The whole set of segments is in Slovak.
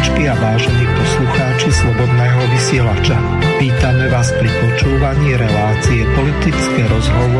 poslucháčky a vážení poslucháči Slobodného vysielača. Vítame vás pri počúvaní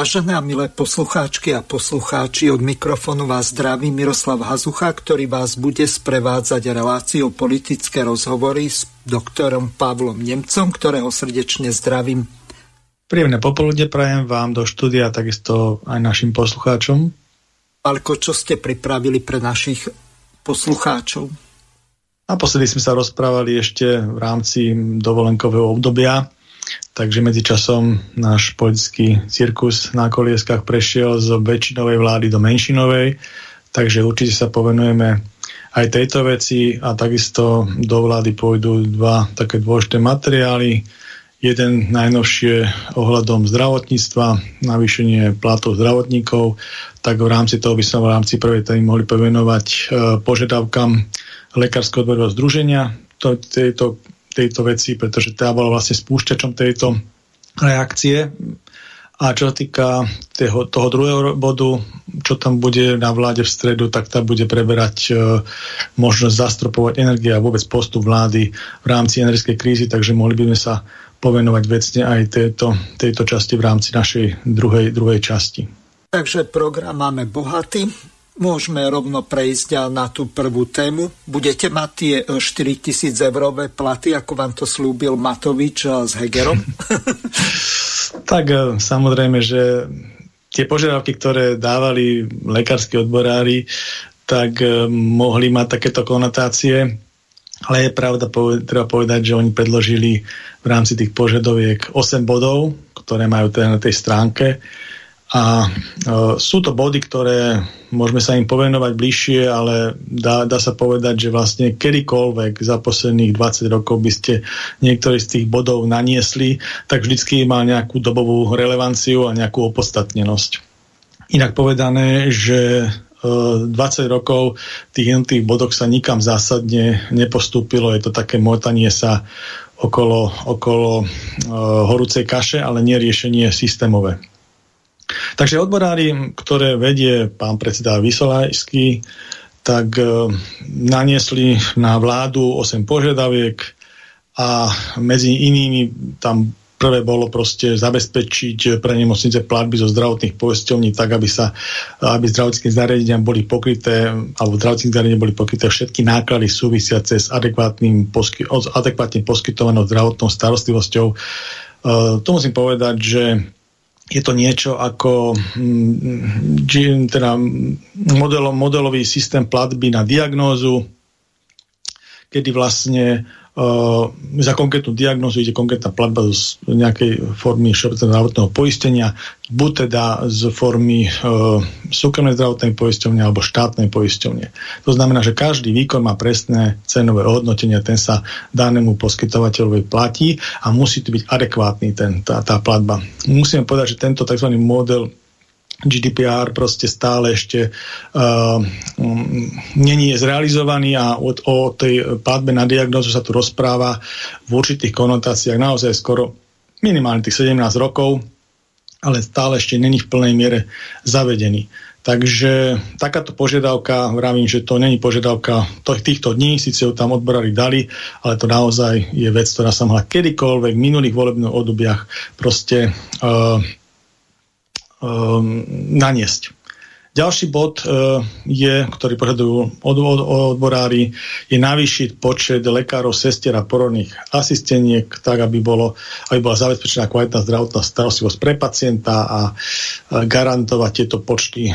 Vážené a milé poslucháčky a poslucháči, od mikrofónu vás zdraví Miroslav Hazucha, ktorý vás bude sprevádzať reláciou politické rozhovory s doktorom Pavlom Nemcom, ktorého srdečne zdravím. Príjemné popoludne prajem vám do štúdia, takisto aj našim poslucháčom. Alko, čo ste pripravili pre našich poslucháčov? Naposledy sme sa rozprávali ešte v rámci dovolenkového obdobia Takže medzičasom náš politický cirkus na kolieskách prešiel z väčšinovej vlády do menšinovej, takže určite sa povenujeme aj tejto veci a takisto do vlády pôjdu dva také dôležité materiály. Jeden najnovšie ohľadom zdravotníctva, navýšenie platov zdravotníkov, tak v rámci toho by sme v rámci prvej témy mohli povenovať e, požiadavkám Lekárskeho odborového združenia. To, tejto tejto veci, pretože tá bola vlastne spúšťačom tejto reakcie. A čo sa týka toho, toho druhého bodu, čo tam bude na vláde v stredu, tak tá bude preberať e, možnosť zastropovať energie a vôbec postup vlády v rámci energetickej krízy, takže mohli by sme sa povenovať vecne aj tejto, tejto časti v rámci našej druhej, druhej časti. Takže program máme bohatý môžeme rovno prejsť na tú prvú tému. Budete mať tie 4000 e, eurové platy, ako vám to slúbil Matovič s Hegerom? tak e, samozrejme, že tie požiadavky, ktoré dávali lekársky odborári, tak e, mohli mať takéto konotácie. Ale je pravda, treba povedať, že oni predložili v rámci tých požiadaviek 8 bodov, ktoré majú teda na tej stránke a e, sú to body, ktoré môžeme sa im povenovať bližšie, ale dá, dá sa povedať, že vlastne kedykoľvek za posledných 20 rokov by ste niektorý z tých bodov naniesli, tak vždycky mal nejakú dobovú relevanciu a nejakú opodstatnenosť. Inak povedané, že 20 e, rokov tých jednotlivých bodoch sa nikam zásadne nepostúpilo. Je to také motanie sa okolo, okolo uh, horúcej kaše, ale nie riešenie systémové. Takže odborári, ktoré vedie pán predseda Vysolajský, tak e, naniesli na vládu 8 požiadaviek a medzi inými tam prvé bolo proste zabezpečiť pre nemocnice platby zo zdravotných poisťovní tak, aby sa aby zdravotnícke zariadenia boli pokryté alebo zdravotnícke zariadenia boli pokryté všetky náklady súvisiace s adekvátnym posky, adekvátne poskytovanou zdravotnou starostlivosťou. E, to musím povedať, že je to niečo ako mm, teda model, modelový systém platby na diagnózu, kedy vlastne za konkrétnu diagnózu ide konkrétna platba z nejakej formy všeobecného zdravotného poistenia, buď teda z formy uh, súkromnej zdravotnej poisťovne alebo štátnej poisťovne. To znamená, že každý výkon má presné cenové ohodnotenie, ten sa danému poskytovateľovi platí a musí to byť adekvátny ten, tá, tá platba. Musíme povedať, že tento tzv. model GDPR proste stále ešte uh, není zrealizovaný a o, o tej platbe na diagnozu sa tu rozpráva v určitých konotáciách naozaj skoro minimálne tých 17 rokov, ale stále ešte není v plnej miere zavedený. Takže takáto požiadavka, vravím, že to není požiadavka týchto dní, síce ju tam odborári dali, ale to naozaj je vec, ktorá sa mohla kedykoľvek v minulých volebných obdobiach proste uh, naniesť. Ďalší bod e, je, ktorý požadujú od, od, odborári, je navýšiť počet lekárov, sestier a porodných asisteniek, tak aby, bolo, aby bola zabezpečená kvalitná zdravotná starostlivosť pre pacienta a garantovať tieto počty e,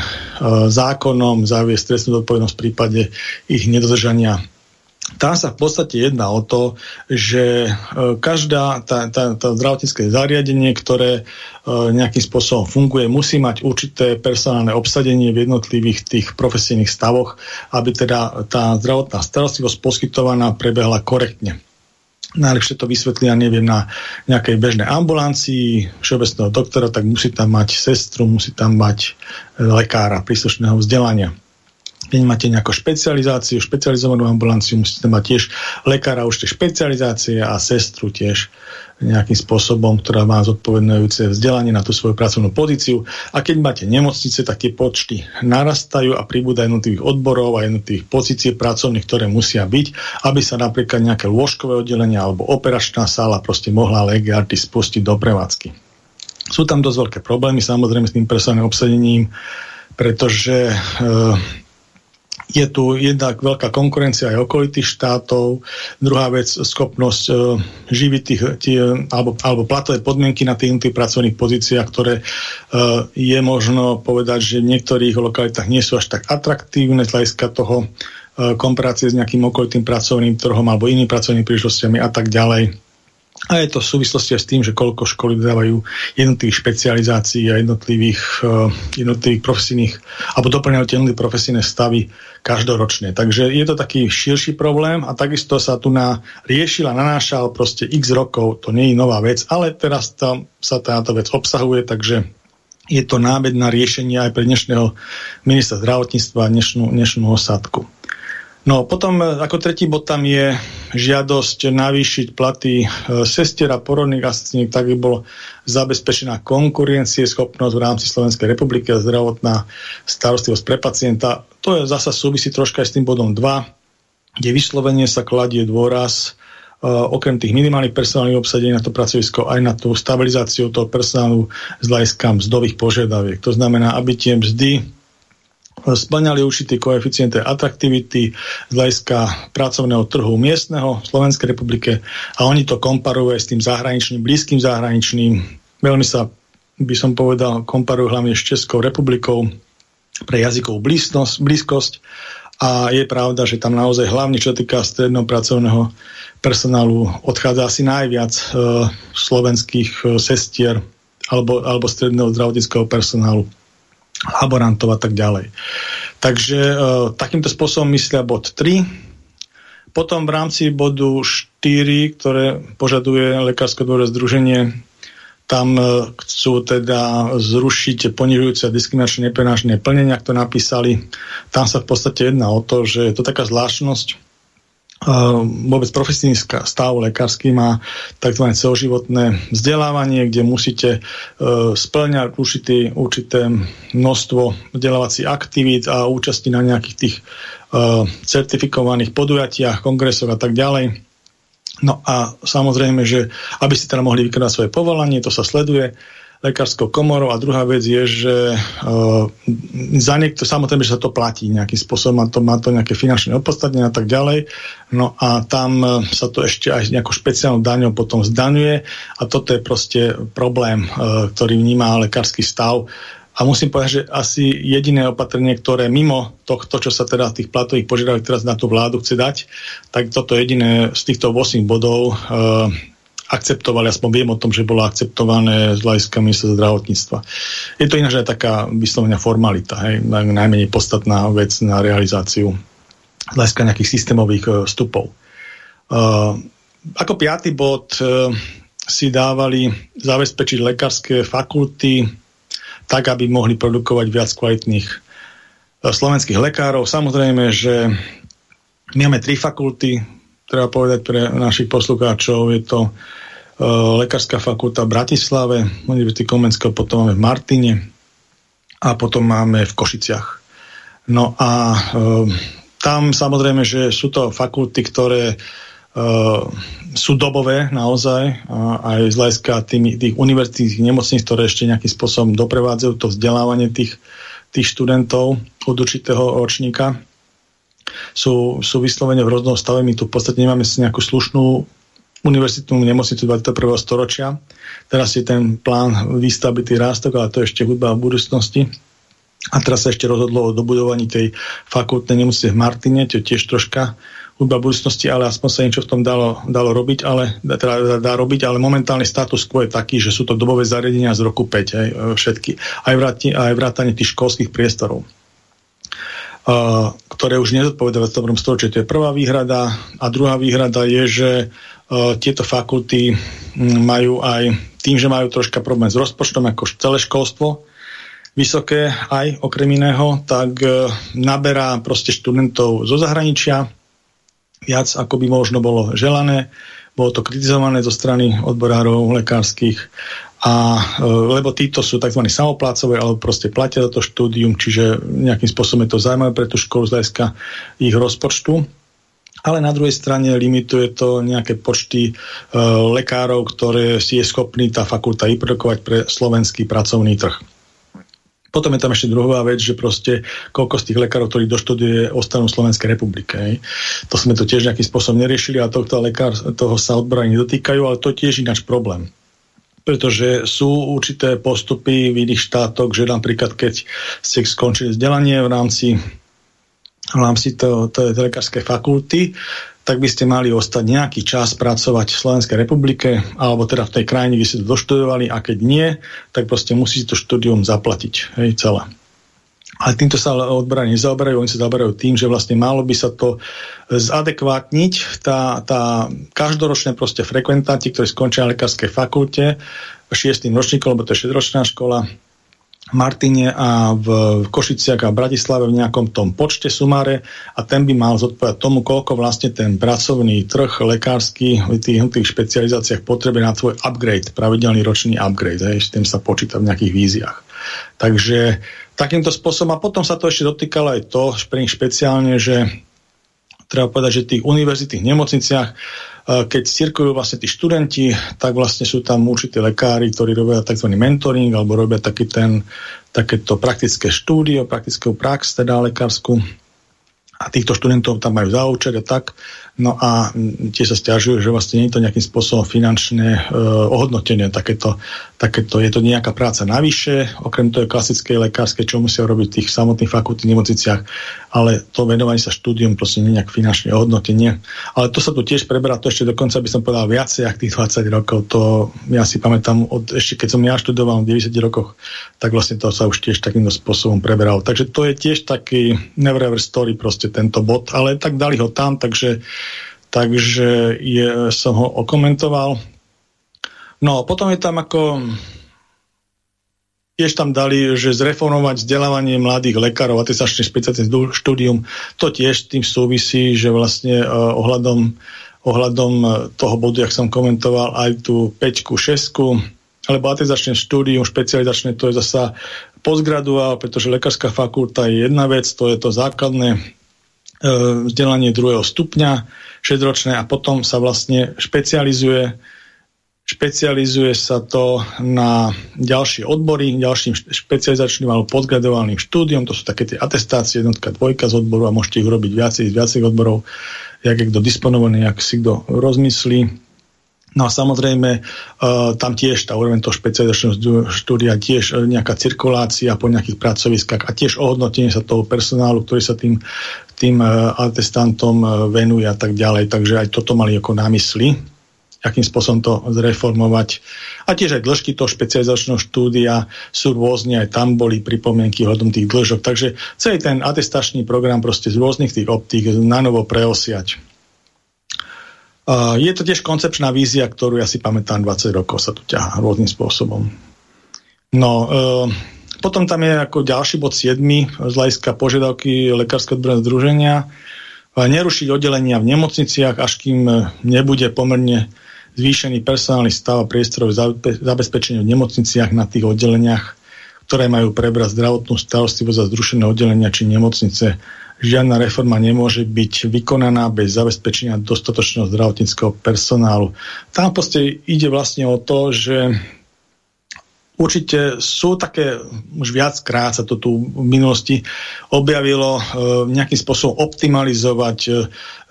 zákonom, zaviesť trestnú zodpovednosť v prípade ich nedodržania tam sa v podstate jedná o to, že e, každá tá, tá, zdravotnícke zariadenie, ktoré e, nejakým spôsobom funguje, musí mať určité personálne obsadenie v jednotlivých tých profesijných stavoch, aby teda tá zdravotná starostlivosť poskytovaná prebehla korektne. Najlepšie to vysvetlí, ja neviem, na nejakej bežnej ambulancii všeobecného doktora, tak musí tam mať sestru, musí tam mať lekára príslušného vzdelania keď máte nejakú špecializáciu, špecializovanú ambulanciu, musíte mať tiež lekára už tie špecializácie a sestru tiež nejakým spôsobom, ktorá má zodpovedňujúce vzdelanie na tú svoju pracovnú pozíciu. A keď máte nemocnice, tak tie počty narastajú a pribúda jednotlivých odborov a jednotlivých pozícií pracovných, ktoré musia byť, aby sa napríklad nejaké lôžkové oddelenie alebo operačná sála proste mohla legiarty spustiť do prevádzky. Sú tam dosť veľké problémy samozrejme s tým personálnym obsadením, pretože e, je tu jednak veľká konkurencia aj okolitých štátov, druhá vec schopnosť e, živiť tých, tie, alebo, alebo platové podmienky na tých, tých pracovných pozíciách, ktoré e, je možno povedať, že v niektorých lokalitách nie sú až tak atraktívne z hľadiska toho e, komparácie s nejakým okolitým pracovným trhom alebo inými pracovnými príležitostiami a tak ďalej. A je to v súvislosti aj s tým, že koľko školy dávajú jednotlivých špecializácií a jednotlivých, uh, jednotlivých profesijných, alebo doplňajú tie jednotlivé profesijné stavy každoročne. Takže je to taký širší problém a takisto sa tu na, riešila, nanášal proste x rokov, to nie je nová vec, ale teraz tam sa táto vec obsahuje, takže je to nábed na riešenie aj pre dnešného ministra zdravotníctva, dnešnú, dnešnú osadku. No potom e, ako tretí bod tam je žiadosť navýšiť platy e, sestier a porodných asistentiek, tak by bolo zabezpečená konkurencieschopnosť v rámci Slovenskej republiky a zdravotná starostlivosť pre pacienta. To je zasa súvisí troška aj s tým bodom 2, kde vyslovene sa kladie dôraz uh, okrem tých minimálnych personálnych obsadení na to pracovisko aj na tú stabilizáciu toho personálu z hľadiska mzdových požiadaviek. To znamená, aby tie mzdy splňali určité koeficienty atraktivity z hľadiska pracovného trhu miestneho v Slovenskej republike a oni to komparujú s tým zahraničným, blízkym zahraničným. Veľmi sa, by som povedal, komparujú hlavne s Českou republikou pre jazykovú blízkosť, blízkosť a je pravda, že tam naozaj hlavne čo týka stredného pracovného personálu odchádza asi najviac e, slovenských e, sestier alebo, alebo stredného zdravotníckého personálu laborantov a tak ďalej. Takže e, takýmto spôsobom myslia bod 3. Potom v rámci bodu 4, ktoré požaduje Lekárske dvore združenie, tam e, chcú teda zrušiť ponižujúce a diskriminačné neprenášanie plnenia, to napísali. Tam sa v podstate jedná o to, že je to taká zvláštnosť, vôbec profesijný stav lekársky má tzv. celoživotné vzdelávanie, kde musíte e, splňať určité, určité množstvo vzdelávacích aktivít a účasti na nejakých tých e, certifikovaných podujatiach, kongresoch a tak ďalej. No a samozrejme, že aby ste teda mohli vykonať svoje povolanie, to sa sleduje, lekárskou komorou a druhá vec je, že uh, za niekto, samozrejme, že sa to platí nejakým spôsobom, má to, má to nejaké finančné opodstatnenie a tak ďalej. No a tam uh, sa to ešte aj nejakou špeciálnou daňou potom zdaňuje a toto je proste problém, uh, ktorý vníma lekársky stav. A musím povedať, že asi jediné opatrenie, ktoré mimo tohto, čo sa teda tých platových požiadaviek teraz na tú vládu chce dať, tak toto jediné z týchto 8 bodov uh, akceptovali, aspoň viem o tom, že bolo akceptované z hľadiska ministra zdravotníctva. Je to ináč aj taká vyslovenia formalita, hej, najmenej podstatná vec na realizáciu z hľadiska nejakých systémových uh, vstupov. Uh, ako piatý bod uh, si dávali zabezpečiť lekárske fakulty tak, aby mohli produkovať viac kvalitných slovenských lekárov. Samozrejme, že my máme tri fakulty, treba povedať pre našich poslucháčov, je to uh, Lekárska fakulta v Bratislave, Univerzity Komenského, potom máme v Martine a potom máme v Košiciach. No a uh, tam samozrejme, že sú to fakulty, ktoré uh, sú dobové naozaj a aj z hľadiska tých univerzitných nemocníc, ktoré ešte nejakým spôsobom doprevádzajú to vzdelávanie tých, tých študentov od určitého ročníka sú, sú vyslovene v rôznom stave. My tu v podstate nemáme si nejakú slušnú univerzitnú nemocnicu 21. storočia. Teraz je ten plán výstavby tých rástok, ale to je ešte hudba v budúcnosti. A teraz sa ešte rozhodlo o dobudovaní tej fakultnej nemocnice v Martine, to je tiež troška hudba budúcnosti, ale aspoň sa niečo v tom dalo, dalo robiť, ale, teda dá robiť, ale momentálny status quo je taký, že sú to dobové zariadenia z roku 5, aj, všetky, aj, vráti, aj vrátanie tých školských priestorov. Ktoré už nezodpovedajú v dobrom storočí. To je prvá výhrada. A druhá výhrada je, že tieto fakulty majú aj tým, že majú troška problém s rozpočtom, ako celé školstvo, vysoké aj okrem iného, tak naberá proste študentov zo zahraničia, viac ako by možno bolo želané. Bolo to kritizované zo strany odborárov lekárskych a e, lebo títo sú tzv. samoplácové alebo proste platia za to štúdium, čiže nejakým spôsobom je to zaujímavé pre tú školu z hľadiska ich rozpočtu. Ale na druhej strane limituje to nejaké počty e, lekárov, ktoré si je schopný tá fakulta vyprodukovať pre slovenský pracovný trh. Potom je tam ešte druhá vec, že proste koľko z tých lekárov, ktorí doštuduje, ostanú v Slovenskej republike. Hej. To sme to tiež nejakým spôsobom neriešili a tohto lekár, toho sa odborani dotýkajú, ale to tiež ináč problém pretože sú určité postupy v iných štátoch, že napríklad keď ste skončili vzdelanie v rámci, v rámci to, to, lekárskej fakulty, tak by ste mali ostať nejaký čas pracovať v Slovenskej republike, alebo teda v tej krajine, kde ste to doštudovali a keď nie, tak proste musíte to štúdium zaplatiť, hej, celé. Ale týmto sa odborárni nezaoberajú, oni sa zaoberajú tým, že vlastne malo by sa to zadekvátniť, tá, tá každoročné proste frekventanti, ktorí skončia na lekárskej fakulte, šiestým ročníkom, lebo to je šedročná škola, Martine a v Košiciach a Bratislave v nejakom tom počte sumáre a ten by mal zodpovedať tomu, koľko vlastne ten pracovný trh lekársky v tých, tých špecializáciách potrebuje na tvoj upgrade, pravidelný ročný upgrade, hej, s tým sa počíta v nejakých víziách. Takže takýmto spôsobom. A potom sa to ešte dotýkalo aj to, špeciálne, že treba povedať, že v tých univerzitných nemocniciach, e, keď cirkujú vlastne tí študenti, tak vlastne sú tam určití lekári, ktorí robia tzv. mentoring alebo robia taký ten, takéto praktické štúdio, praktickú prax, teda lekárskú. A týchto študentov tam majú zaučať a tak. No a tie sa stiažujú, že vlastne nie je to nejakým spôsobom finančne e, ohodnotené. Takéto, takéto, je to nejaká práca navyše, okrem toho klasickej lekárskej, čo musia robiť v tých samotných fakultných nemocniciach, ale to venovanie sa štúdium proste nie nejak finančne ohodnotenie. Ale to sa tu tiež preberá, to ešte dokonca by som povedal viacej ako tých 20 rokov. To ja si pamätám, od, ešte keď som ja študoval v 90 rokoch, tak vlastne to sa už tiež takýmto spôsobom preberalo. Takže to je tiež taký never ever story proste tento bod, ale tak dali ho tam, takže takže je, som ho okomentoval. No, potom je tam ako tiež tam dali, že zreformovať vzdelávanie mladých lekárov, atestačný špeciálny štúdium, to tiež tým súvisí, že vlastne uh, ohľadom, ohľadom toho bodu, jak som komentoval, aj tú 5 6 alebo atestačné štúdium špecializačné, to je zasa postgraduál, pretože lekárska fakulta je jedna vec, to je to základné uh, vzdelanie druhého stupňa, 6-ročné a potom sa vlastne špecializuje špecializuje sa to na ďalšie odbory, ďalším špecializačným alebo postgradovaným štúdiom, to sú také tie atestácie, jednotka, dvojka z odboru a môžete ich robiť viacej z viacej odborov, jak je kto disponovaný, jak si kto rozmyslí. No a samozrejme, uh, tam tiež tá úroveň toho špecializačného štúdia, tiež nejaká cirkulácia po nejakých pracoviskách a tiež ohodnotenie sa toho personálu, ktorý sa tým tým e, atestantom e, venuje a tak ďalej. Takže aj toto mali ako námysly, akým spôsobom to zreformovať. A tiež aj dĺžky toho špecializačného štúdia sú rôzne, aj tam boli pripomienky hodom tých dĺžok. Takže celý ten atestačný program proste z rôznych tých optík na novo preosiať. Uh, je to tiež koncepčná vízia, ktorú ja si pamätám 20 rokov sa tu ťahá rôznym spôsobom. No, uh, potom tam je ako ďalší bod 7 z hľadiska požiadavky Lekárskeho odborného združenia nerušiť oddelenia v nemocniciach, až kým nebude pomerne zvýšený personálny stav a priestorov zabezpečenia v nemocniciach na tých oddeleniach, ktoré majú prebrať zdravotnú starostlivosť za zrušené oddelenia či nemocnice. Žiadna reforma nemôže byť vykonaná bez zabezpečenia dostatočného zdravotníckého personálu. Tam v ide vlastne o to, že Určite sú také, už viackrát sa to tu v minulosti objavilo, e, nejakým spôsobom optimalizovať e,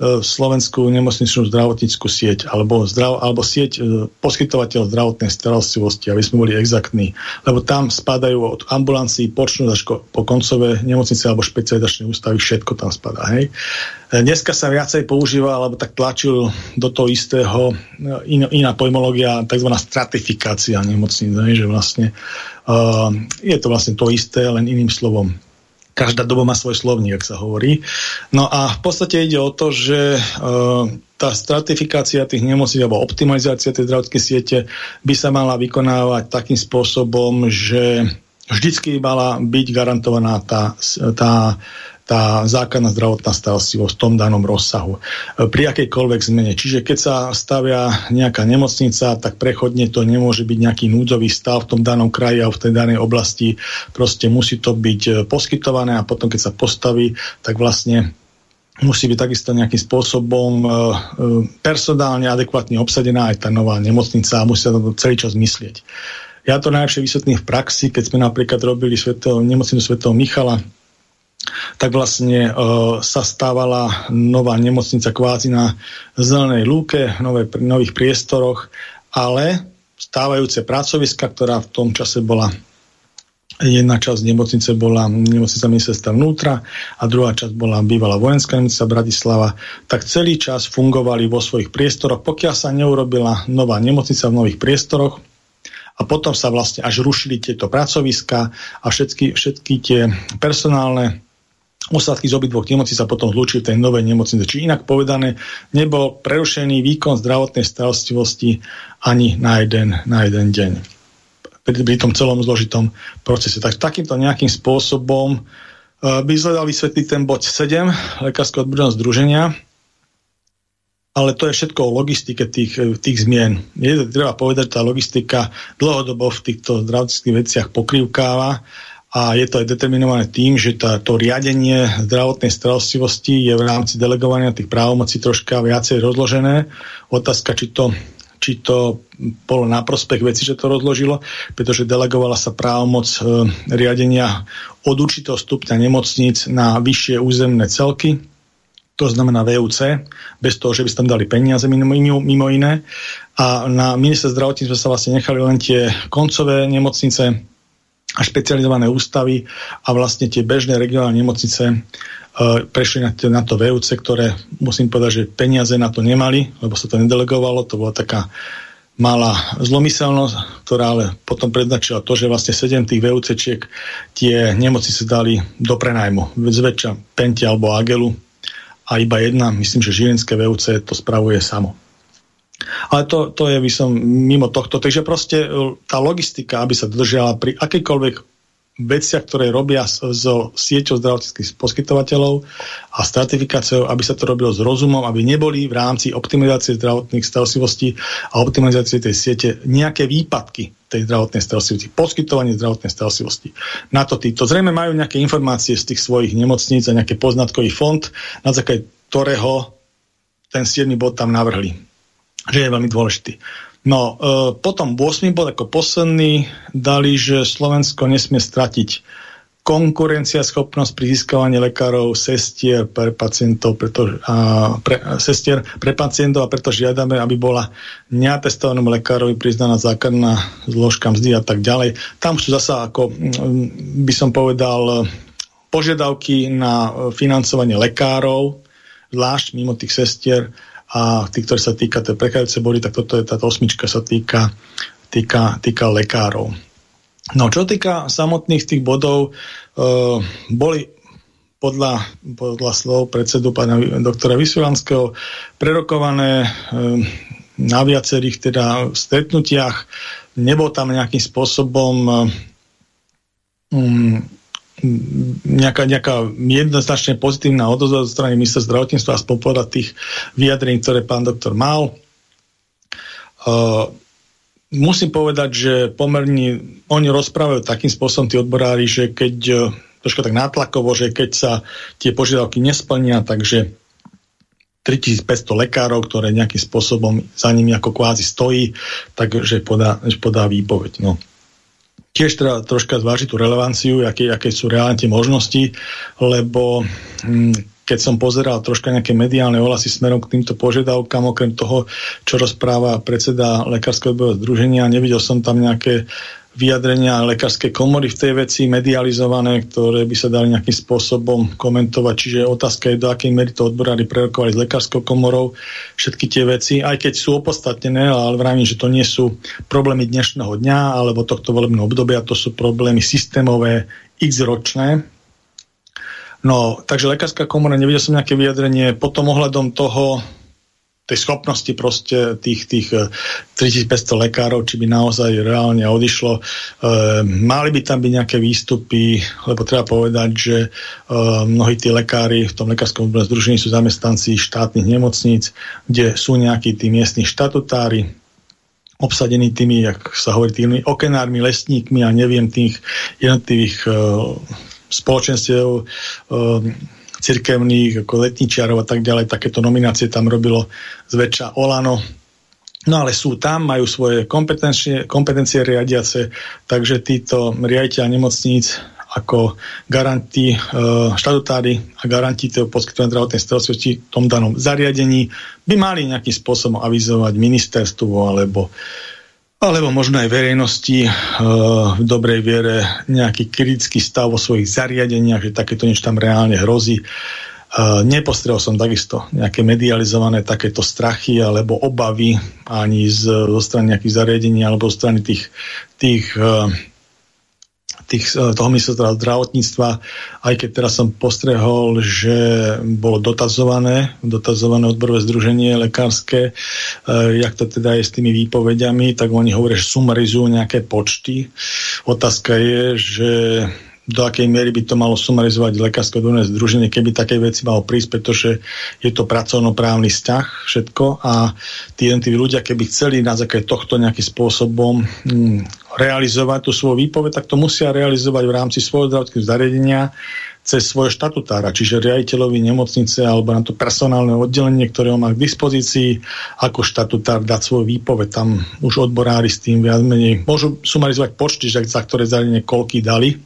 slovenskú nemocničnú zdravotníckú sieť alebo, zdrav, alebo sieť e, poskytovateľ zdravotnej starostlivosti, aby sme boli exaktní. Lebo tam spadajú od ambulancií, počnú až po koncové nemocnice alebo špecializačné ústavy, všetko tam spadá. Hej. Dneska sa viacej používa, alebo tak tlačil do toho istého in, iná pojmológia, tzv. stratifikácia nemocníc, že vlastne uh, je to vlastne to isté, len iným slovom. Každá doba má svoj slovník, ak sa hovorí. No a v podstate ide o to, že uh, tá stratifikácia tých nemocníc alebo optimalizácia tej zdravotnej siete by sa mala vykonávať takým spôsobom, že vždycky mala byť garantovaná tá, tá tá základná zdravotná starostlivosť v tom danom rozsahu. E, pri akejkoľvek zmene. Čiže keď sa stavia nejaká nemocnica, tak prechodne to nemôže byť nejaký núdzový stav v tom danom kraji a v tej danej oblasti. Proste musí to byť e, poskytované a potom, keď sa postaví, tak vlastne musí byť takisto nejakým spôsobom e, personálne adekvátne obsadená aj tá nová nemocnica a musí sa to celý čas myslieť. Ja to najlepšie vysvetlím v praxi, keď sme napríklad robili sveto, nemocnicu svätého Michala tak vlastne e, sa stávala nová nemocnica kvázi na zelenej lúke, nové, nových priestoroch, ale stávajúce pracoviska, ktorá v tom čase bola jedna časť nemocnice bola nemocnica ministerstva vnútra a druhá časť bola bývalá vojenská nemocnica Bratislava, tak celý čas fungovali vo svojich priestoroch, pokiaľ sa neurobila nová nemocnica v nových priestoroch, a potom sa vlastne až rušili tieto pracoviska a všetky, všetky tie personálne Ostatky z obidvoch nemocnic sa potom zlúčili v tej novej nemocnice. Či inak povedané, nebol prerušený výkon zdravotnej starostlivosti ani na jeden, na jeden deň. Pri, pri tom celom zložitom procese. Tak takýmto nejakým spôsobom uh, by sa dal vysvetliť ten bod 7 Lekárskeho odborného združenia, ale to je všetko o logistike tých, tých zmien. Je, treba povedať, tá logistika dlhodobo v týchto zdravotných veciach pokrývkáva a je to aj determinované tým, že tá, to riadenie zdravotnej starostlivosti je v rámci delegovania tých právomocí troška viacej rozložené. Otázka, či to, či to bolo na prospech veci, že to rozložilo, pretože delegovala sa právomoc e, riadenia od určitého stupňa nemocníc na vyššie územné celky, to znamená VUC, bez toho, že by tam dali peniaze mimo, mimo iné. A na minister zdravotníctva sa vlastne nechali len tie koncové nemocnice, a špecializované ústavy a vlastne tie bežné regionálne nemocnice e, prešli na, na to VUC, ktoré musím povedať, že peniaze na to nemali, lebo sa to nedelegovalo, to bola taká malá zlomyselnosť, ktorá ale potom predznačila to, že vlastne 7 tých VUCčiek tie nemocnice dali do prenajmu. Zväčša Pentia alebo Agelu a iba jedna, myslím, že Žilinské VUC to spravuje samo. Ale to, to je by som mimo tohto. Takže proste e, tá logistika, aby sa dodržiala pri akýkoľvek veciach, ktoré robia so sieťou zdravotníckých poskytovateľov a stratifikáciou, aby sa to robilo s rozumom, aby neboli v rámci optimalizácie zdravotných starostlivostí a optimalizácie tej siete nejaké výpadky tej zdravotnej starostlivosti, poskytovanie zdravotnej starostlivosti. Na to títo zrejme majú nejaké informácie z tých svojich nemocníc a nejaký poznatkový fond, na základe ktorého ten 7. bod tam navrhli že je veľmi dôležitý. No, e, potom 8. bod ako posledný dali, že Slovensko nesmie stratiť konkurencia, schopnosť pri získavaní lekárov, sestier pre pacientov, preto, a, pre, sestier pre pacientov a preto žiadame, aby bola neatestovanému lekárovi priznaná základná zložka mzdy a tak ďalej. Tam sú zasa, ako by som povedal, požiadavky na financovanie lekárov, zvlášť mimo tých sestier, a tí, ktoré sa týka tej prechádzajúce boli, tak toto je táto osmička sa týka, týka, týka lekárov. No čo týka samotných tých bodov, e, boli podľa, podľa slov predsedu pána doktora Vysulanského prerokované e, na viacerých teda stretnutiach. Nebol tam nejakým spôsobom um, nejaká, nejaká jednoznačne pozitívna odozva zo strany ministra zdravotníctva aspoň podľa tých vyjadrení, ktoré pán doktor mal. Uh, musím povedať, že pomerne oni rozprávajú takým spôsobom tí odborári, že keď uh, troška tak nátlakovo, že keď sa tie požiadavky nesplnia, takže 3500 lekárov, ktoré nejakým spôsobom za nimi ako kvázi stojí, takže podá, podá výpoveď. No. Tiež treba troška zvážiť tú relevanciu, aké, aké sú reálne tie možnosti, lebo hm, keď som pozeral troška nejaké mediálne ohlasy smerom k týmto požiadavkám, okrem toho, čo rozpráva predseda Lekárskeho odborového združenia, nevidel som tam nejaké vyjadrenia lekárskej komory v tej veci medializované, ktoré by sa dali nejakým spôsobom komentovať. Čiže otázka je, do akej miery to odborári prerokovali s lekárskou komorou všetky tie veci, aj keď sú opodstatnené, ale vravím, že to nie sú problémy dnešného dňa alebo tohto volebného obdobia, to sú problémy systémové, x ročné, No, takže lekárska komora, nevidel som nejaké vyjadrenie. Potom ohľadom toho, tej schopnosti proste tých, tých 3500 eh, lekárov, či by naozaj reálne odišlo. E, mali by tam byť nejaké výstupy, lebo treba povedať, že e, mnohí tí lekári v tom lekárskom združení sú zamestnanci štátnych nemocníc, kde sú nejakí tí miestni štatutári, obsadení tými, jak sa hovorí, tými okenármi, lesníkmi a neviem tých jednotlivých e, spoločenstiev e, cirkevných, ako letničiarov a tak ďalej, takéto nominácie tam robilo zväčša Olano. No ale sú tam, majú svoje kompetencie, kompetencie riadiace, takže títo riaditeľ nemocníc ako garanti e, štatutári a garanti toho poskytovania zdravotnej starostlivosti v tom danom zariadení by mali nejakým spôsobom avizovať ministerstvu alebo alebo možno aj verejnosti e, v dobrej viere nejaký kritický stav vo svojich zariadeniach, že takéto niečo tam reálne hrozí. E, nepostrel som takisto nejaké medializované takéto strachy alebo obavy ani z, zo strany nejakých zariadení alebo zo strany tých, tých e, tých, eh, toho ministerstva zdravotníctva, aj keď teraz som postrehol, že bolo dotazované, dotazované odborové združenie lekárske, e, jak to teda je s tými výpovediami, tak oni hovoria, že sumarizujú nejaké počty. Otázka je, že do akej miery by to malo sumarizovať lekárske odborné združenie, keby také veci malo prísť, pretože je to pracovnoprávny vzťah všetko a tí jednotliví ľudia, keby chceli na základe tohto nejakým spôsobom hm, realizovať tú svoju výpoveď, tak to musia realizovať v rámci svojho zdravotného zariadenia cez svoje štatutára, čiže riaditeľovi nemocnice alebo na to personálne oddelenie, ktoré ho má k dispozícii, ako štatutár dať svoj výpoveď. Tam už odborári s tým viac menej môžu sumarizovať počty, že za ktoré zariadenie koľky dali,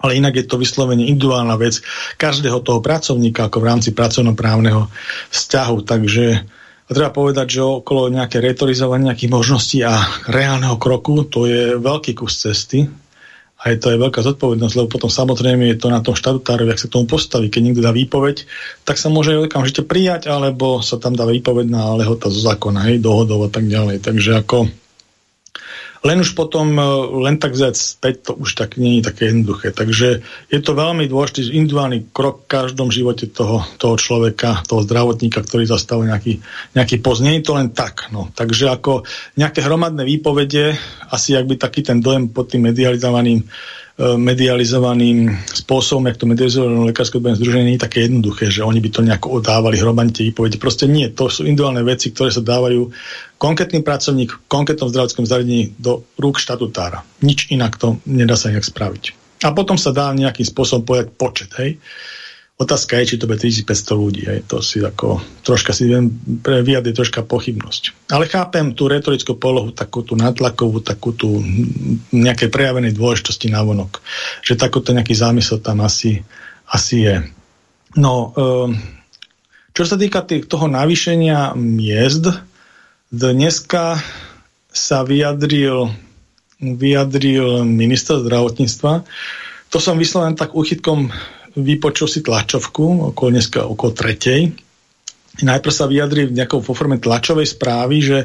ale inak je to vyslovene individuálna vec každého toho pracovníka ako v rámci pracovnoprávneho vzťahu. Takže treba povedať, že okolo nejaké retorizovania nejakých možností a reálneho kroku to je veľký kus cesty a je to aj veľká zodpovednosť, lebo potom samozrejme je to na tom štatutárovi, ak sa tomu postaví. Keď niekto dá výpoveď, tak sa môže okamžite prijať, alebo sa tam dá výpoveď na lehota zo zákona, hej, dohodov a tak ďalej. Takže ako len už potom, e, len tak vziať späť, to už tak nie je také jednoduché. Takže je to veľmi dôležitý individuálny krok v každom živote toho, toho človeka, toho zdravotníka, ktorý zastavuje nejaký, nejaký post. Nie je to len tak. No. Takže ako nejaké hromadné výpovede, asi ak by taký ten dojem pod tým medializovaným medializovaným spôsobom, jak to medializované lekárske odborné združenie, nie je také jednoduché, že oni by to nejako odávali hromadne výpovede. Proste nie, to sú individuálne veci, ktoré sa dávajú konkrétny pracovník v konkrétnom zdravotnom zariadení do rúk štatutára. Nič inak to nedá sa nejak spraviť. A potom sa dá nejakým spôsobom povedať počet, hej. Otázka je, či to bude 3500 ľudí. Je to si ako, troška si viem vyjadriť troška pochybnosť. Ale chápem tú retorickú polohu, takú tú natlakovú, takú tú nejaké prejavenej dôležitosti na vonok. Že takúto nejaký zámysel tam asi, asi je. No, um, čo sa týka toho navýšenia miest, dneska sa vyjadril, vyjadril minister zdravotníctva. To som vysloven tak uchytkom vypočul si tlačovku okolo dneska okolo tretej. Najprv sa vyjadri v nejakou forme tlačovej správy, že,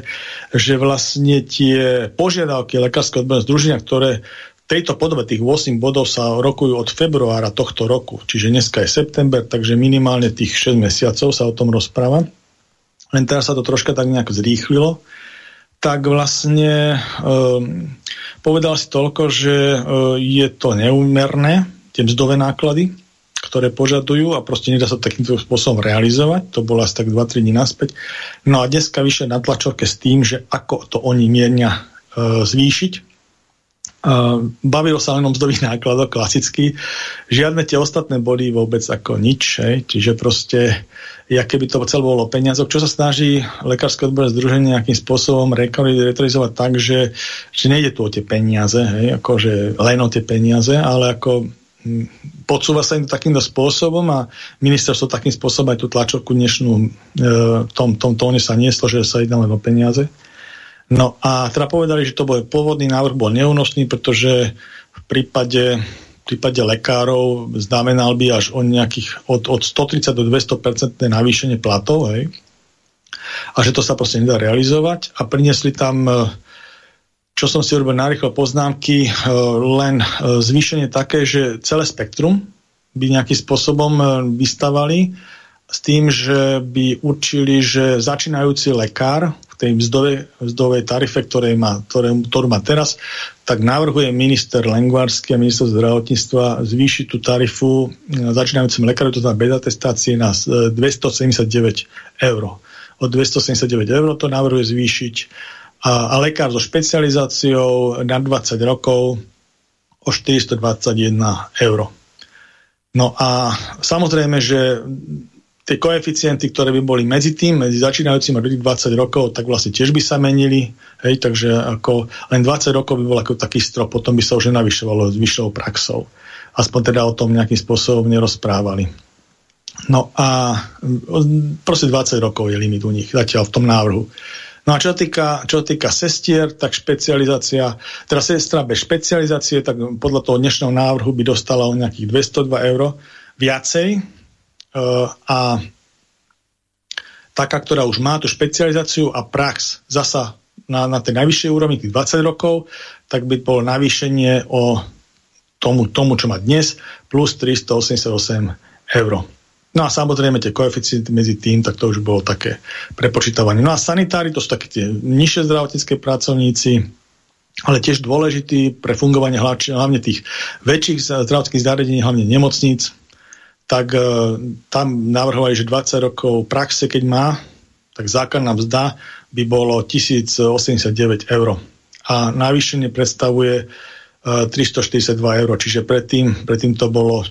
že vlastne tie požiadavky Lekárskeho odborného združenia, ktoré v tejto podobe tých 8 bodov sa rokujú od februára tohto roku, čiže dneska je september, takže minimálne tých 6 mesiacov sa o tom rozpráva. Len teraz sa to troška tak nejak zrýchlilo tak vlastne um, povedal si toľko, že uh, je to neúmerné, tie mzdové náklady, ktoré požadujú a proste nedá sa takýmto spôsobom realizovať. To bolo asi tak 2-3 dní naspäť. No a dneska vyššie na tlačovke s tým, že ako to oni miernia e, zvýšiť. bavilo sa len o mzdových nákladoch klasicky. Žiadne tie ostatné body vôbec ako nič. Hej. Čiže proste, ja keby to celé bolo peniazok, čo sa snaží Lekárske odborové združenie nejakým spôsobom retorizovať tak, že, že nejde tu o tie peniaze, hej, akože len o tie peniaze, ale ako podsúva sa im to takýmto spôsobom a ministerstvo takým spôsobom aj tú tlačovku dnešnú e, tom, tom tóne sa nieslo, že sa jedná len o peniaze. No a teda povedali, že to bol pôvodný návrh bol neúnosný, pretože v prípade, v prípade lekárov znamenal by až o nejakých od, od 130 do 200 navýšenie platov, hej? A že to sa proste nedá realizovať a priniesli tam e, čo som si urobil narýchlo poznámky, e, len e, zvýšenie také, že celé spektrum by nejakým spôsobom vystavali s tým, že by určili, že začínajúci lekár tej mzdovej, mzdovej tarife, ktoré má, ktoré, ktorú má teraz, tak navrhuje minister Lengvarsky a minister zdravotníctva zvýšiť tú tarifu e, začínajúcim lekárom, to znamená bez atestácie na 279 e, eur. Od 279 eur to navrhuje zvýšiť a, a lekár so špecializáciou na 20 rokov o 421 eur. No a samozrejme, že tie koeficienty, ktoré by boli medzi tým, medzi začínajúcim a 20 rokov, tak vlastne tiež by sa menili. Hej, takže ako len 20 rokov by bol ako taký strop, potom by sa už nenavyšovalo s vyššou praxou. Aspoň teda o tom nejakým spôsobom nerozprávali. No a proste 20 rokov je limit u nich, zatiaľ v tom návrhu. No a čo týka, čo týka sestier, tak špecializácia, teda sestra bez špecializácie, tak podľa toho dnešného návrhu by dostala o nejakých 202 eur viacej, a taká, ktorá už má tú špecializáciu a prax zasa na, na tej najvyššej úrovni, tých 20 rokov, tak by bolo navýšenie o tomu, tomu, čo má dnes, plus 388 eur. No a samozrejme tie koeficienty medzi tým, tak to už bolo také prepočítavanie. No a sanitári, to sú také tie nižšie zdravotnícke pracovníci, ale tiež dôležitý pre fungovanie hlavne tých väčších zdravotných zariadení, hlavne nemocníc, tak e, tam navrhovali, že 20 rokov praxe, keď má, tak základná mzda by bolo 1089 eur. A navýšenie predstavuje e, 342 eur, čiže predtým, predtým to bolo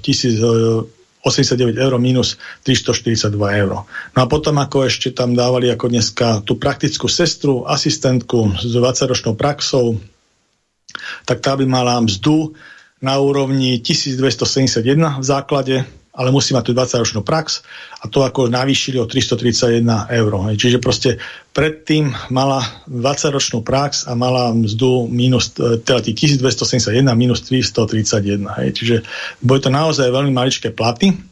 1089 eur minus 342 eur. No a potom ako ešte tam dávali ako dneska tú praktickú sestru, asistentku s 20-ročnou praxou, tak tá by mala mzdu na úrovni 1271 v základe, ale musí mať tú 20-ročnú prax a to ako navýšili o 331 eur. Čiže proste predtým mala 20-ročnú prax a mala mzdu minus, e, teda 1271 minus 331. Hej. Čiže boli to naozaj veľmi maličké platy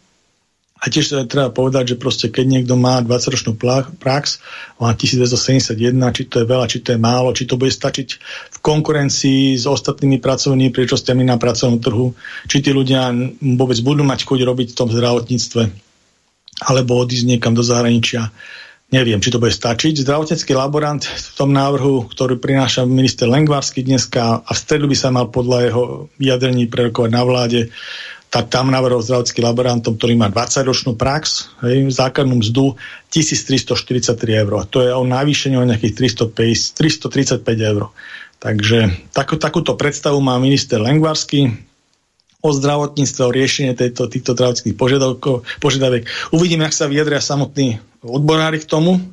a tiež treba povedať, že proste keď niekto má 20-ročnú prax, má 1271, či to je veľa, či to je málo, či to bude stačiť v konkurencii s ostatnými pracovnými príležitostiami na pracovnom trhu, či tí ľudia vôbec budú mať chuť robiť v tom zdravotníctve, alebo odísť niekam do zahraničia. Neviem, či to bude stačiť. Zdravotnícky laborant v tom návrhu, ktorý prináša minister Lengvarsky dneska a v stredu by sa mal podľa jeho vyjadrení prerokovať na vláde, tak tam navrhol zdravotský laborantom, ktorý má 20-ročnú prax, hej, základnú mzdu 1343 eur. A to je o navýšení o nejakých 350, 335 eur. Takže takú, takúto predstavu má minister Lengvarsky o zdravotníctve, o riešenie tejto, týchto zdravotných požiadaviek. Uvidíme, ak sa vyjadria samotní odborári k tomu,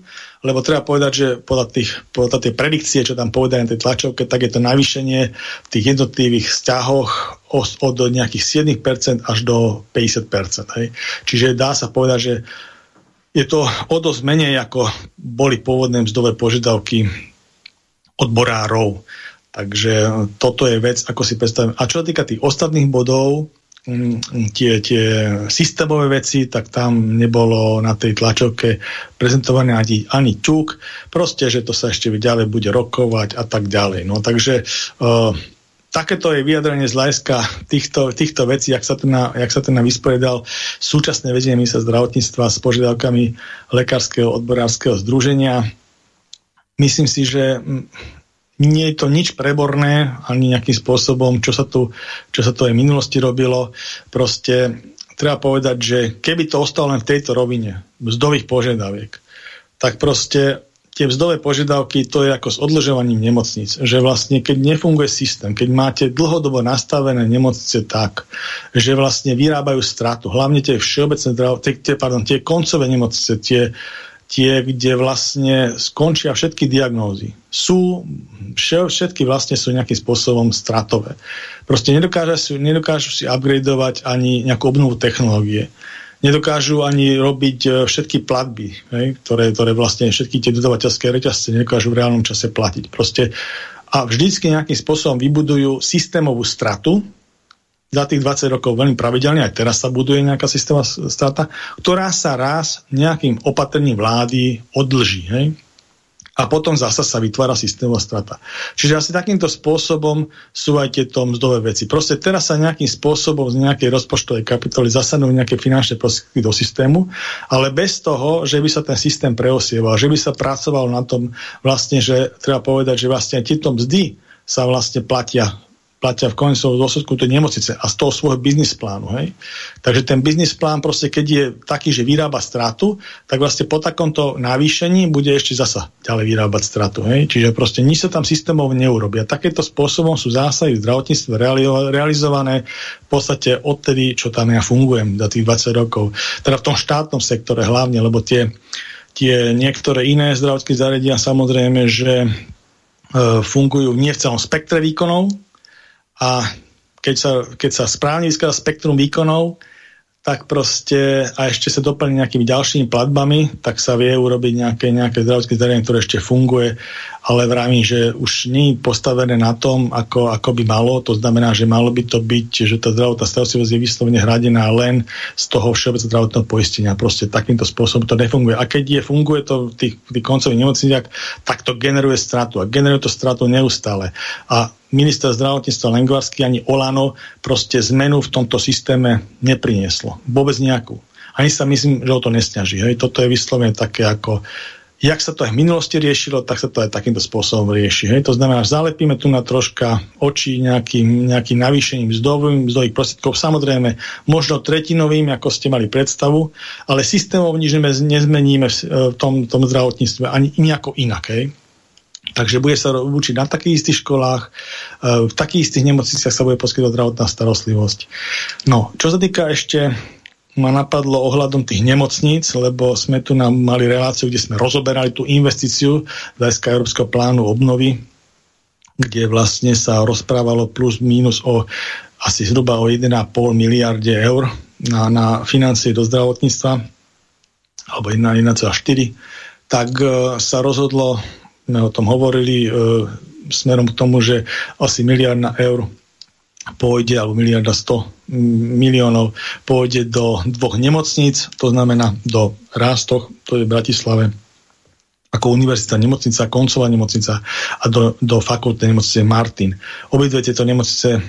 lebo treba povedať, že podľa, tých, podľa tej predikcie, čo tam povedali na tej tlačovke, tak je to navýšenie v tých jednotlivých vzťahoch od nejakých 7% až do 50%. Hej. Čiže dá sa povedať, že je to o dosť menej, ako boli pôvodné mzdové požiadavky odborárov. Takže toto je vec, ako si predstavím. A čo sa týka tých ostatných bodov, tie, tie systémové veci, tak tam nebolo na tej tlačovke prezentované ani, ani ťuk. Proste, že to sa ešte ďalej bude rokovať a tak ďalej. No takže uh, takéto je vyjadrenie z hľadiska týchto, týchto vecí, jak sa, ten, jak sa ten vysporiadal súčasné vedenie sa zdravotníctva s požiadavkami Lekárskeho odborárskeho združenia. Myslím si, že nie je to nič preborné, ani nejakým spôsobom, čo sa tu, čo sa tu aj v minulosti robilo. Proste treba povedať, že keby to ostalo len v tejto rovine mzdových požiadaviek, tak proste tie vzdové požiadavky, to je ako s odložovaním nemocnic, že vlastne keď nefunguje systém, keď máte dlhodobo nastavené nemocnice tak, že vlastne vyrábajú stratu, hlavne tie všeobecné, tie, pardon, tie koncové nemocnice, tie, tie, kde vlastne skončia všetky diagnózy, sú, všetky vlastne sú nejakým spôsobom stratové. Proste nedokážu si, nedokážu si upgradeovať ani nejakú obnovu technológie nedokážu ani robiť e, všetky platby, hej, ktoré, ktoré vlastne všetky tie dodavateľské reťazce nedokážu v reálnom čase platiť. Proste a vždycky nejakým spôsobom vybudujú systémovú stratu, za tých 20 rokov veľmi pravidelne, aj teraz sa buduje nejaká systémová strata, ktorá sa raz nejakým opatrním vlády odlží. Hej? a potom zasa sa vytvára systémová strata. Čiže asi takýmto spôsobom sú aj tieto mzdové veci. Proste teraz sa nejakým spôsobom z nejakej rozpočtovej kapitoly zasadnú nejaké finančné prostriedky do systému, ale bez toho, že by sa ten systém preosieval, že by sa pracoval na tom vlastne, že treba povedať, že vlastne tieto mzdy sa vlastne platia platia v konečnom dôsledku tej nemocnice a z toho svojho biznis plánu. Hej? Takže ten biznis plán proste, keď je taký, že vyrába stratu, tak vlastne po takomto navýšení bude ešte zasa ďalej vyrábať stratu. Hej? Čiže proste nič sa tam systémov neurobia. Takéto spôsobom sú zásahy v zdravotníctve realizované v podstate odtedy, čo tam ja fungujem za tých 20 rokov. Teda v tom štátnom sektore hlavne, lebo tie, tie niektoré iné zdravotné zariadenia samozrejme, že e, fungujú nie v celom spektre výkonov, a keď sa, keď sa správne vyskladá spektrum výkonov, tak proste a ešte sa doplní nejakými ďalšími platbami, tak sa vie urobiť nejaké, nejaké zdravotné zariadenie, ktoré ešte funguje, ale vravím, že už nie je postavené na tom, ako, ako by malo. To znamená, že malo by to byť, že tá zdravotná starostlivosť je vyslovene hradená len z toho všeobecného zdravotného poistenia. Proste takýmto spôsobom to nefunguje. A keď je, funguje to v tých, tých koncových nemocniciach, tak to generuje stratu. A generuje to stratu neustále. A minister zdravotníctva Lengvarsky ani Olano proste zmenu v tomto systéme neprinieslo. Vôbec nejakú. Ani sa myslím, že o to nesťaží. Hej. Toto je vyslovene také ako jak sa to aj v minulosti riešilo, tak sa to aj takýmto spôsobom rieši. Hej. To znamená, že zalepíme tu na troška oči nejakým, nejakým navýšením mzdovým, mzdových prostriedkov, samozrejme možno tretinovým, ako ste mali predstavu, ale systémov nič nezmeníme v tom, tom zdravotníctve ani nejako inak. Hej. Takže bude sa učiť na takých istých školách, e, v takých istých nemocniciach sa bude poskytovať zdravotná starostlivosť. No, čo sa týka ešte ma napadlo ohľadom tých nemocníc, lebo sme tu nám mali reláciu, kde sme rozoberali tú investíciu z Európskeho plánu obnovy, kde vlastne sa rozprávalo plus minus o asi zhruba o 1,5 miliarde eur na, na financie do zdravotníctva alebo 1,4 tak uh, sa rozhodlo sme o tom hovorili e, smerom k tomu, že asi miliarda eur pôjde, alebo miliarda 100 miliónov pôjde do dvoch nemocníc, to znamená do Rástoch, to je v Bratislave, ako univerzita nemocnica, koncová nemocnica a do, do fakultnej nemocnice Martin. Obidve tieto nemocnice e,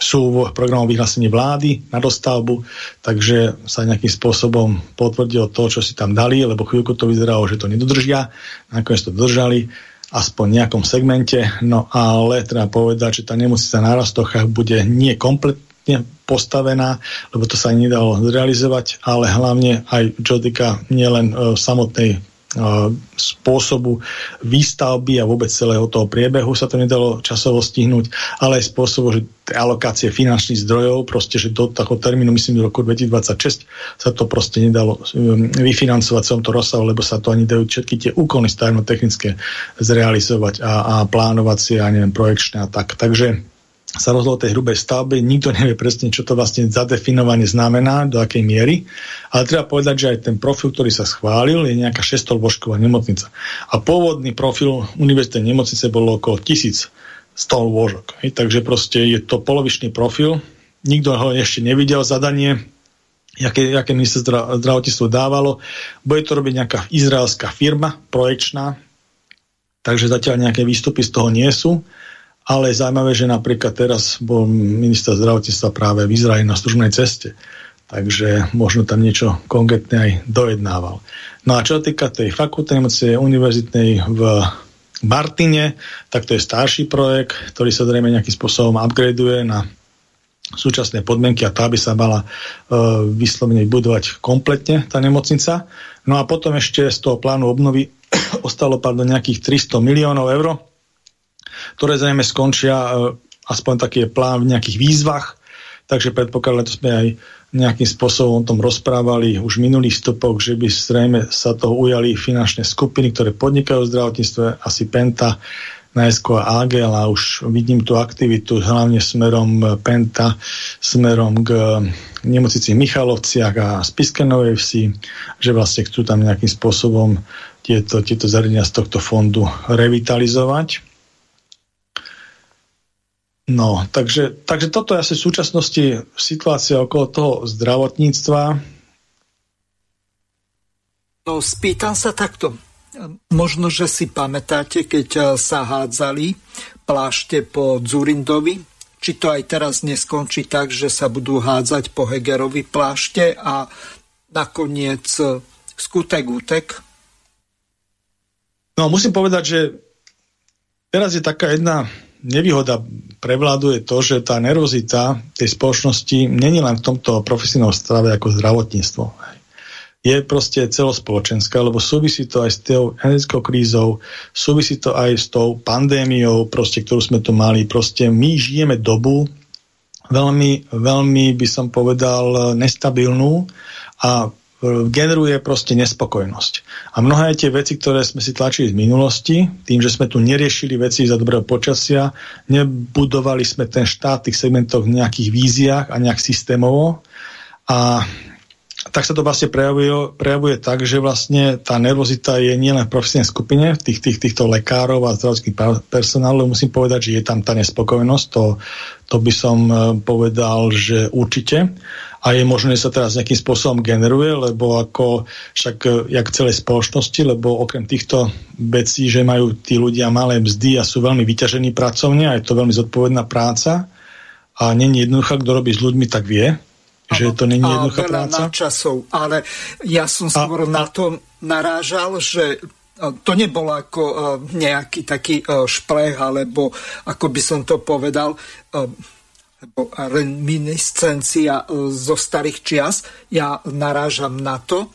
sú v programom vyhlásení vlády na dostavbu, takže sa nejakým spôsobom potvrdilo to, čo si tam dali, lebo chvíľku to vyzeralo, že to nedodržia, nakoniec to dodržali, aspoň v nejakom segmente, no ale treba povedať, že tá nemocnica na Rastochách bude nie kompletne postavená, lebo to sa nedalo zrealizovať, ale hlavne aj čo týka nielen e, samotnej spôsobu výstavby a vôbec celého toho priebehu sa to nedalo časovo stihnúť, ale aj spôsobu, že alokácie finančných zdrojov, proste, že do takého termínu, myslím, do roku 2026 sa to proste nedalo um, vyfinancovať celom to rozsahu, lebo sa to ani dajú všetky tie úkony stavebno-technické zrealizovať a, a plánovacie a neviem, projekčné a tak. Takže sa rozhodlo tej hrubej stavbe, nikto nevie presne, čo to vlastne zadefinovanie znamená, do akej miery, ale treba povedať, že aj ten profil, ktorý sa schválil, je nejaká 6 lôžková nemocnica. A pôvodný profil univerzitnej nemocnice bol okolo 1100 lôžok. Takže proste je to polovičný profil, nikto ho ešte nevidel zadanie, jaké, jaké ministerstvo zdravotníctvo dávalo. Bude to robiť nejaká izraelská firma, projekčná, takže zatiaľ nejaké výstupy z toho nie sú ale je zaujímavé, že napríklad teraz bol minister zdravotníctva práve v Izraeli na služnej ceste. Takže možno tam niečo konkrétne aj dojednával. No a čo týka tej fakultnej nemocnice univerzitnej v Martine, tak to je starší projekt, ktorý sa zrejme nejakým spôsobom upgradeuje na súčasné podmienky a tá by sa mala e, vyslovene budovať kompletne, tá nemocnica. No a potom ešte z toho plánu obnovy ostalo pardon, nejakých 300 miliónov eur, ktoré zrejme skončia, e, aspoň taký je plán v nejakých výzvach, takže predpokladám, že sme aj nejakým spôsobom o tom rozprávali už v minulých stopoch, že by zrejme sa toho ujali finančné skupiny, ktoré podnikajú v zdravotníctve, asi Penta, najskôr Agel a už vidím tú aktivitu hlavne smerom Penta, smerom k nemocnici Michalovciach a Spiskenovej vsi, že vlastne chcú tam nejakým spôsobom tieto, tieto zariadenia z tohto fondu revitalizovať. No, takže, takže toto je asi v súčasnosti situácia okolo toho zdravotníctva. No, spýtam sa takto. Možno, že si pamätáte, keď eh, sa hádzali plášte po Zurindovi, či to aj teraz neskončí tak, že sa budú hádzať po Hegerovi plášte a nakoniec eh, skutek útek? No, musím povedať, že teraz je taká jedna nevýhoda pre vládu je to, že tá nervozita tej spoločnosti není len v tomto profesionálnom stave ako zdravotníctvo. Je proste celospoločenská, lebo súvisí to aj s tou energetickou krízou, súvisí to aj s tou pandémiou, proste, ktorú sme tu mali. Proste my žijeme dobu veľmi, veľmi by som povedal, nestabilnú a generuje proste nespokojnosť. A mnohé tie veci, ktoré sme si tlačili z minulosti, tým, že sme tu neriešili veci za dobrého počasia, nebudovali sme ten štát v tých segmentoch v nejakých víziách a nejak systémovo a tak sa to vlastne prejavuje, prejavuje tak, že vlastne tá nervozita je nielen v profesnej skupine, tých, tých, týchto lekárov a zdravotných personálov, musím povedať, že je tam tá nespokojnosť, to, to by som eh, povedal, že určite. A je možné, že sa teraz nejakým spôsobom generuje, lebo ako však e, jak celej spoločnosti, lebo okrem týchto vecí, že majú tí ľudia malé mzdy a sú veľmi vyťažení pracovne a je to veľmi zodpovedná práca a není jednoduchá, kto robí s ľuďmi, tak vie, že to není jednoduchá práca. časov, ale ja som skôr a, na to narážal, že e, to nebolo ako e, nejaký taký šplech, alebo ako by som to povedal, reminiscencia e, zo starých čias. Ja narážam na to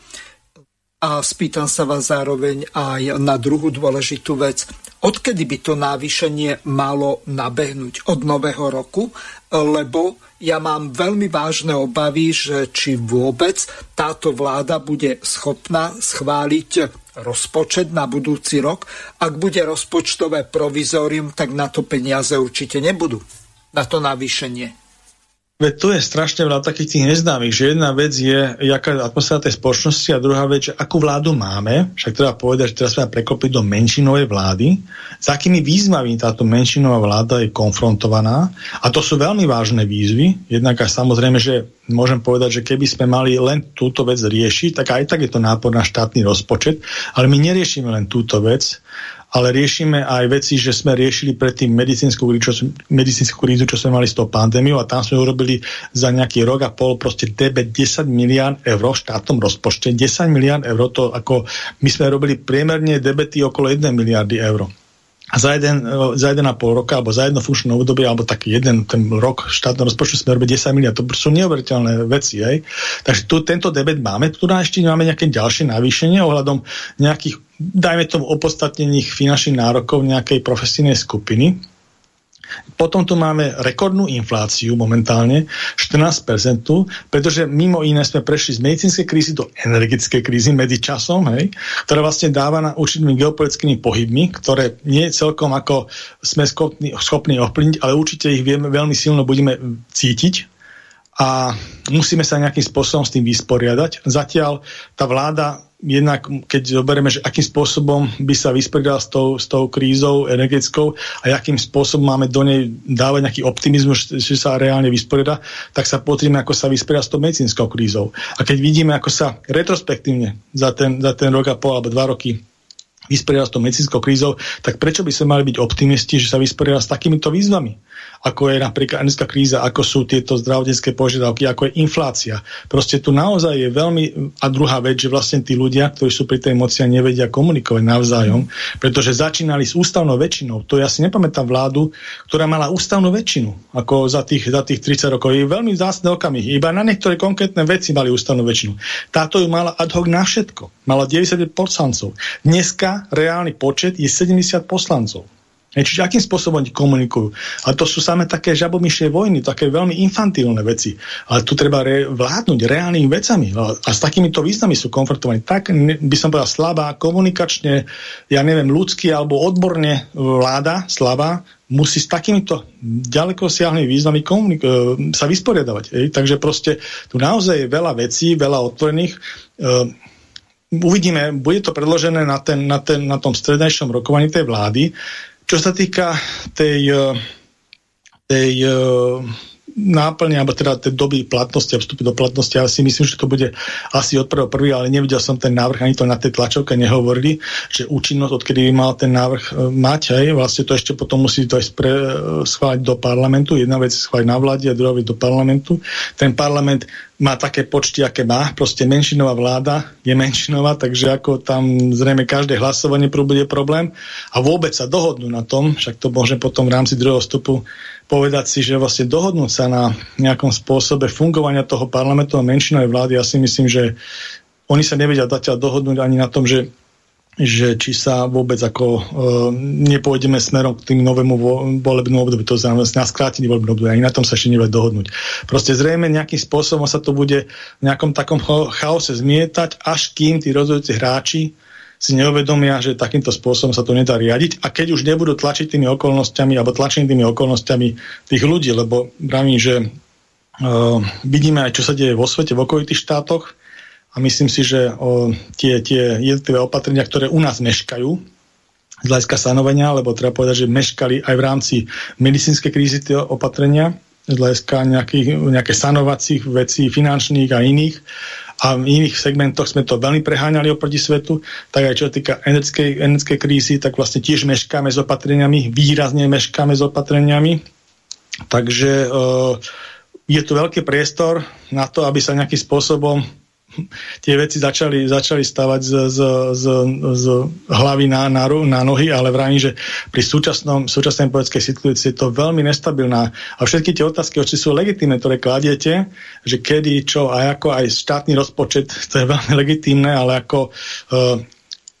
a spýtam sa vás zároveň aj na druhú dôležitú vec. Odkedy by to navýšenie malo nabehnúť? Od nového roku? Lebo ja mám veľmi vážne obavy, že či vôbec táto vláda bude schopná schváliť rozpočet na budúci rok. Ak bude rozpočtové provizorium, tak na to peniaze určite nebudú na to navýšenie? Veď tu je strašne veľa takých tých neznámych, že jedna vec je, jaká je atmosféra tej spoločnosti a druhá vec, že akú vládu máme, však treba povedať, že teraz sme preklopiť do menšinovej vlády, s akými výzvami táto menšinová vláda je konfrontovaná. A to sú veľmi vážne výzvy, jednak aj samozrejme, že môžem povedať, že keby sme mali len túto vec riešiť, tak aj tak je to nápor na štátny rozpočet, ale my neriešime len túto vec, ale riešime aj veci, že sme riešili predtým krízu, medicínsku krízu, čo sme mali s tou pandémiou a tam sme urobili za nejaký rok a pol proste DB 10 miliard eur v štátnom rozpočte. 10 miliard eur, to ako my sme robili priemerne debety okolo 1 miliardy eur za jeden, za jeden a pol roka, alebo za jedno funkčné obdobie, alebo taký jeden ten rok štátneho rozpočtu sme robili 10 miliard. To sú neuveriteľné veci. Hej. Takže tu, tento debet máme, tu ešte máme nejaké ďalšie navýšenie ohľadom nejakých, dajme tomu, opodstatnených finančných nárokov nejakej profesijnej skupiny, potom tu máme rekordnú infláciu momentálne, 14%, pretože mimo iné sme prešli z medicínskej krízy do energetickej krízy medzi časom, hej, ktorá vlastne dáva na určitými geopolitickými pohybmi, ktoré nie celkom ako sme schopní, schopní ovplyvniť, ale určite ich vieme, veľmi silno budeme cítiť a musíme sa nejakým spôsobom s tým vysporiadať. Zatiaľ tá vláda jednak, keď zoberieme, že akým spôsobom by sa vysporiadal s tou, s tou krízou energetickou a akým spôsobom máme do nej dávať nejaký optimizmus, že sa reálne vysporiada, tak sa pozrieme, ako sa vysporiada s tou medicínskou krízou. A keď vidíme, ako sa retrospektívne za ten, za ten rok a pol alebo dva roky vysporiada s tou medicínskou krízou, tak prečo by sme mali byť optimisti, že sa vysporiada s takýmito výzvami? Ako je napríklad energetická kríza, ako sú tieto zdravotnícke požiadavky, ako je inflácia. Proste tu naozaj je veľmi... A druhá vec, že vlastne tí ľudia, ktorí sú pri tej moci a nevedia komunikovať navzájom, pretože začínali s ústavnou väčšinou. To ja si nepamätám vládu, ktorá mala ústavnú väčšinu, ako za tých, za tých 30 rokov. Je veľmi vzácne okamihy. Iba na niektoré konkrétne veci mali ústavnú väčšinu. Táto ju mala ad hoc na všetko Mala 90 poslancov. Dneska reálny počet je 70 poslancov. Čiže akým spôsobom oni komunikujú. A to sú samé také žabomyšie vojny, také veľmi infantilné veci. Ale tu treba re- vládnuť reálnymi vecami. A s takýmito významy sú konfrontovaní. Tak by som povedal slabá, komunikačne, ja neviem, ľudský alebo odborne vláda, slabá, musí s takýmito ďaleko siahlými významy e, sa vysporiadavať. Ej? Takže proste tu naozaj je veľa vecí, veľa otvorených. Uh, uvidíme, bude to predložené na, ten, na, ten, na tom strednejšom rokovaní tej vlády. Čo sa týka tej, eh, tej eh, náplne, alebo teda tej doby platnosti a vstupy do platnosti, ja si myslím, že to bude asi od 1.1., ale nevidel som ten návrh, ani to na tej tlačovke nehovorili, že účinnosť, odkedy by mal ten návrh eh, mať, aj, vlastne to ešte potom musí to aj spre, schváliť do parlamentu, jedna vec schváliť na vláde a druhá vec do parlamentu. Ten parlament má také počty, aké má. Proste menšinová vláda je menšinová, takže ako tam zrejme každé hlasovanie bude problém. A vôbec sa dohodnú na tom, však to môže potom v rámci druhého vstupu povedať si, že vlastne dohodnúť sa na nejakom spôsobe fungovania toho parlamentu a menšinovej vlády, ja si myslím, že oni sa nevedia zatiaľ dohodnúť ani na tom, že že či sa vôbec ako e, nepôjdeme smerom k tým novému volebnému obdobiu, to znamená na skrátení volebného obdobia, ani na tom sa ešte nevie dohodnúť. Proste zrejme nejakým spôsobom sa to bude v nejakom takom chaose zmietať, až kým tí rozhodujúci hráči si neuvedomia, že takýmto spôsobom sa to nedá riadiť a keď už nebudú tlačiť tými okolnostiami alebo tlačenými okolnostiami tých ľudí, lebo vravím, že uh, vidíme aj, čo sa deje vo svete, v okolitých štátoch, a myslím si, že o, tie, tie jednotlivé opatrenia, ktoré u nás meškajú, z hľadiska sanovania, lebo treba povedať, že meškali aj v rámci medicínskej krízy tie opatrenia, z hľadiska nejakých, nejaké sanovacích vecí, finančných a iných. A v iných segmentoch sme to veľmi preháňali oproti svetu. Tak aj čo týka energetickej, energetickej krízy, tak vlastne tiež meškáme s opatreniami, výrazne meškáme s opatreniami. Takže e, je tu veľký priestor na to, aby sa nejakým spôsobom tie veci začali, začali stavať z, z, z, z hlavy na, na, na nohy, ale vravím, že pri súčasnom, súčasnej politickej situácii je to veľmi nestabilná. A všetky tie otázky, hoci sú legitímne, ktoré kladiete, že kedy, čo a ako aj štátny rozpočet, to je veľmi legitímne, ale ako uh,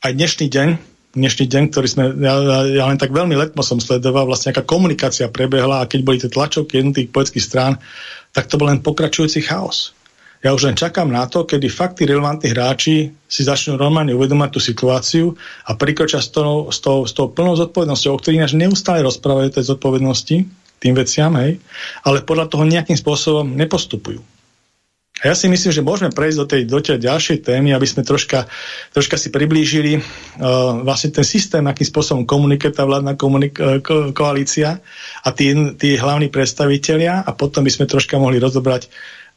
aj dnešný deň, dnešný deň, ktorý sme, ja, ja len tak veľmi letmo som sledoval, vlastne aká komunikácia prebehla a keď boli tie tlačovky jednotých politických strán, tak to bol len pokračujúci chaos. Ja už len čakám na to, kedy fakt tí relevantní hráči si začnú normálne uvedomať tú situáciu a prikročia s tou, s tou, s tou plnou zodpovednosťou, o ktorej neustále rozprávajú tej zodpovednosti, tým veciam, hej, ale podľa toho nejakým spôsobom nepostupujú. A ja si myslím, že môžeme prejsť do tej, do tej ďalšej témy, aby sme troška, troška si priblížili uh, vlastne ten systém, akým spôsobom komunikuje tá vládna komunik- uh, ko- koalícia a tí, tí hlavní predstavitelia a potom by sme troška mohli rozobrať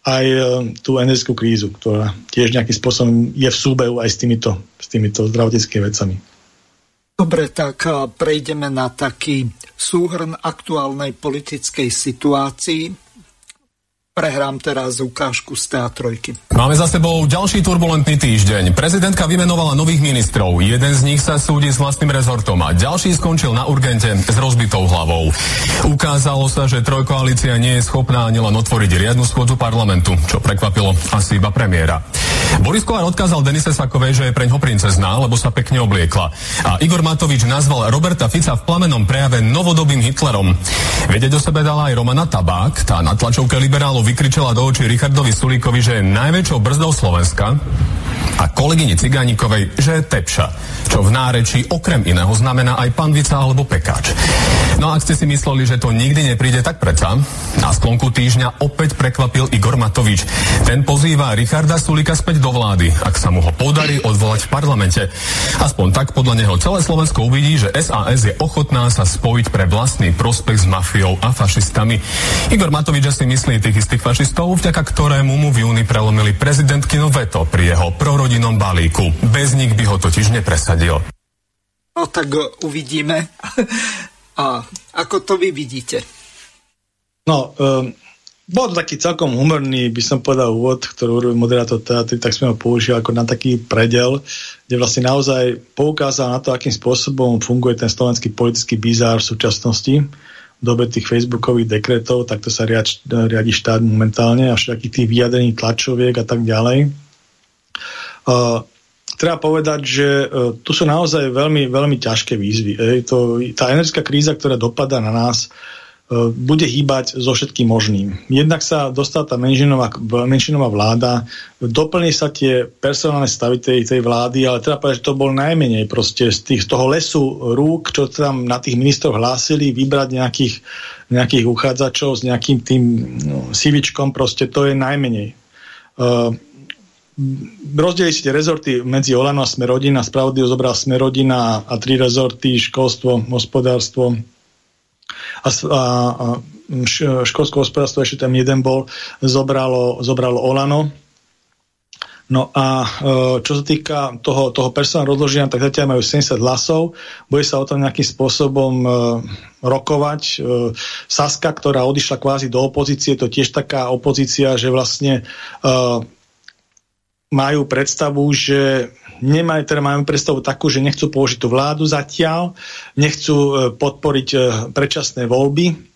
aj e, tú energetickú krízu, ktorá tiež nejakým spôsobom je v súbehu aj s týmito, s týmito zdravotnickými vecami. Dobre, tak e, prejdeme na taký súhrn aktuálnej politickej situácii prehrám teraz ukážku z teatrojky. Máme za sebou ďalší turbulentný týždeň. Prezidentka vymenovala nových ministrov. Jeden z nich sa súdi s vlastným rezortom a ďalší skončil na urgente s rozbitou hlavou. Ukázalo sa, že trojkoalícia nie je schopná ani len otvoriť riadnu schôdzu parlamentu, čo prekvapilo asi iba premiéra. Boris Kolár odkázal Denise Sakovej, že je preňho princezná, lebo sa pekne obliekla. A Igor Matovič nazval Roberta Fica v plamenom prejave novodobým Hitlerom. Vedieť o sebe dala aj Romana Tabák, tá na tlačovke liberálov vykričala do očí Richardovi Sulíkovi, že je najväčšou brzdou Slovenska a kolegyni Cigánikovej, že je tepša, čo v nárečí okrem iného znamená aj panvica alebo pekáč. No a ak ste si mysleli, že to nikdy nepríde, tak predsa. Na sklonku týždňa opäť prekvapil Igor Matovič. Ten pozýva Richarda Sulika späť do vlády, ak sa mu ho podarí odvolať v parlamente. Aspoň tak podľa neho celé Slovensko uvidí, že SAS je ochotná sa spojiť pre vlastný prospech s mafiou a fašistami. Igor Matovič asi myslí tých istých fašistov, vďaka ktorému mu v júni prelomili prezidentkino veto pri jeho prorodinnom balíku. Bez nich by ho totiž nepresadil. No tak uvidíme. A ako to vy vidíte? No, um, bol to taký celkom humorný, by som povedal, úvod, ktorý urobil moderátor teatry, tak sme ho použili ako na taký predel, kde vlastne naozaj poukázal na to, akým spôsobom funguje ten slovenský politický bizár v súčasnosti v dobe tých facebookových dekretov, takto sa riad, riadi štát momentálne, až takých tých vyjadrení tlačoviek a tak ďalej. Uh, treba povedať, že tu sú naozaj veľmi, veľmi ťažké výzvy. Hej. To, tá energetická kríza, ktorá dopadá na nás, E, bude hýbať so všetkým možným. Jednak sa dostala tá menšinová, menšinová vláda, doplní sa tie personálne stavy tej, tej vlády, ale treba povedať, že to bol najmenej proste z, tých, z toho lesu rúk, čo tam na tých ministrov hlásili, vybrať nejakých, nejakých uchádzačov s nejakým tým no, sivičkom, proste to je najmenej. Uh, rozdelili si tie rezorty medzi Olano a Smerodina, spravodlivo zobral Smerodina a tri rezorty, školstvo, hospodárstvo, a, a, a školské hospodárstvo, ešte tam jeden bol, zobralo, zobralo Olano. No a e, čo sa týka toho, toho personálneho rozloženia, tak zatiaľ majú 70 hlasov. Bude sa o tom nejakým spôsobom e, rokovať. E, Saska, ktorá odišla kvázi do opozície, to tiež taká opozícia, že vlastne majú predstavu, že nemajú, teda majú predstavu takú, že nechcú použiť tú vládu zatiaľ, nechcú e, podporiť e, predčasné voľby,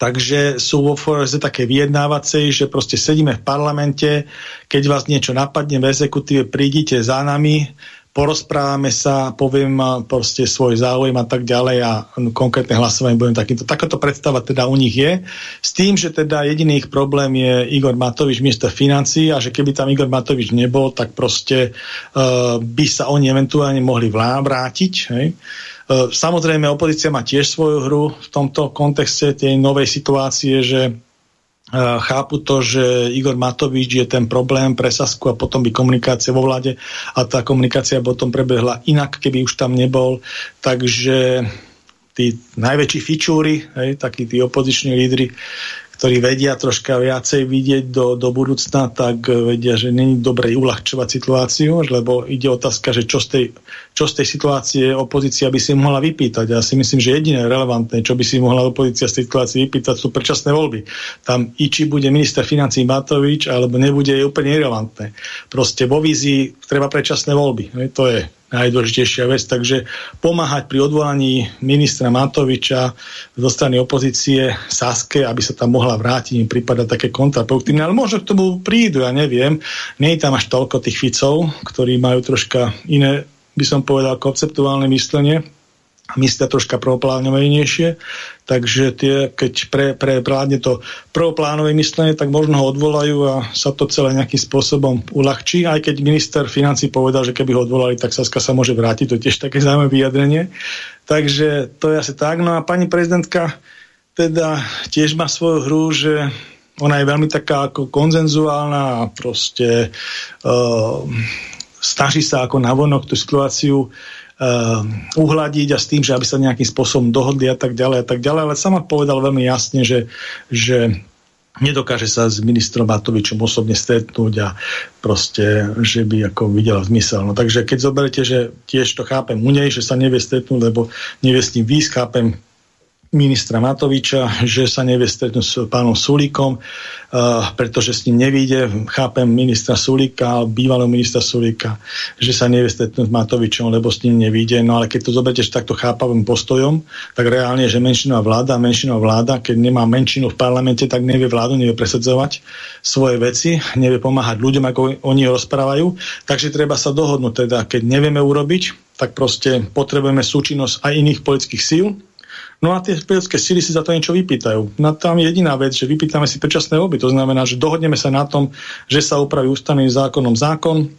takže sú vo forze také vyjednávacej, že proste sedíme v parlamente, keď vás niečo napadne v exekutíve, prídite za nami, porozprávame sa, poviem proste svoj záujem a tak ďalej a konkrétne hlasovanie budem takýmto. Takáto predstava teda u nich je. S tým, že teda jediný ich problém je Igor Matovič, minister financí a že keby tam Igor Matovič nebol, tak proste uh, by sa oni eventuálne mohli vrátiť. Hej. Uh, samozrejme, opozícia má tiež svoju hru v tomto kontexte tej novej situácie, že chápu to, že Igor Matovič je ten problém pre Sasku a potom by komunikácia vo vláde a tá komunikácia potom prebehla inak, keby už tam nebol. Takže tí najväčší fičúry, hej, takí tí opoziční lídry, ktorí vedia troška viacej vidieť do, do budúcna, tak vedia, že není dobre uľahčovať situáciu, lebo ide otázka, že čo z, tej, čo z tej situácie opozícia by si mohla vypýtať. Ja si myslím, že jediné relevantné, čo by si mohla opozícia z tej situácie vypýtať, sú predčasné voľby. Tam i či bude minister financí Matovič, alebo nebude, je úplne irrelevantné. Proste vo vízii treba predčasné voľby. To je najdôležitejšia vec. Takže pomáhať pri odvolaní ministra Matoviča zo strany opozície Saske, aby sa tam mohla vrátiť, im prípada také kontraproduktívne. Ale možno k tomu prídu, ja neviem. Nie je tam až toľko tých Ficov, ktorí majú troška iné, by som povedal, konceptuálne myslenie myslia troška prvoplánovejnejšie, takže tie, keď pre, pre to prvoplánové myslenie, tak možno ho odvolajú a sa to celé nejakým spôsobom uľahčí, aj keď minister financí povedal, že keby ho odvolali, tak Saska sa môže vrátiť, to je tiež také zaujímavé vyjadrenie. Takže to je asi tak. No a pani prezidentka teda tiež má svoju hru, že ona je veľmi taká ako konzenzuálna a proste uh, snaží sa ako navonok tú situáciu uh, uhladiť a s tým, že aby sa nejakým spôsobom dohodli a tak ďalej a tak ďalej, ale sama povedal veľmi jasne, že, že nedokáže sa s ministrom Matovičom osobne stretnúť a proste, že by ako videla zmysel. No, takže keď zoberete, že tiež to chápem u nej, že sa nevie stretnúť, lebo nevie s ním výsť, chápem ministra Matoviča, že sa nevie stretnúť s pánom Sulíkom, uh, pretože s ním nevíde, chápem ministra Sulíka, bývalého ministra Sulíka, že sa nevie stretnúť s Matovičom, lebo s ním nevíde. No ale keď to zoberiete takto chápavým postojom, tak reálne, že menšinová vláda, menšinová vláda, keď nemá menšinu v parlamente, tak nevie vládu, nevie presadzovať svoje veci, nevie pomáhať ľuďom, ako oni rozprávajú. Takže treba sa dohodnúť teda, keď nevieme urobiť, tak proste potrebujeme súčinnosť aj iných politických síl, No a tie spejocké síly si za to niečo vypýtajú. Na tam je jediná vec, že vypýtame si predčasné voľby. To znamená, že dohodneme sa na tom, že sa upraví ústavným zákonom zákon,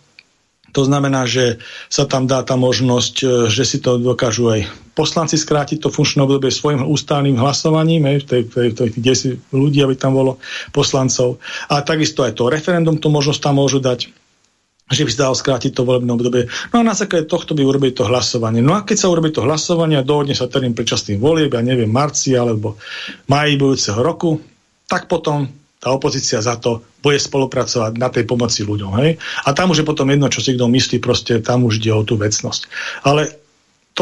to znamená, že sa tam dá tá možnosť, e, že si to dokážu aj poslanci skrátiť to funkčné obdobie svojim ústavným hlasovaním, v tej, tej, tej, tej ľudí, aby tam bolo poslancov. A takisto aj to referendum, tú možnosť tam môžu dať že by sa dalo skrátiť to volebné obdobie. No a na základe tohto by urobili to hlasovanie. No a keď sa urobí to hlasovanie a dohodne sa termín predčasných volieb, ja neviem, marci alebo maji budúceho roku, tak potom tá opozícia za to bude spolupracovať na tej pomoci ľuďom. Hej? A tam už je potom jedno, čo si kto myslí, proste tam už ide o tú vecnosť. Ale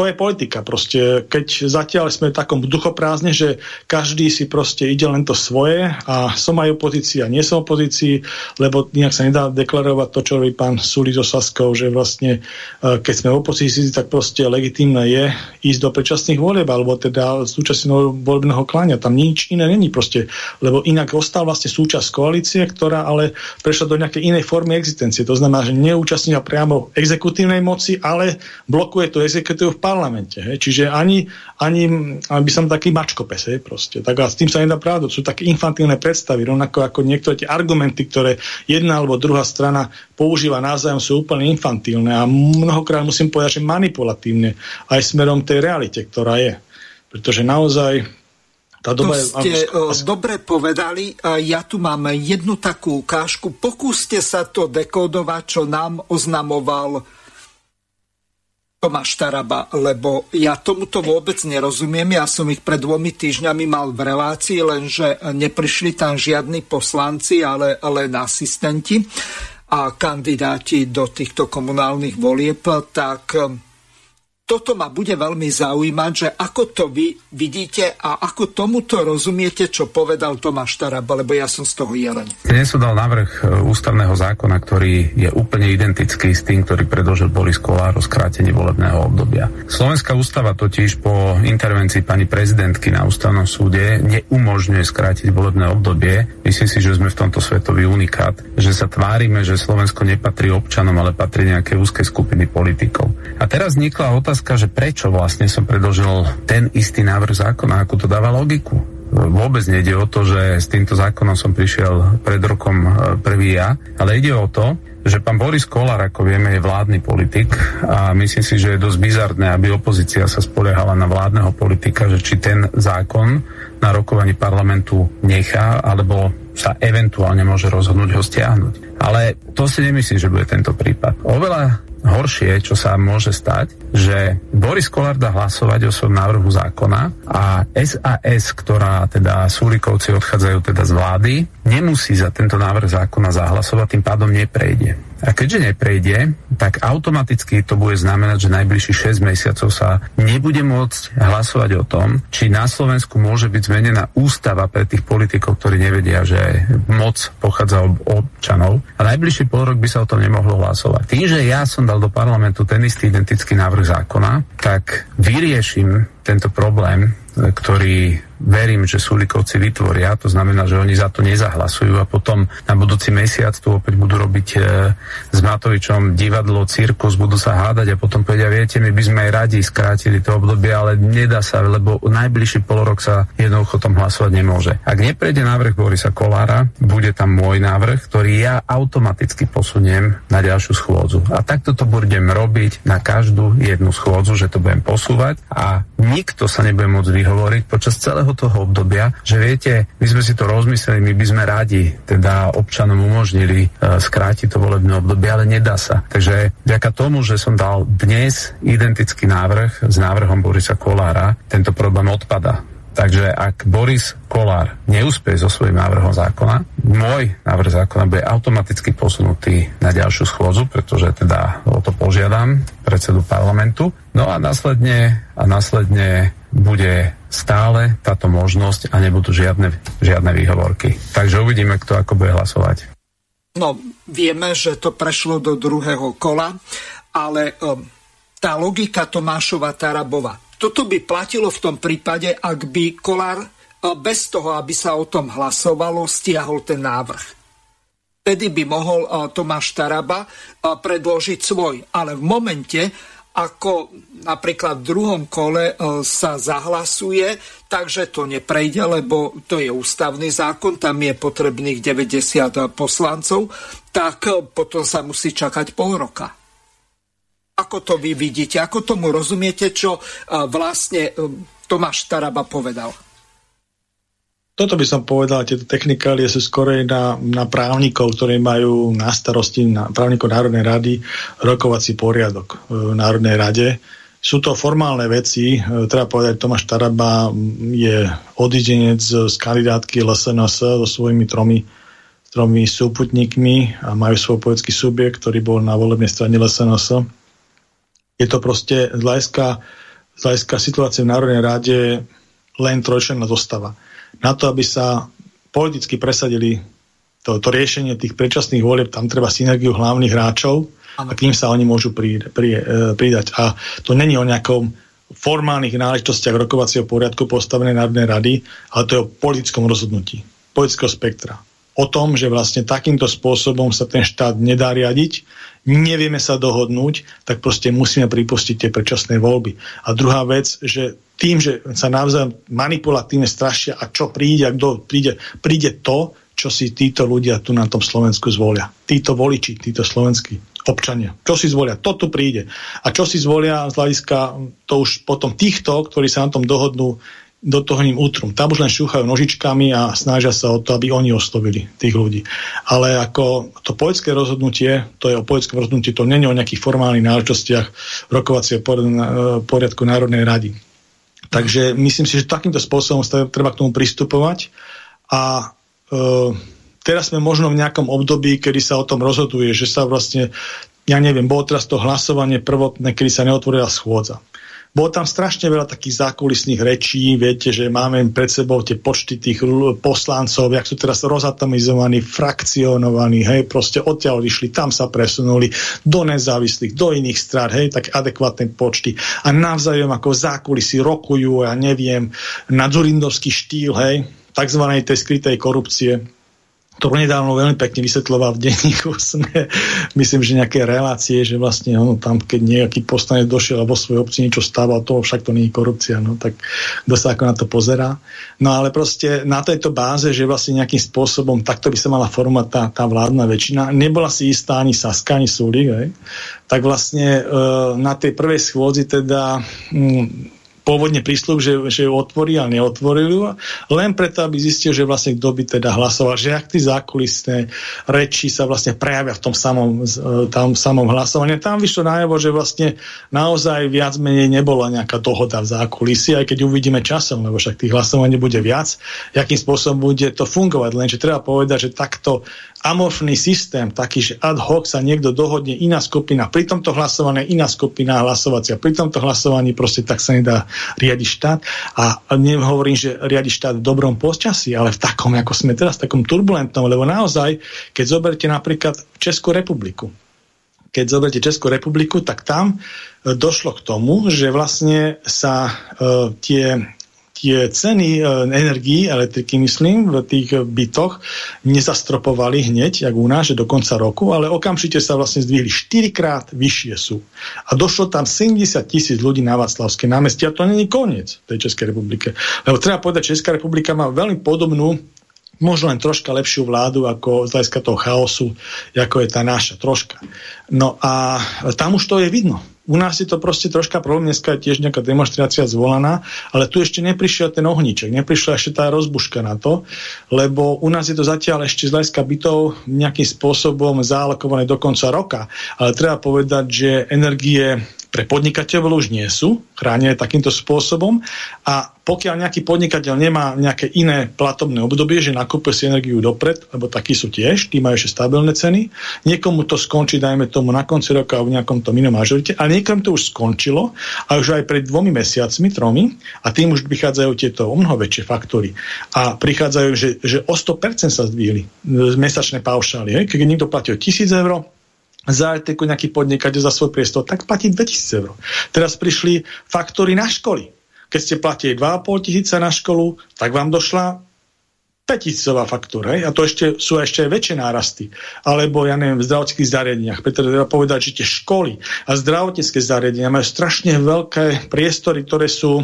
to je politika. Proste, keď zatiaľ sme v takom duchoprázdne, že každý si proste ide len to svoje a som aj opozícia, nie som opozícii, lebo nejak sa nedá deklarovať to, čo robí pán Suli so Saskou, že vlastne e, keď sme v opozícii, tak proste legitímne je ísť do predčasných volieb, alebo teda súčasného voľbného kláňa. Tam nič iné není proste, lebo inak ostal vlastne súčasť koalície, ktorá ale prešla do nejakej inej formy existencie. To znamená, že neúčastnila priamo exekutívnej moci, ale blokuje tú exekutívu v parlamente. Hej. Čiže ani, ani by som taký mačkopes, hej, proste. Tak a s tým sa nedá pravdu. Sú také infantilné predstavy, rovnako ako niektoré tie argumenty, ktoré jedna alebo druhá strana používa navzájom, sú úplne infantilné a mnohokrát musím povedať, že manipulatívne aj smerom tej realite, ktorá je. Pretože naozaj tá doba to ste je... dobre povedali. Ja tu mám jednu takú ukážku. Pokúste sa to dekodovať, čo nám oznamoval Tomáš Taraba, lebo ja tomuto vôbec nerozumiem. Ja som ich pred dvomi týždňami mal v relácii, lenže neprišli tam žiadni poslanci, ale len asistenti a kandidáti do týchto komunálnych volieb, tak toto ma bude veľmi zaujímať, že ako to vy vidíte a ako tomuto rozumiete, čo povedal Tomáš Taraba, lebo ja som z toho jelen. Dnes som dal návrh e, ústavného zákona, ktorý je úplne identický s tým, ktorý predložil Boris Kolár o skrátení volebného obdobia. Slovenská ústava totiž po intervencii pani prezidentky na ústavnom súde neumožňuje skrátiť volebné obdobie. Myslím si, že sme v tomto svetový unikát, že sa tvárime, že Slovensko nepatrí občanom, ale patrí nejaké úzkej skupiny politikov. A teraz vznikla otázka, otázka, že prečo vlastne som predložil ten istý návrh zákona, ako to dáva logiku. Vôbec nejde o to, že s týmto zákonom som prišiel pred rokom e, prvý ja, ale ide o to, že pán Boris Kolár, ako vieme, je vládny politik a myslím si, že je dosť bizardné, aby opozícia sa spoliehala na vládneho politika, že či ten zákon na rokovaní parlamentu nechá, alebo sa eventuálne môže rozhodnúť ho stiahnuť. Ale to si nemyslím, že bude tento prípad. Oveľa horšie, čo sa môže stať, že Boris Kolár dá hlasovať o svojom návrhu zákona a SAS, ktorá teda Súrikovci odchádzajú teda z vlády, nemusí za tento návrh zákona zahlasovať, tým pádom neprejde. A keďže neprejde, tak automaticky to bude znamenať, že najbližších 6 mesiacov sa nebude môcť hlasovať o tom, či na Slovensku môže byť zmenená ústava pre tých politikov, ktorí nevedia, že moc pochádza od občanov. A najbližší pol rok by sa o tom nemohlo hlasovať. Tým, že ja som dal do parlamentu ten istý identický návrh zákona, tak vyriešim tento problém, ktorý verím, že Sulikovci vytvoria, to znamená, že oni za to nezahlasujú a potom na budúci mesiac tu opäť budú robiť e, s Matovičom divadlo, cirkus, budú sa hádať a potom povedia, viete, my by sme aj radi skrátili to obdobie, ale nedá sa, lebo najbližší polorok sa jednoducho tom hlasovať nemôže. Ak neprejde návrh Borisa Kolára, bude tam môj návrh, ktorý ja automaticky posuniem na ďalšiu schôdzu. A takto to budem robiť na každú jednu schôdzu, že to budem posúvať a nikto sa nebude môcť vyhovoriť počas celého celého toho obdobia, že viete, my sme si to rozmysleli, my by sme radi teda občanom umožnili uh, skrátiť to volebné obdobie, ale nedá sa. Takže vďaka tomu, že som dal dnes identický návrh s návrhom Borisa Kolára, tento problém odpada. Takže ak Boris Kolár neúspie so svojím návrhom zákona, môj návrh zákona bude automaticky posunutý na ďalšiu schôdzu, pretože teda o to požiadam predsedu parlamentu. No a následne, a následne bude stále táto možnosť a nebudú žiadne, žiadne výhovorky. Takže uvidíme, kto ako bude hlasovať. No, vieme, že to prešlo do druhého kola, ale um, tá logika Tomášova Tarabova, toto by platilo v tom prípade, ak by Kolár uh, bez toho, aby sa o tom hlasovalo, stiahol ten návrh. Tedy by mohol uh, Tomáš Taraba uh, predložiť svoj. Ale v momente, ako napríklad v druhom kole e, sa zahlasuje, takže to neprejde, lebo to je ústavný zákon, tam je potrebných 90 poslancov, tak e, potom sa musí čakať pol roka. Ako to vy vidíte, ako tomu rozumiete, čo e, vlastne Tomáš Taraba povedal? toto by som povedal, tieto technikálie sú skorej na, na právnikov, ktorí majú na starosti, na právnikov Národnej rady, rokovací poriadok v Národnej rade. Sú to formálne veci, e, treba povedať, Tomáš Taraba je odidenec z kandidátky LSNS so svojimi tromi, tromi súputníkmi a majú svoj poetský subjekt, ktorý bol na volebnej strane LSNS. Je to proste z hľadiska z hľadiska situácie v Národnej rade len trojčlenná zostava. Na to, aby sa politicky presadili to, to riešenie tých predčasných volieb, tam treba synergiu hlavných hráčov a k ním sa oni môžu pri, pri, e, pridať. A to není o nejakom formálnych náležitostiach rokovacieho poriadku postavenej Národnej rady, ale to je o politickom rozhodnutí, politického spektra. O tom, že vlastne takýmto spôsobom sa ten štát nedá riadiť, nevieme sa dohodnúť, tak proste musíme pripustiť tie predčasné voľby. A druhá vec, že tým, že sa navzájom manipulatívne strašia a čo príde, a kto príde, príde to, čo si títo ľudia tu na tom Slovensku zvolia. Títo voliči, títo slovenskí občania. Čo si zvolia? To tu príde. A čo si zvolia z hľadiska to už potom týchto, ktorí sa na tom dohodnú, do toho ním útrum. Tam už len šúchajú nožičkami a snažia sa o to, aby oni oslovili tých ľudí. Ale ako to poľské rozhodnutie, to je o poľskom rozhodnutí, to není o nejakých formálnych náležitostiach rokovacieho poriadku Národnej rady. Takže myslím si, že takýmto spôsobom treba k tomu pristupovať a Uh, teraz sme možno v nejakom období, kedy sa o tom rozhoduje, že sa vlastne, ja neviem, bolo teraz to hlasovanie prvotné, kedy sa neotvorila schôdza. Bolo tam strašne veľa takých zákulisných rečí, viete, že máme pred sebou tie počty tých poslancov, jak sú teraz rozatomizovaní, frakcionovaní, hej, proste odtiaľ vyšli, tam sa presunuli do nezávislých, do iných strát, hej, tak adekvátne počty. A navzájom ako zákulisy rokujú, ja neviem, na dzurindovský štýl, hej, tzv. tej skrytej korupcie, ktorú nedávno veľmi pekne vysvetľoval v denníku myslím, že nejaké relácie, že vlastne ono, tam, keď nejaký poslanec došiel a vo obci niečo stával, to však to nie je korupcia, no tak kto sa ako na to pozerá. No ale proste na tejto báze, že vlastne nejakým spôsobom takto by sa mala formovať tá, tá vládna väčšina, nebola si istá ani Saska, ani Súlik, tak vlastne e, na tej prvej schôdzi teda mm, pôvodne prísľub, že, že ju otvorí a neotvoril ju, len preto, aby zistil, že vlastne kto by teda hlasoval, že ak tí zákulisné reči sa vlastne prejavia v tom samom, e, tam samom hlasovaní. Tam vyšlo najavo, že vlastne naozaj viac menej nebola nejaká dohoda v zákulisí, aj keď uvidíme časom, lebo však tých hlasovaní bude viac, akým spôsobom bude to fungovať. Lenže treba povedať, že takto amorfný systém, taký, že ad hoc sa niekto dohodne, iná skupina, pri tomto hlasovaní iná skupina hlasovacia, pri tomto hlasovaní proste tak sa nedá riadiť štát. A nehovorím, že riadi štát v dobrom počasí, ale v takom, ako sme teraz, v takom turbulentnom, lebo naozaj, keď zoberte napríklad Českú republiku, keď zoberte Českú republiku, tak tam e, došlo k tomu, že vlastne sa uh, tie tie ceny e, energií, elektriky myslím, v tých bytoch nezastropovali hneď, jak u nás, že do konca roku, ale okamžite sa vlastne zdvihli 4 krát vyššie sú. A došlo tam 70 tisíc ľudí na Václavské námestie a to není koniec tej Českej republike. Lebo treba povedať, Česká republika má veľmi podobnú možno len troška lepšiu vládu ako z hľadiska toho chaosu, ako je tá naša, troška. No a tam už to je vidno. U nás je to proste troška problém, dneska je tiež nejaká demonstrácia zvolaná, ale tu ešte neprišiel ten ohníček, neprišla ešte tá rozbuška na to, lebo u nás je to zatiaľ ešte z hľadiska bytov nejakým spôsobom zálokované do konca roka. Ale treba povedať, že energie pre podnikateľov už nie sú chránené takýmto spôsobom a pokiaľ nejaký podnikateľ nemá nejaké iné platobné obdobie, že nakúpil si energiu dopred, lebo takí sú tiež, tí majú ešte stabilné ceny, niekomu to skončí, dajme tomu na konci roka v nejakom tom inom mažorite, a niekomu to už skončilo a už aj pred dvomi mesiacmi, tromi, a tým už prichádzajú tieto o mnoho väčšie faktory. A prichádzajú, že, že o 100% sa zdvihli mesačné paušály. Keď niekto platil 1000 eur, za nejaký podnikateľ za svoj priestor, tak platí 2000 eur. Teraz prišli faktory na školy. Keď ste platili 2,5 tisíca na školu, tak vám došla 5000 faktúra, a to ešte, sú ešte aj väčšie nárasty. Alebo, ja neviem, v zdravotníckých zariadeniach. Preto treba povedať, že tie školy a zdravotnícke zariadenia majú strašne veľké priestory, ktoré sú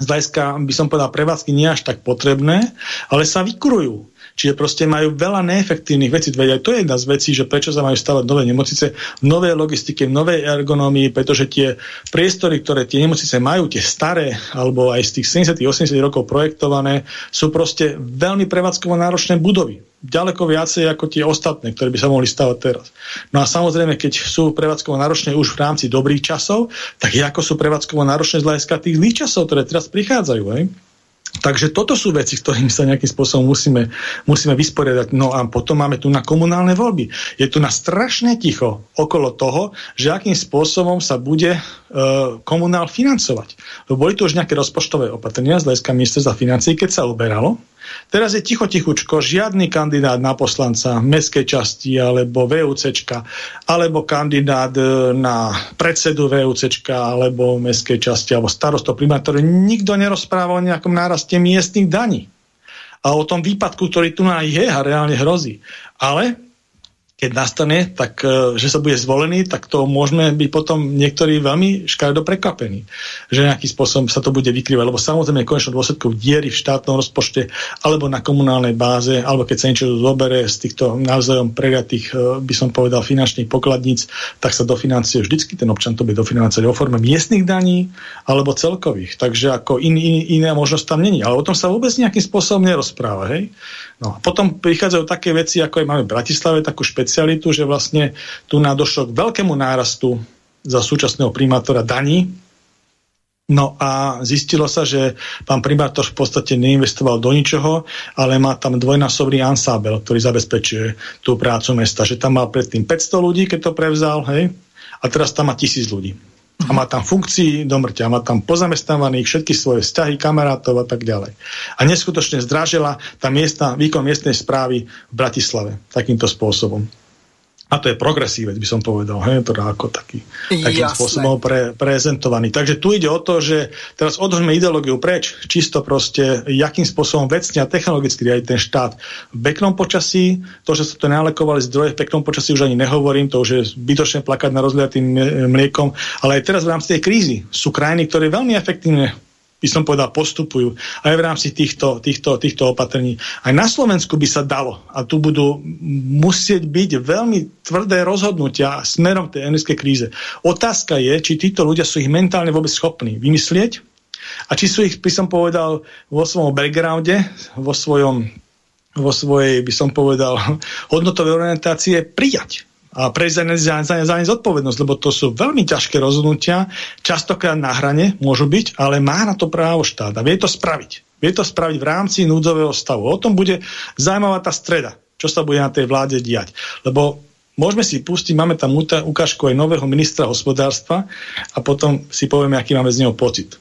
z hľadiska, by som povedal, prevádzky nie až tak potrebné, ale sa vykurujú. Čiže proste majú veľa neefektívnych vecí. Veď aj to je jedna z vecí, že prečo sa majú stavať nové nemocnice, nové logistiky, nové ergonómii, pretože tie priestory, ktoré tie nemocnice majú, tie staré, alebo aj z tých 70-80 rokov projektované, sú proste veľmi prevádzkovo náročné budovy ďaleko viacej ako tie ostatné, ktoré by sa mohli stavať teraz. No a samozrejme, keď sú prevádzkovo náročné už v rámci dobrých časov, tak ako sú prevádzkovo náročné z hľadiska tých zlých časov, ktoré teraz prichádzajú. Hej? Takže toto sú veci, s ktorými sa nejakým spôsobom musíme, musíme vysporiadať. No a potom máme tu na komunálne voľby. Je tu na strašne ticho okolo toho, že akým spôsobom sa bude e, komunál financovať. Boli tu už nejaké rozpočtové opatrenia z hľadiska ministerstva financí, keď sa uberalo. Teraz je ticho, tichučko, žiadny kandidát na poslanca mestskej časti alebo VUCčka, alebo kandidát e, na predsedu VUCčka alebo mestskej časti, alebo starosto primátor. Nikto nerozpráva o nejakom náraste miestnych daní a o tom výpadku, ktorý tu na je a reálne hrozí. Ale keď nastane, tak e, že sa bude zvolený, tak to môžeme byť potom niektorí veľmi škaredo prekvapení, že nejakým spôsobom sa to bude vykrývať, lebo samozrejme konečnou dôsledkou diery v štátnom rozpočte alebo na komunálnej báze, alebo keď sa niečo zobere z týchto navzájom prejatých, e, by som povedal, finančných pokladníc, tak sa dofinancuje vždycky ten občan to bude dofinancovať o forme miestnych daní alebo celkových. Takže ako in, in, iná možnosť tam není. Ale o tom sa vôbec nejakým spôsobom nerozpráva. Hej? No a potom prichádzajú také veci, ako aj máme v Bratislave, takú špecialitu, že vlastne tu nadošlo k veľkému nárastu za súčasného primátora daní. No a zistilo sa, že pán primátor v podstate neinvestoval do ničoho, ale má tam dvojnásobný ansábel, ktorý zabezpečuje tú prácu mesta. Že tam mal predtým 500 ľudí, keď to prevzal, hej, a teraz tam má tisíc ľudí a má tam funkcií do mŕťa, má tam pozamestnávaných všetky svoje vzťahy, kamarátov a tak ďalej. A neskutočne zdražila tá miestna, výkon miestnej správy v Bratislave takýmto spôsobom. A to je progresívec, by som povedal, hej, to ako taký, takým Jasné. spôsobom pre, prezentovaný. Takže tu ide o to, že teraz odhoďme ideológiu preč, čisto proste, jakým spôsobom vecne a technologicky riadi ten štát v peknom počasí, to, že sa to nalekovali zdroje v peknom počasí, už ani nehovorím, to už je zbytočne plakať na rozliatým mliekom, ale aj teraz v rámci tej krízy sú krajiny, ktoré veľmi efektívne by som povedal, postupujú aj v rámci týchto, týchto, týchto opatrení. Aj na Slovensku by sa dalo a tu budú musieť byť veľmi tvrdé rozhodnutia smerom tej energetickej kríze. Otázka je, či títo ľudia sú ich mentálne vôbec schopní vymyslieť a či sú ich, by som povedal, vo svojom backgrounde, vo svojom vo svojej, by som povedal, hodnotovej orientácie prijať a prejsť za, za, za ne zodpovednosť, lebo to sú veľmi ťažké rozhodnutia, častokrát na hrane môžu byť, ale má na to právo štát a vie to spraviť. Vie to spraviť v rámci núdzového stavu. O tom bude zaujímavá tá streda, čo sa bude na tej vláde diať. Lebo môžeme si pustiť, máme tam ukážku aj nového ministra hospodárstva a potom si povieme, aký máme z neho pocit.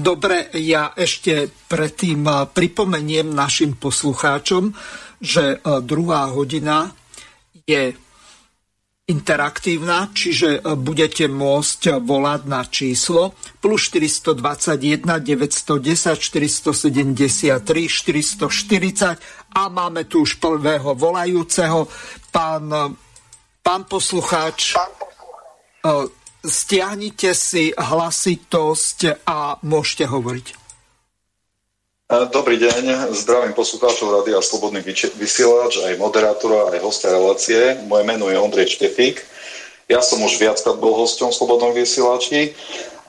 Dobre, ja ešte predtým pripomeniem našim poslucháčom, že druhá hodina je interaktívna, čiže e, budete môcť volať na číslo plus 421 910 473 440 a máme tu už prvého volajúceho. Pán, e, pán poslucháč, e, stiahnite si hlasitosť a môžete hovoriť. Dobrý deň, zdravím poslucháčov Rádia Slobodný vysielač, aj moderátora, aj hostia relácie. Moje meno je Ondrej Štefík. Ja som už viackrát bol hosťom v Slobodnom vysielači,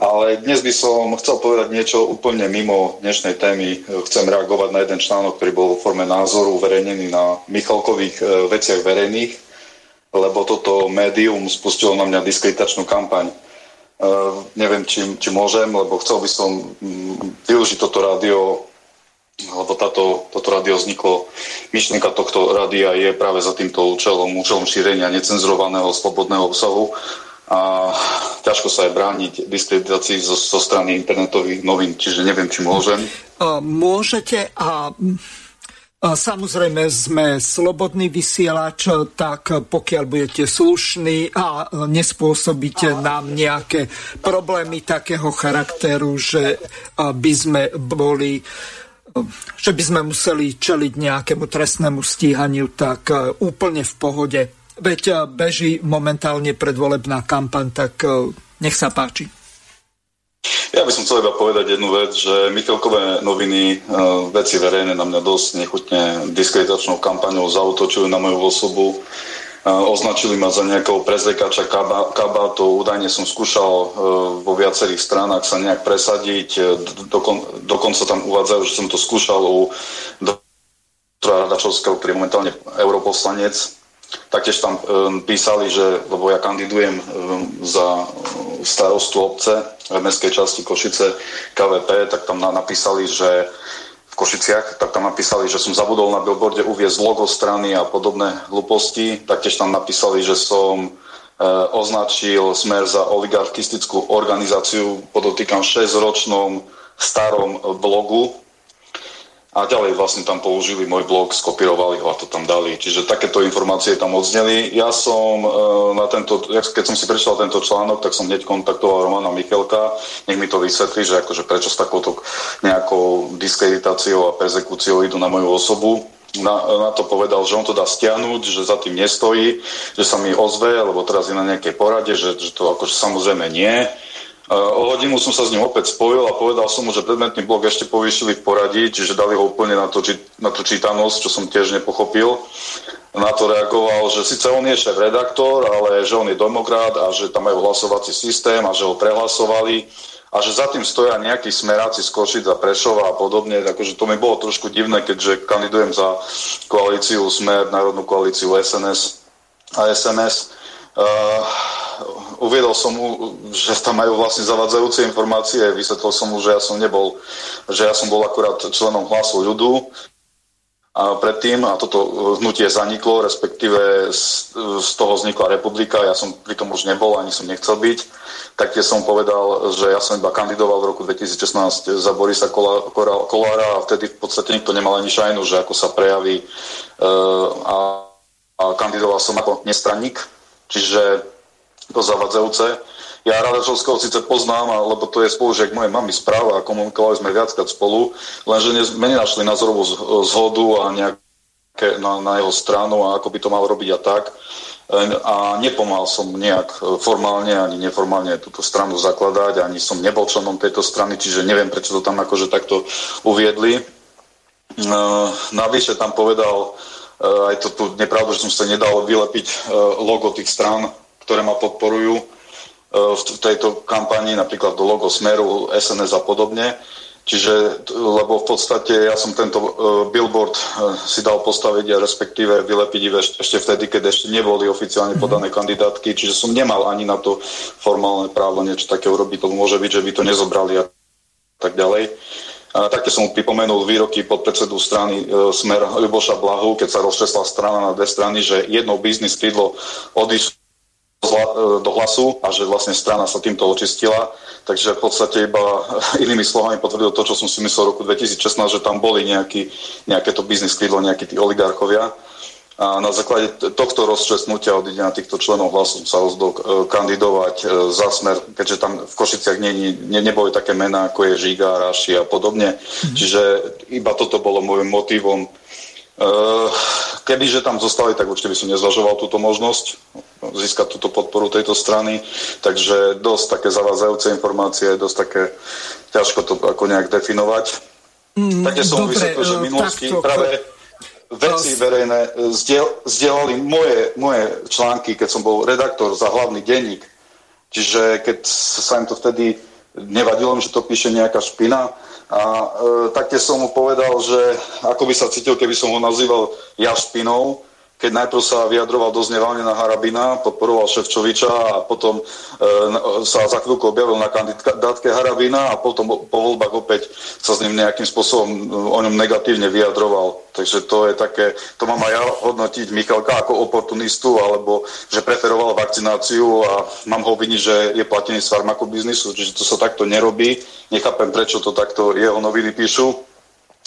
ale dnes by som chcel povedať niečo úplne mimo dnešnej témy. Chcem reagovať na jeden článok, ktorý bol vo forme názoru uverejnený na Michalkových e, veciach verejných, lebo toto médium spustilo na mňa diskreditačnú kampaň. Uh, neviem, či, či môžem, lebo chcel by som mm, využiť toto rádio lebo táto, toto rádio vzniklo, myšlienka tohto rádia je práve za týmto účelom, účelom šírenia necenzurovaného slobodného obsahu. A ťažko sa aj brániť diskreditácii zo, zo strany internetových novín, čiže neviem, či môžem. Môžete a Samozrejme sme slobodný vysielač, tak pokiaľ budete slušní a nespôsobíte nám nejaké problémy takého charakteru, že by sme boli že by sme museli čeliť nejakému trestnému stíhaniu, tak e, úplne v pohode. Veď e, beží momentálne predvolebná kampaň, tak e, nech sa páči. Ja by som chcel iba povedať jednu vec, že Michalkové noviny, veci verejné na mňa dosť nechutne diskreditačnou kampaňou zautočujú na moju osobu označili ma za nejakého prezlekača kabátu. Údajne som skúšal e, vo viacerých stranách sa nejak presadiť. E, dokon, dokonca tam uvádzajú, že som to skúšal u doktora Radačovského, ktorý je momentálne europoslanec. Taktiež tam e, písali, že, lebo ja kandidujem za, starostu obce v mestskej časti Košice KVP, tak tam napísali, že Košiciach, tak tam napísali, že som zabudol na billboarde uviezť logo strany a podobné hlúposti. Taktiež tam napísali, že som označil smer za oligarchistickú organizáciu, podotýkam 6-ročnom starom blogu, a ďalej vlastne tam použili môj blog, skopírovali ho a to tam dali. Čiže takéto informácie tam odzneli. Ja som e, na tento, keď som si prečítal tento článok, tak som hneď kontaktoval Romana Michelka, nech mi to vysvetlí, že akože prečo s takouto nejakou diskreditáciou a persekúciou idú na moju osobu. Na, na to povedal, že on to dá stiahnuť, že za tým nestojí, že sa mi ozve, lebo teraz je na nejakej porade, že, že to akože samozrejme nie O hodinu som sa s ním opäť spojil a povedal som mu, že predmetný blok ešte povýšili v poradí, čiže dali ho úplne na, to, na tú čítanosť, čo som tiež nepochopil. Na to reagoval, že síce on je šéf-redaktor, ale že on je demokrat a že tam majú hlasovací systém a že ho prehlasovali a že za tým stoja nejakí smeráci z Košic a Prešova a podobne. Takže to mi bolo trošku divné, keďže kandidujem za koalíciu Smer, Národnú koalíciu SNS a SMS. Uh, uviedol som mu, že tam majú vlastne zavadzajúce informácie, vysvetlil som mu, že ja som nebol, že ja som bol akurát členom hlasu ľudu a predtým a toto hnutie zaniklo, respektíve z, z toho vznikla republika, ja som pri tom už nebol, ani som nechcel byť. Tak tie som povedal, že ja som iba kandidoval v roku 2016 za Borisa Kolára a vtedy v podstate nikto nemal ani šajnu, že ako sa prejaví uh, a, a kandidoval som ako nestranník, čiže to zavadzajúce. Ja Radačovského síce poznám, lebo to je spolužiak mojej mamy správa a komunikovali sme viackrát spolu, lenže sme nenašli názorovú zhodu a nejaké na, na jeho stranu a ako by to mal robiť a tak. A nepomal som nejak formálne ani neformálne túto stranu zakladať, ani som nebol členom tejto strany, čiže neviem, prečo to tam akože takto uviedli. Navyše tam povedal, aj to tu nepravdu, že som sa nedal vylepiť logo tých strán ktoré ma podporujú e, v tejto kampani, napríklad do logo Smeru, SNS a podobne. Čiže, lebo v podstate ja som tento billboard si dal postaviť a respektíve vylepiť ešte, ešte vtedy, keď ešte neboli oficiálne mhm. podané kandidátky, čiže som nemal ani na to formálne právo niečo také urobiť. To môže byť, že by to nezobrali a tak ďalej. Také som pripomenul výroky podpredsedu strany e, Smer Ľuboša Blahu, keď sa rozčesla strana na dve strany, že jedno biznis krídlo odišlo E, do hlasu a že vlastne strana sa týmto očistila. Takže v podstate iba inými slovami potvrdil to, čo som si myslel v roku 2016, že tam boli nejaký, nejaké to biznis krídlo, nejakí tí oligarchovia. A na základe tohto rozčesnutia odíde na týchto členov hlasu sa rozdol e, kandidovať e, za smer, keďže tam v Košiciach nie, nie, neboli také mená, ako je Žiga, Raši a podobne. Mm-hmm. Čiže iba toto bolo môjim motivom Eh, kebyže tam zostali, tak určite by som nezvažoval túto možnosť získať túto podporu tejto strany. Takže dosť také zavádzajúce informácie, dosť také ťažko to ako nejak definovať. Mm, Také som dobre, vysvetlil, že v minulosti takto, práve veci verejné zdieľ, zdieľali moje, moje články, keď som bol redaktor za hlavný denník. Čiže keď sa im to vtedy nevadilo, že to píše nejaká špina, a e, taktiež som mu povedal, že ako by sa cítil, keby som ho nazýval jašpinou, keď najprv sa vyjadroval dosť nevalne na Harabina, podporoval Ševčoviča a potom e, sa za chvíľku objavil na kandidátke Harabina a potom po voľbách opäť sa s ním nejakým spôsobom e, o ňom negatívne vyjadroval. Takže to je také, to mám aj ja hodnotiť Michalka ako oportunistu, alebo že preferoval vakcináciu a mám ho viniť, že je platený z farmakobiznisu, čiže to sa takto nerobí. Nechápem, prečo to takto jeho noviny píšu.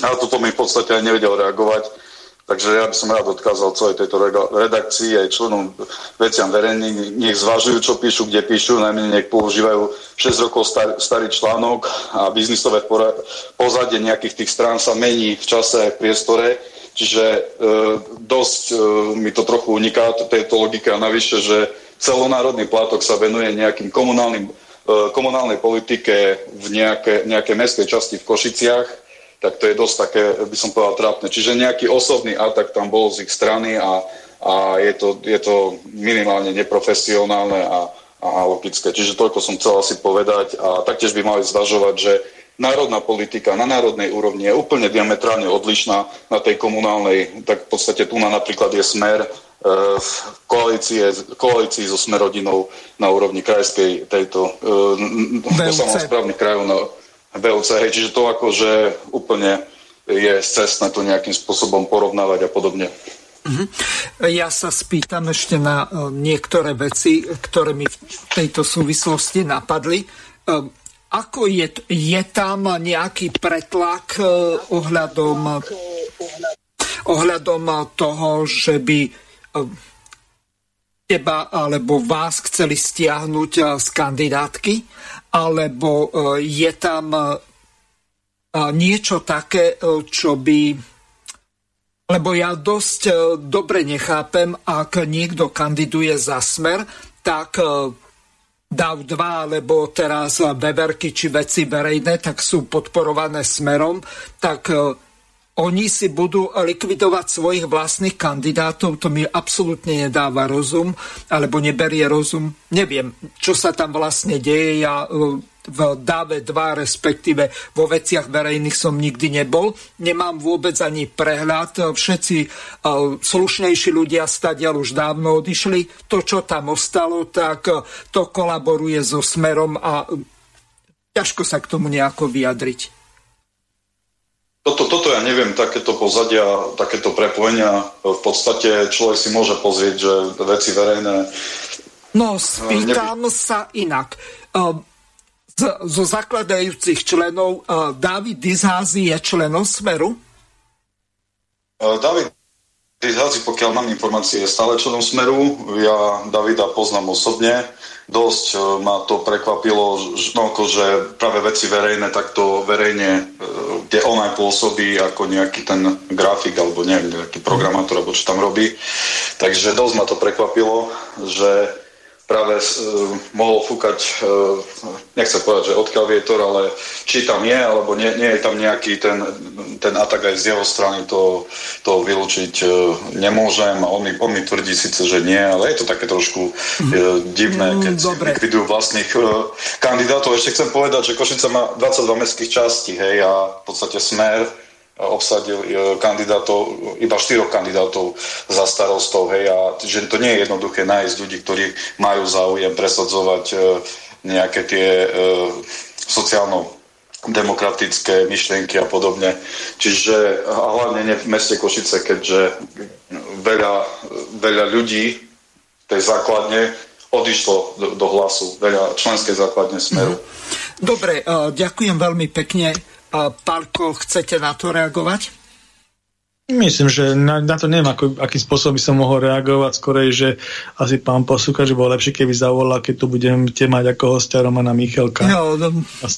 Ale toto mi v podstate aj nevedel reagovať Takže ja by som rád odkázal celej tejto redakcii aj členom veciam verejných, nech zvažujú, čo píšu, kde píšu, najmenej nech používajú 6 rokov star, starý článok a biznisové pozadie nejakých tých strán sa mení v čase a v priestore. Čiže e, dosť e, mi to trochu uniká, tejto logike. A navyše, že celonárodný plátok sa venuje nejakým komunálnym, e, komunálnej politike v nejaké, mestskej časti v Košiciach tak to je dosť také, by som povedal, trápne. Čiže nejaký osobný atak tam bol z ich strany a, a je, to, je to minimálne neprofesionálne a, a logické. Čiže toľko som chcel asi povedať a taktiež by mali zvažovať, že národná politika na národnej úrovni je úplne diametrálne odlišná na tej komunálnej, tak v podstate tu na napríklad je smer koalície, koalícii so Smerodinou na úrovni krajskej tejto uh, samozprávnych krajov na BUC. Hej, čiže to akože úplne je cestné to nejakým spôsobom porovnávať a podobne. Mhm. Ja sa spýtam ešte na niektoré veci, ktoré mi v tejto súvislosti napadli. Ako je, je tam nejaký pretlak ohľadom, ohľadom toho, že by teba alebo vás chceli stiahnuť eh, z kandidátky, alebo eh, je tam eh, niečo také, čo by... Lebo ja dosť dobre nechápem, ak niekto kandiduje za smer, tak DAV 2 alebo teraz veverky či veci verejné, tak sú podporované smerom, tak oni si budú likvidovať svojich vlastných kandidátov, to mi absolútne nedáva rozum, alebo neberie rozum. Neviem, čo sa tam vlastne deje. Ja e, v DAVE 2, respektíve vo veciach verejných som nikdy nebol. Nemám vôbec ani prehľad. Všetci uh, slušnejší ľudia stadiaľ už dávno odišli. To, čo tam ostalo, tak uh, to kolaboruje so Smerom a ťažko sa k tomu nejako vyjadriť. Toto, toto ja neviem, takéto pozadia, takéto prepojenia. V podstate človek si môže pozrieť, že veci verejné... No, spýtam ne... sa inak. Ehm, z, zo zakladajúcich členov ehm, David Dizházy je členom Smeru? Ehm, David Dizházy, pokiaľ mám informácie, je stále členom Smeru. Ja Davida poznám osobne dosť e, ma to prekvapilo, no, že práve veci verejné takto verejne, e, kde on aj pôsobí ako nejaký ten grafik alebo neviem, nejaký programátor alebo čo tam robí. Takže dosť ma to prekvapilo, že práve uh, mohol fúkať, uh, nechcem povedať, že odkiaľ vietor, ale či tam je, alebo nie, nie je tam nejaký ten, ten atak aj z jeho strany, to, to vylúčiť uh, nemôžem. On mi, on mi tvrdí síce, že nie, ale je to také trošku uh, divné, mm, keď Dobre. likvidujú vlastných kandidátov. Ešte chcem povedať, že Košica má 22 mestských častí, hej, a v podstate smer obsadil e, kandidátov, iba štyroch kandidátov za starostov, hej, a že to nie je jednoduché nájsť ľudí, ktorí majú záujem presadzovať e, nejaké tie e, sociálno demokratické myšlienky a podobne. Čiže hlavne nie v meste Košice, keďže veľa, veľa ľudí tej základne odišlo do, do hlasu, veľa členskej základne smeru. Dobre, ďakujem veľmi pekne. Pálko, chcete na to reagovať? Myslím, že na, na to neviem, ako, akým spôsobom by som mohol reagovať. Skorej, že asi pán posúka, že bolo lepšie, keby zavolal, keď tu budete mať ako hostia Romana Michelka. No,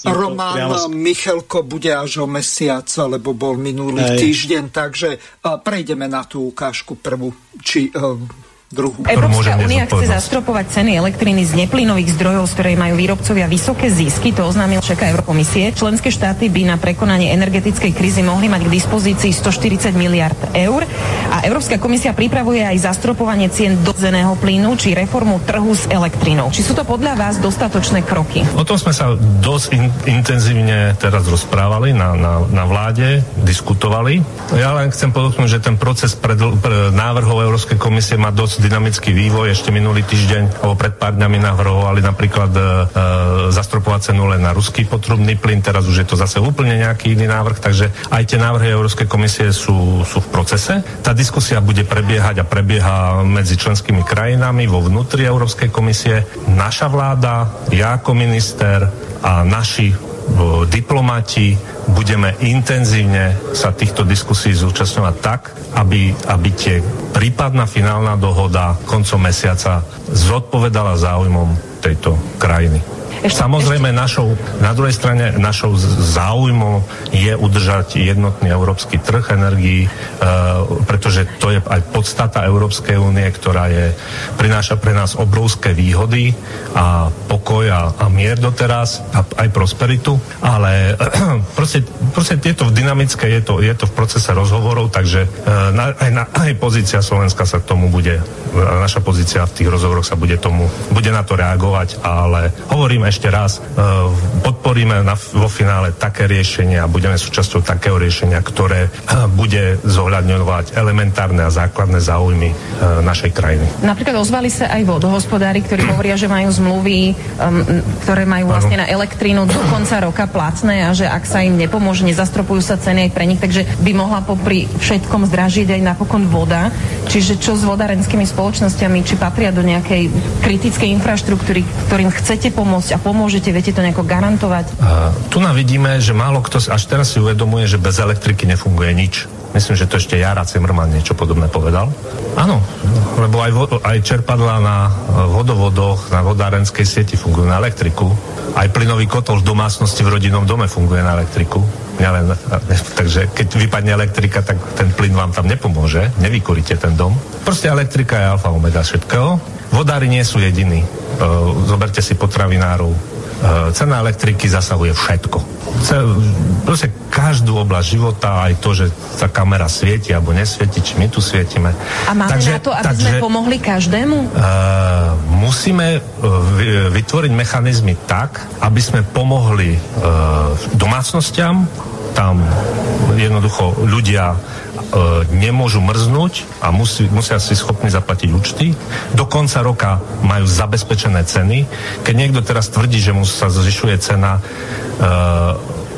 Roman priamo... Michelko bude až o mesiac, lebo bol minulý Hej. týždeň, takže prejdeme na tú ukážku prvú, či uh, druhú. Európska únia chce zastropovať ceny elektriny z neplynových zdrojov, z ktorej majú výrobcovia vysoké zisky, to oznámil šeka Eurokomisie. Členské štáty by na prekonanie energetickej krízy mohli mať k dispozícii 140 miliard eur a Európska komisia pripravuje aj zastropovanie cien dodzeného plynu či reformu trhu s elektrinou. Či sú to podľa vás dostatočné kroky? O tom sme sa dosť in, intenzívne teraz rozprávali na, na, na vláde, diskutovali. Ja len chcem podotknúť, že ten proces pred, pred návrhov Európskej komisie má dosť dynamický vývoj. Ešte minulý týždeň alebo pred pár dňami navrhovali napríklad e, e, zastropovať cenu len na ruský potrubný plyn, teraz už je to zase úplne nejaký iný návrh, takže aj tie návrhy Európskej komisie sú, sú v procese. Tá diskusia bude prebiehať a prebieha medzi členskými krajinami vo vnútri Európskej komisie. Naša vláda, ja ako minister a naši diplomati budeme intenzívne sa týchto diskusí zúčastňovať tak, aby, aby tie prípadná finálna dohoda koncom mesiaca zodpovedala záujmom tejto krajiny. Ešte, Samozrejme, ešte... Našou, na druhej strane našou záujmom je udržať jednotný európsky trh energií, e, pretože to je aj podstata Európskej únie, ktorá je, prináša pre nás obrovské výhody a pokoj a, a mier doteraz a aj prosperitu, ale proste, proste je to v dynamické, je to, je to v procese rozhovorov, takže e, na, aj, na, aj pozícia Slovenska sa k tomu bude, naša pozícia v tých rozhovoroch sa bude tomu, bude na to reagovať, ale hovorím ešte raz, podporíme na, vo finále také riešenie a budeme súčasťou takého riešenia, ktoré bude zohľadňovať elementárne a základné záujmy našej krajiny. Napríklad ozvali sa aj vodohospodári, ktorí hovoria, že majú zmluvy, ktoré majú vlastne na elektrínu do konca roka platné a že ak sa im nepomôže, nezastropujú sa ceny aj pre nich, takže by mohla popri všetkom zdražiť aj napokon voda. Čiže čo s vodárenskými spoločnosťami, či patria do nejakej kritickej infraštruktúry, ktorým chcete pomôcť a pomôžete, viete to nejako garantovať? Uh, tu nám vidíme, že málo kto až teraz si uvedomuje, že bez elektriky nefunguje nič. Myslím, že to ešte Jara Cimrman niečo podobné povedal. Áno, lebo aj, vo, aj čerpadla na vodovodoch, na vodárenskej sieti fungujú na elektriku. Aj plynový kotol v domácnosti v rodinnom dome funguje na elektriku. Len, takže keď vypadne elektrika, tak ten plyn vám tam nepomôže, nevykoríte ten dom. Proste elektrika je alfa omega všetkého. Vodári nie sú jediní. Zoberte si potravinárov, Eh, cena elektriky zasahuje všetko. Proste každú oblasť života, aj to, že tá kamera svieti alebo nesvieti, či my tu svietime. A máme takže, na to, aby takže, sme pomohli každému? Uh, musíme vytvoriť mechanizmy tak, aby sme pomohli uh, domácnostiam, tam jednoducho ľudia E, nemôžu mrznúť a musí, musia si schopní zaplatiť účty. Do konca roka majú zabezpečené ceny. Keď niekto teraz tvrdí, že mu sa zvyšuje cena, e,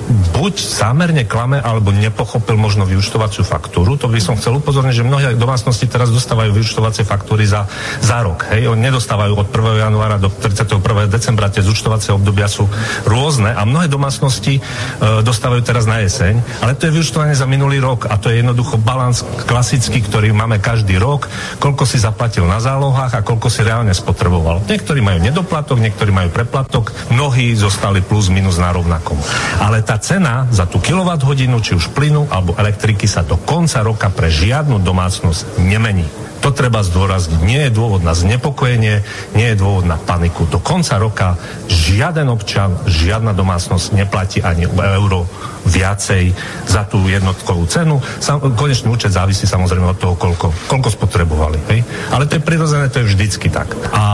buď zámerne klame, alebo nepochopil možno vyučtovaciu faktúru. To by som chcel upozorniť, že mnohé domácnosti teraz dostávajú vyučtovacie faktúry za, za rok. Hej? Oni nedostávajú od 1. januára do 31. decembra. Tie zúčtovacie obdobia sú rôzne a mnohé domácnosti e, dostávajú teraz na jeseň, ale to je vyučtovanie za minulý rok a to je jednoducho balans klasický, ktorý máme každý rok, koľko si zaplatil na zálohách a koľko si reálne spotreboval. Niektorí majú nedoplatok, niektorí majú preplatok, mnohí zostali plus minus na rovnakom. Ale tá tá cena za tú kWh, či už plynu alebo elektriky sa do konca roka pre žiadnu domácnosť nemení. To treba zdôrazniť. Nie je dôvod na znepokojenie, nie je dôvod na paniku. Do konca roka žiaden občan, žiadna domácnosť neplatí ani euro viacej za tú jednotkovú cenu. Sam, konečný účet závisí samozrejme od toho, koľko, koľko spotrebovali. Hej? Ale to je prirodzené, to je vždycky tak. A,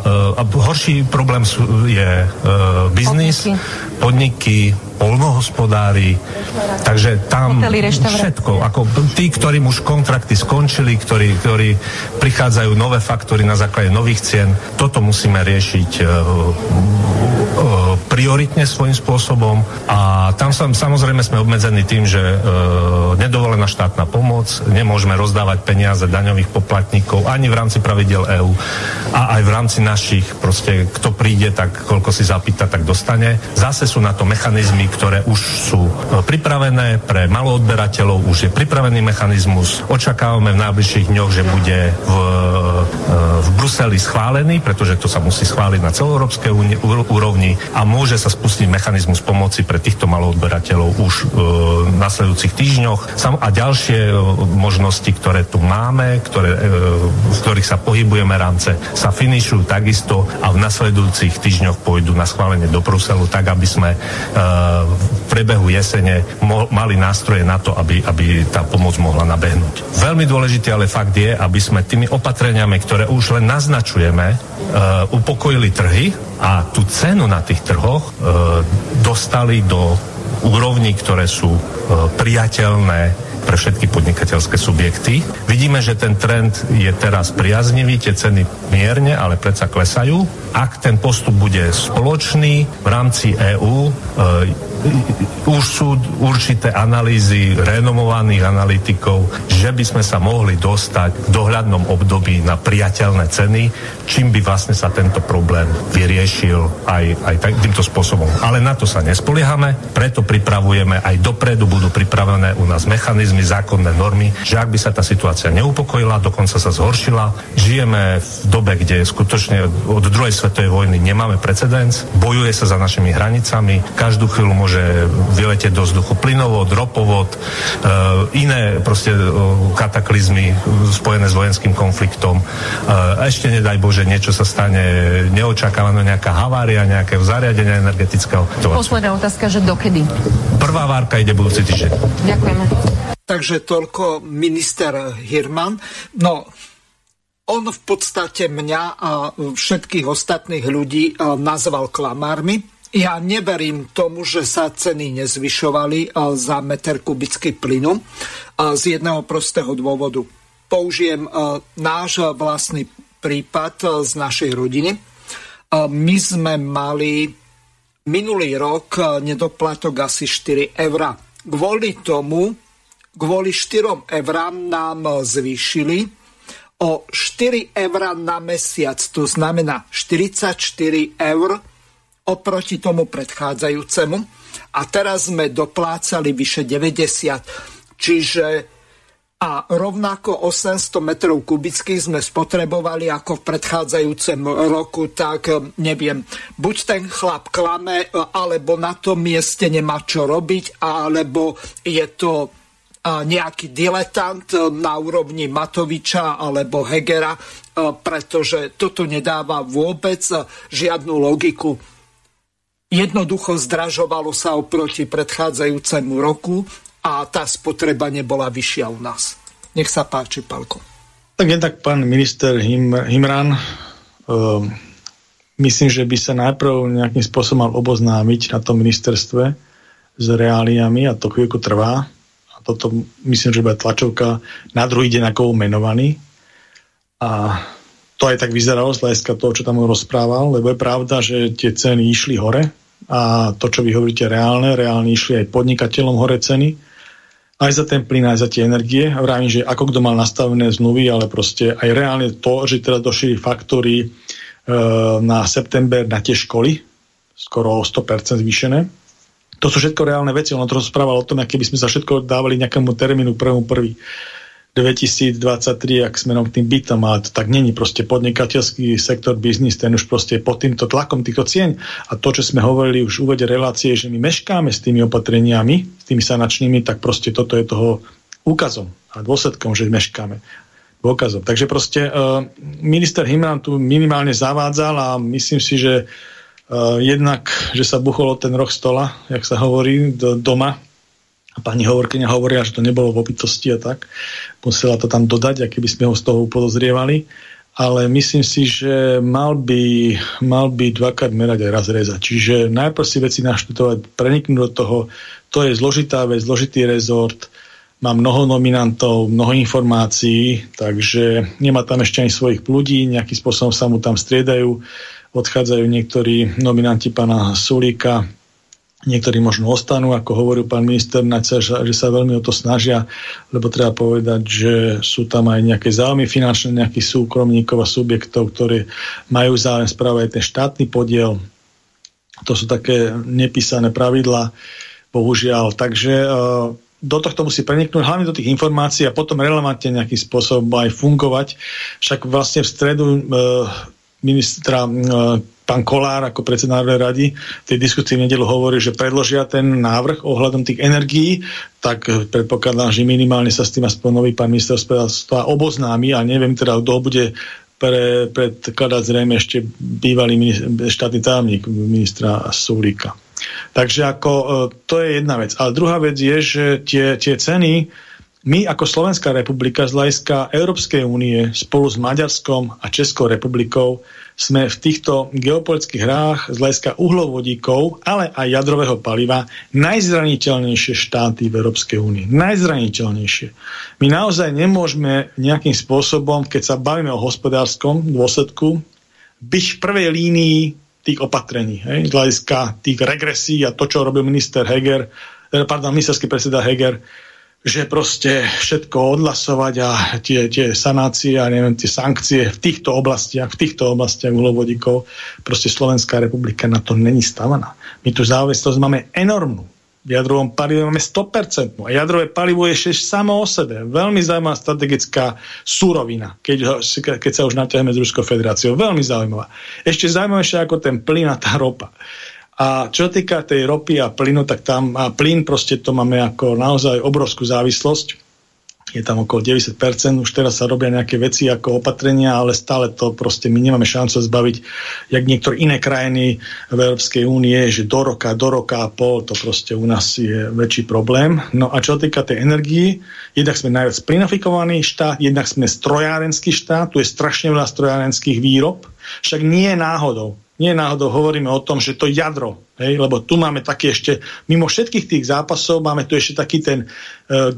e, a horší problém je e, biznis, podniky, podniky polnohospodári, takže tam Hotely, všetko, ako tí, ktorým už kontrakty skončili, ktorí, ktorí prichádzajú nové faktory na základe nových cien, toto musíme riešiť uh, prioritne svojím spôsobom a tam sa, samozrejme sme obmedzení tým, že e, nedovolená štátna pomoc, nemôžeme rozdávať peniaze daňových poplatníkov ani v rámci pravidel EÚ a aj v rámci našich, proste kto príde, tak koľko si zapýta, tak dostane. Zase sú na to mechanizmy, ktoré už sú e, pripravené pre maloodberateľov, už je pripravený mechanizmus. Očakávame v najbližších dňoch, že bude v, e, v Bruseli schválený, pretože to sa musí schváliť na celoeurópskej úrovni a môže môže sa spustiť mechanizmus pomoci pre týchto maloodberateľov už e, v nasledujúcich týždňoch Sam, a ďalšie e, možnosti, ktoré tu máme, ktoré, e, v ktorých sa pohybujeme rámce, sa finišujú takisto a v nasledujúcich týždňoch pôjdu na schválenie do Bruselu, tak aby sme e, v priebehu jesene mo- mali nástroje na to, aby, aby tá pomoc mohla nabehnúť. Veľmi dôležitý ale fakt je, aby sme tými opatreniami, ktoré už len naznačujeme, e, upokojili trhy a tú cenu na tých trhoch e, dostali do úrovní, ktoré sú e, priateľné pre všetky podnikateľské subjekty. Vidíme, že ten trend je teraz priaznivý, tie ceny mierne, ale predsa klesajú. Ak ten postup bude spoločný v rámci EÚ, e, už sú určité analýzy renomovaných analytikov, že by sme sa mohli dostať v dohľadnom období na priateľné ceny, čím by vlastne sa tento problém vyriešil aj, aj týmto spôsobom. Ale na to sa nespoliehame, preto pripravujeme aj dopredu, budú pripravené u nás mechanizmy, zákonné normy, že ak by sa tá situácia neupokojila, dokonca sa zhoršila, žijeme v dobe, kde skutočne od druhej svetovej vojny nemáme precedens, bojuje sa za našimi hranicami, každú chvíľu môže vyletieť do vzduchu plynovod, ropovod, e, iné proste e, kataklizmy spojené s vojenským konfliktom. E, ešte nedaj Bože, niečo sa stane neočakávané, nejaká havária, nejaké zariadenie energetického. Posledná otázka, že dokedy? Prvá várka ide budúci týždeň. Ďakujeme. Takže toľko minister Hirman. No, on v podstate mňa a všetkých ostatných ľudí nazval klamármi. Ja neverím tomu, že sa ceny nezvyšovali za meter kubický plynu z jedného prostého dôvodu. Použijem náš vlastný prípad z našej rodiny. My sme mali minulý rok nedoplatok asi 4 eur. Kvôli tomu, kvôli 4 eurám nám zvýšili o 4 eur na mesiac, to znamená 44 eur oproti tomu predchádzajúcemu a teraz sme doplácali vyše 90. Čiže a rovnako 800 metrov kubických sme spotrebovali ako v predchádzajúcem roku, tak neviem, buď ten chlap klame, alebo na tom mieste nemá čo robiť, alebo je to nejaký diletant e, na úrovni Matoviča alebo Hegera, e, pretože toto nedáva vôbec e, žiadnu logiku. Jednoducho zdražovalo sa oproti predchádzajúcemu roku a tá spotreba nebola vyššia u nás. Nech sa páči, Palko. Tak je tak pán minister Him, Himran, uh, myslím, že by sa najprv nejakým spôsobom mal oboznámiť na tom ministerstve s reáliami a to chvíľku trvá toto myslím, že bude tlačovka na druhý deň ako menovaný. A to aj tak vyzeralo z hľadiska toho, čo tam on rozprával, lebo je pravda, že tie ceny išli hore a to, čo vy hovoríte reálne, reálne išli aj podnikateľom hore ceny, aj za ten plyn, aj za tie energie. A vravím, že ako kto mal nastavené zmluvy, ale proste aj reálne to, že teda došli faktory e, na september na tie školy, skoro o 100% zvýšené, to sú všetko reálne veci. Ono to rozprával o tom, keby sme sa všetko dávali nejakému termínu 1.1. 2023, ak smerom k tým bytom, ale to tak není. Proste podnikateľský sektor, biznis, ten už proste pod týmto tlakom týchto cien. A to, čo sme hovorili už v úvode relácie, že my meškáme s tými opatreniami, s tými sanačnými, tak proste toto je toho úkazom a dôsledkom, že meškáme. Dôkazom. Takže proste uh, minister Himran tu minimálne zavádzal a myslím si, že jednak, že sa bucholo ten roh stola, jak sa hovorí, do, doma. A pani hovorkyňa hovoria, že to nebolo v obytosti a tak. Musela to tam dodať, aký by sme ho z toho podozrievali. Ale myslím si, že mal by, mal by dvakrát merať aj raz rezať. Čiže najprv si veci naštutovať, preniknúť do toho. To je zložitá vec, zložitý rezort. Má mnoho nominantov, mnoho informácií, takže nemá tam ešte ani svojich ľudí, nejakým spôsobom sa mu tam striedajú odchádzajú niektorí nominanti pána Sulíka, niektorí možno ostanú, ako hovoril pán minister Naca, že sa veľmi o to snažia, lebo treba povedať, že sú tam aj nejaké záujmy finančné nejakých súkromníkov a subjektov, ktorí majú záujem správať ten štátny podiel. To sú také nepísané pravidla, bohužiaľ. Takže e, do tohto musí preniknúť, hlavne do tých informácií a potom relevantne nejakým spôsobom aj fungovať. Však vlastne v stredu e, ministra pán Kolár ako predseda Národnej rady v tej diskusii v nedelu hovorí, že predložia ten návrh ohľadom tých energií, tak predpokladám, že minimálne sa s tým aspoň nový pán minister hospodárstva oboznámi a neviem teda, kto bude pre, predkladať zrejme ešte bývalý minister, štátny tajomník ministra Sulíka. Takže ako, e, to je jedna vec. Ale druhá vec je, že tie, tie ceny my ako Slovenská republika z hľadiska Európskej únie spolu s Maďarskom a Českou republikou sme v týchto geopolitických hrách z hľadiska uhlovodíkov, ale aj jadrového paliva najzraniteľnejšie štáty v Európskej únie. Najzraniteľnejšie. My naozaj nemôžeme nejakým spôsobom, keď sa bavíme o hospodárskom dôsledku, byť v prvej línii tých opatrení. Hej? Z hľadiska tých regresí a to, čo robil minister Heger, eh, pardon, ministerský predseda Heger, že proste všetko odhlasovať a tie, tie sanácie a neviem, tie sankcie v týchto oblastiach, v týchto oblastiach uhlovodíkov, proste Slovenská republika na to není stavaná. My tu závislosť máme enormnú. V jadrovom palive máme 100%. A jadrové palivo je ešte samo o sebe. Veľmi zaujímavá strategická súrovina, keď, keď sa už naťahujeme s Ruskou federáciou. Veľmi zaujímavá. Ešte zaujímavejšia ako ten plyn a tá ropa. A čo týka tej ropy a plynu, tak tam a plyn proste to máme ako naozaj obrovskú závislosť. je tam okolo 90%, už teraz sa robia nejaké veci ako opatrenia, ale stále to proste my nemáme šancu zbaviť, jak niektoré iné krajiny v Európskej únie, že do roka, do roka a pol, to proste u nás je väčší problém. No a čo týka tej energii, jednak sme najviac plinofikovaný štát, jednak sme strojárenský štát, tu je strašne veľa strojárenských výrob, však nie je náhodou, nie náhodou hovoríme o tom, že to jadro, hej, lebo tu máme taký ešte, mimo všetkých tých zápasov, máme tu ešte taký ten uh,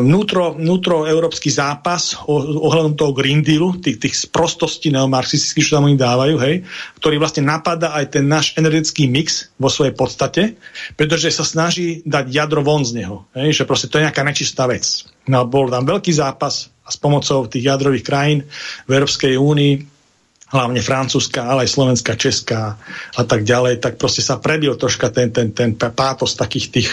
vnútro, vnútroeurópsky zápas ohľadom toho Green Dealu, tých, tých sprostostí neomarxistických, čo tam oni dávajú, hej, ktorý vlastne napadá aj ten náš energetický mix vo svojej podstate, pretože sa snaží dať jadro von z neho, hej, že proste to je nejaká nečistá vec. No bol tam veľký zápas a s pomocou tých jadrových krajín v Európskej únii hlavne francúzska, ale aj slovenská, česká a tak ďalej, tak proste sa prebil troška ten, ten, ten pátos takých tých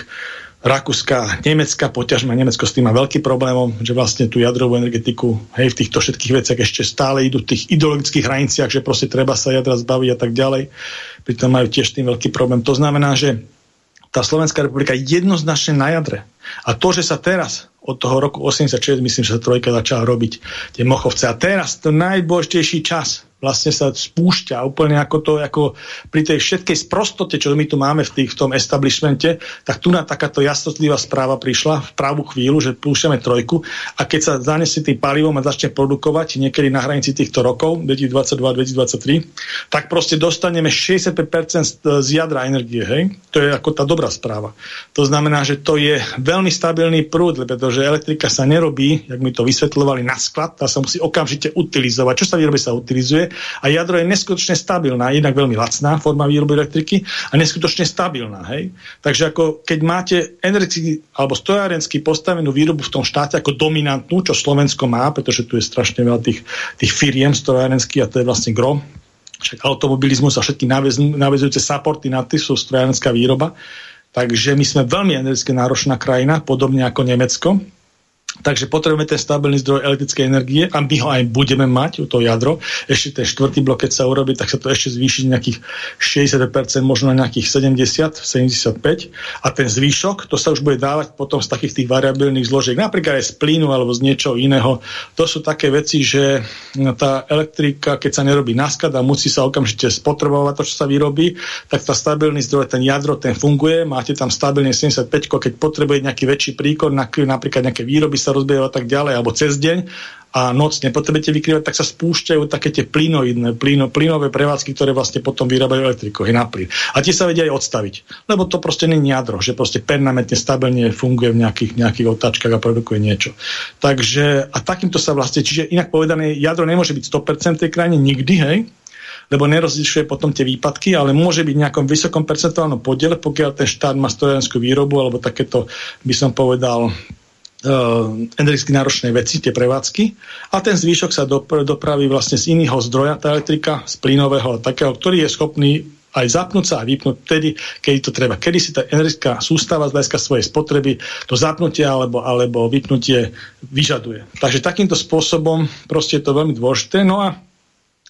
Rakúska, Nemecka, poťažma Nemecko s tým má veľký problémom, že vlastne tú jadrovú energetiku, hej, v týchto všetkých veciach ešte stále idú v tých ideologických hraniciach, že proste treba sa jadra zbaviť a tak ďalej. Pritom majú tiež tým veľký problém. To znamená, že tá Slovenská republika je jednoznačne na jadre. A to, že sa teraz od toho roku 86, myslím, že sa trojka začala robiť tie mochovce. A teraz to najdôležitejší čas vlastne sa spúšťa úplne ako to, ako pri tej všetkej sprostote, čo my tu máme v, tých, v tom establishmente, tak tu na takáto jasnotlivá správa prišla v pravú chvíľu, že púšťame trojku a keď sa zanesie tým palivom a začne produkovať niekedy na hranici týchto rokov, 2022-2023, tak proste dostaneme 65% z jadra energie, hej? To je ako tá dobrá správa. To znamená, že to je veľmi stabilný prúd, pretože elektrika sa nerobí, jak mi to vysvetľovali, na sklad, tá sa musí okamžite utilizovať. Čo sa vyrobí, sa utilizuje a jadro je neskutočne stabilná, jednak veľmi lacná forma výroby elektriky a neskutočne stabilná. Hej? Takže ako keď máte energeticky alebo stojárensky postavenú výrobu v tom štáte ako dominantnú, čo Slovensko má, pretože tu je strašne veľa tých, tých firiem stojárenských a to je vlastne gro, však automobilizmus a všetky navezujúce supporty na tých sú strojárenská výroba. Takže my sme veľmi energeticky náročná krajina, podobne ako Nemecko. Takže potrebujeme ten stabilný zdroj elektrickej energie a my ho aj budeme mať, to jadro. Ešte ten štvrtý blok, keď sa urobí, tak sa to ešte zvýši nejakých 60%, možno nejakých 70, 75. A ten zvýšok, to sa už bude dávať potom z takých tých variabilných zložiek, napríklad aj z plynu alebo z niečoho iného. To sú také veci, že tá elektrika, keď sa nerobí na a musí sa okamžite spotrebovať to, čo sa vyrobí, tak tá stabilný zdroj, ten jadro, ten funguje, máte tam stabilne 75, keď potrebuje nejaký väčší príkon, napríklad nejaké výroby sa rozbiehajú a tak ďalej, alebo cez deň a noc nepotrebujete vykrývať, tak sa spúšťajú také tie plynoidné, plyno, plynové prevádzky, ktoré vlastne potom vyrábajú elektriku, je na plyn. A tie sa vedia aj odstaviť, lebo to proste je jadro, že proste permanentne stabilne funguje v nejakých, nejakých otáčkach a produkuje niečo. Takže a takýmto sa vlastne, čiže inak povedané, jadro nemôže byť 100% v tej krajine nikdy, hej, lebo nerozlišuje potom tie výpadky, ale môže byť v nejakom vysokom percentuálnom podiele, pokiaľ ten štát má strojárenskú výrobu alebo takéto, by som povedal, energeticky náročné veci, tie prevádzky a ten zvýšok sa dopraví vlastne z iného zdroja, tá elektrika, z plynového takého, ktorý je schopný aj zapnúť sa a vypnúť vtedy, keď to treba. Kedy si tá energická sústava z hľadiska svojej spotreby to zapnutie alebo, alebo vypnutie vyžaduje. Takže takýmto spôsobom proste je to veľmi dôležité. No a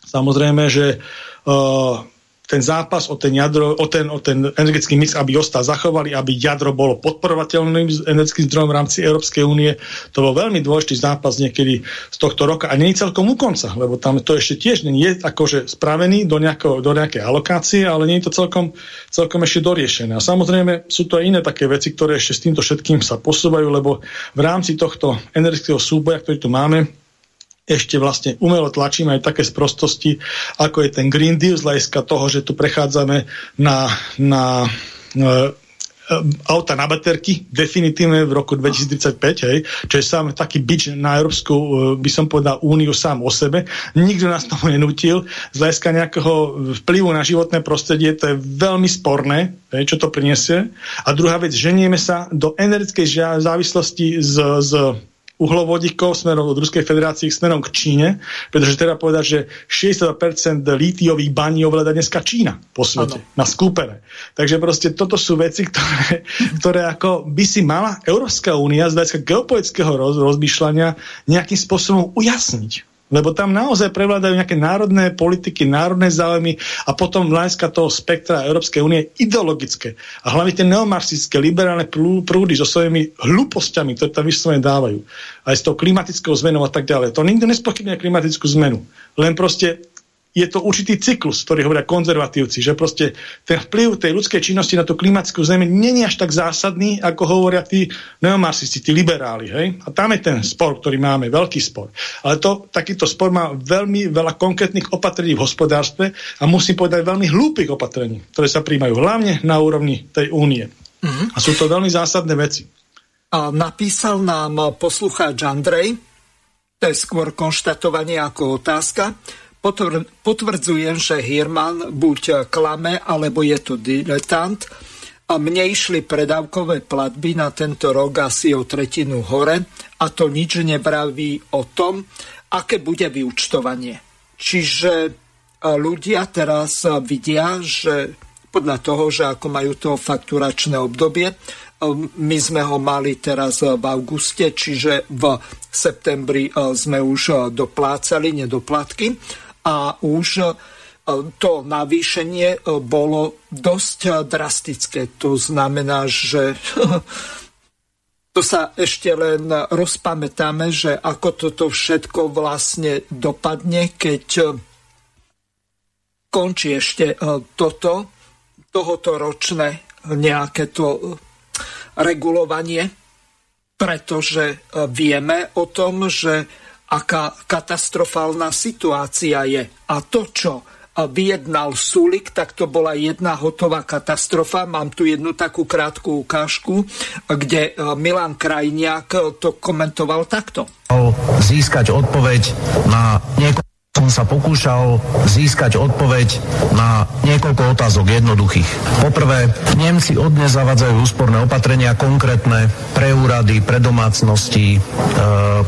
samozrejme, že uh, ten zápas o ten, jadro, o ten, o ten energetický mix, aby ostal zachovali, aby jadro bolo podporovateľným energetickým zdrojom v rámci Európskej únie. To bol veľmi dôležitý zápas niekedy z tohto roka a nie celkom u konca, lebo tam to ešte tiež nie je akože spravený do, nejako, do nejakej alokácie, ale nie je to celkom, celkom ešte doriešené. A samozrejme sú to aj iné také veci, ktoré ešte s týmto všetkým sa posúvajú, lebo v rámci tohto energetického súboja, ktorý tu máme, ešte vlastne umelo tlačíme aj také sprostosti, ako je ten Green Deal z hľadiska toho, že tu prechádzame na, na e, auta na baterky, definitívne v roku 2035, hej, čo je sám taký bič na Európsku, e, by som povedal, úniu sám o sebe. Nikto nás tomu nenútil. Z hľadiska nejakého vplyvu na životné prostredie to je veľmi sporné, hej, čo to priniesie. A druhá vec, ženieme sa do energetickej závislosti z, z uhlovodíkov smerom od Ruskej federácie smerom k Číne, pretože treba povedať, že 60% lítiových baní ovláda dneska Čína po svete, ano. na skúpere. Takže proste toto sú veci, ktoré, ktoré ako by si mala Európska únia z hľadiska geopolitického roz, rozmýšľania nejakým spôsobom ujasniť. Lebo tam naozaj prevládajú nejaké národné politiky, národné záujmy a potom hľadiska toho spektra Európskej únie ideologické. A hlavne tie neomarxistické, liberálne prúdy so svojimi hlúpostiami, ktoré tam vyslovene dávajú. Aj s tou klimatickou zmenou a tak ďalej. To nikto nespochybňuje klimatickú zmenu. Len proste je to určitý cyklus, ktorý hovoria konzervatívci, že proste ten vplyv tej ľudskej činnosti na tú klimatickú zemi není až tak zásadný, ako hovoria tí neomarxisti, tí liberáli. Hej? A tam je ten spor, ktorý máme, veľký spor. Ale to, takýto spor má veľmi veľa konkrétnych opatrení v hospodárstve a musím povedať veľmi hlúpych opatrení, ktoré sa príjmajú hlavne na úrovni tej únie. Mm-hmm. A sú to veľmi zásadné veci. A napísal nám poslucháč Andrej, to je skôr konštatovanie ako otázka, potvrdzujem, že Hirman buď klame, alebo je to diletant. A mne išli predávkové platby na tento rok asi o tretinu hore a to nič nebraví o tom, aké bude vyučtovanie. Čiže e, ľudia teraz vidia, že podľa toho, že ako majú to fakturačné obdobie, e, my sme ho mali teraz v auguste, čiže v septembri e, sme už doplácali nedoplatky a už e, to navýšenie e, bolo dosť e, drastické. To znamená, že to sa ešte len rozpamätáme, že ako toto všetko vlastne dopadne, keď končí ešte toto, tohoto ročné nejaké to regulovanie, pretože vieme o tom, že aká katastrofálna situácia je. A to, čo vyjednal Sulik, tak to bola jedna hotová katastrofa. Mám tu jednu takú krátku ukážku, kde e, Milan Krajniak to komentoval takto. Získať odpoveď na niekoľko som sa pokúšal získať odpoveď na niekoľko otázok jednoduchých. Poprvé, Nemci od dnes zavadzajú úsporné opatrenia konkrétne pre úrady, pre domácnosti, e,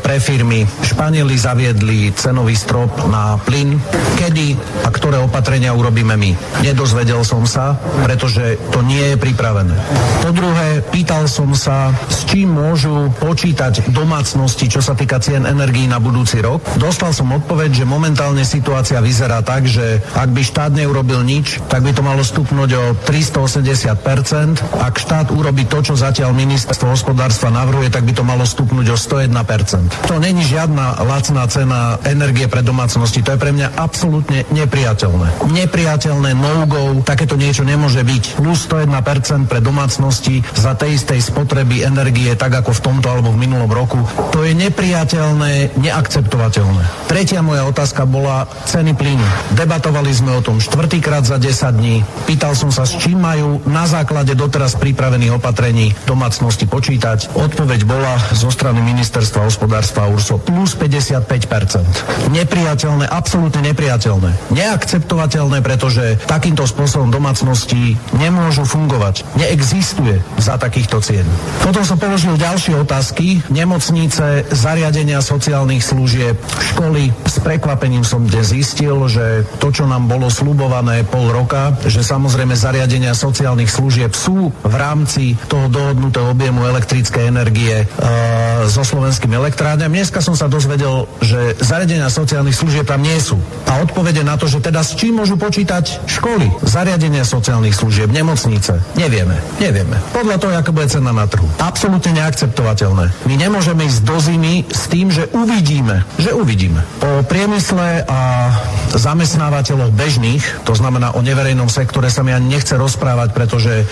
pre firmy. Španieli zaviedli cenový strop na plyn. Kedy a ktoré opatrenia urobíme my? Nedozvedel som sa, pretože to nie je pripravené. Po druhé, pýtal som sa, s čím môžu počítať domácnosti, čo sa týka cien energií na budúci rok. Dostal som odpoveď, že moment momentálne situácia vyzerá tak, že ak by štát neurobil nič, tak by to malo stupnúť o 380%. Ak štát urobí to, čo zatiaľ ministerstvo hospodárstva navrhuje, tak by to malo stupnúť o 101%. To není žiadna lacná cena energie pre domácnosti. To je pre mňa absolútne nepriateľné. Nepriateľné no-go, takéto niečo nemôže byť. Plus 101% pre domácnosti za tej istej spotreby energie, tak ako v tomto alebo v minulom roku. To je nepriateľné, neakceptovateľné. Tretia moja otázka bola ceny plynu. Debatovali sme o tom štvrtýkrát za 10 dní. Pýtal som sa, s čím majú na základe doteraz pripravených opatrení domácnosti počítať. Odpoveď bola zo strany ministerstva hospodárstva URSO plus 55%. Nepriateľné, absolútne nepriateľné. Neakceptovateľné, pretože takýmto spôsobom domácnosti nemôžu fungovať. Neexistuje za takýchto cien. Potom som položil ďalšie otázky. Nemocnice, zariadenia sociálnych služieb, školy s prekvapením prekvapením som dnes zistil, že to, čo nám bolo slubované pol roka, že samozrejme zariadenia sociálnych služieb sú v rámci toho dohodnutého objemu elektrickej energie e, so slovenskými elektrárňami. Dneska som sa dozvedel, že zariadenia sociálnych služieb tam nie sú. A odpovede na to, že teda s čím môžu počítať školy, zariadenia sociálnych služieb, nemocnice, nevieme. Nevieme. Podľa toho, aká bude cena na trhu. Absolútne neakceptovateľné. My nemôžeme ísť do zimy s tým, že uvidíme, že uvidíme. Po priemysle a zamestnávateľov bežných, to znamená o neverejnom sektore sa mi ani nechce rozprávať, pretože e,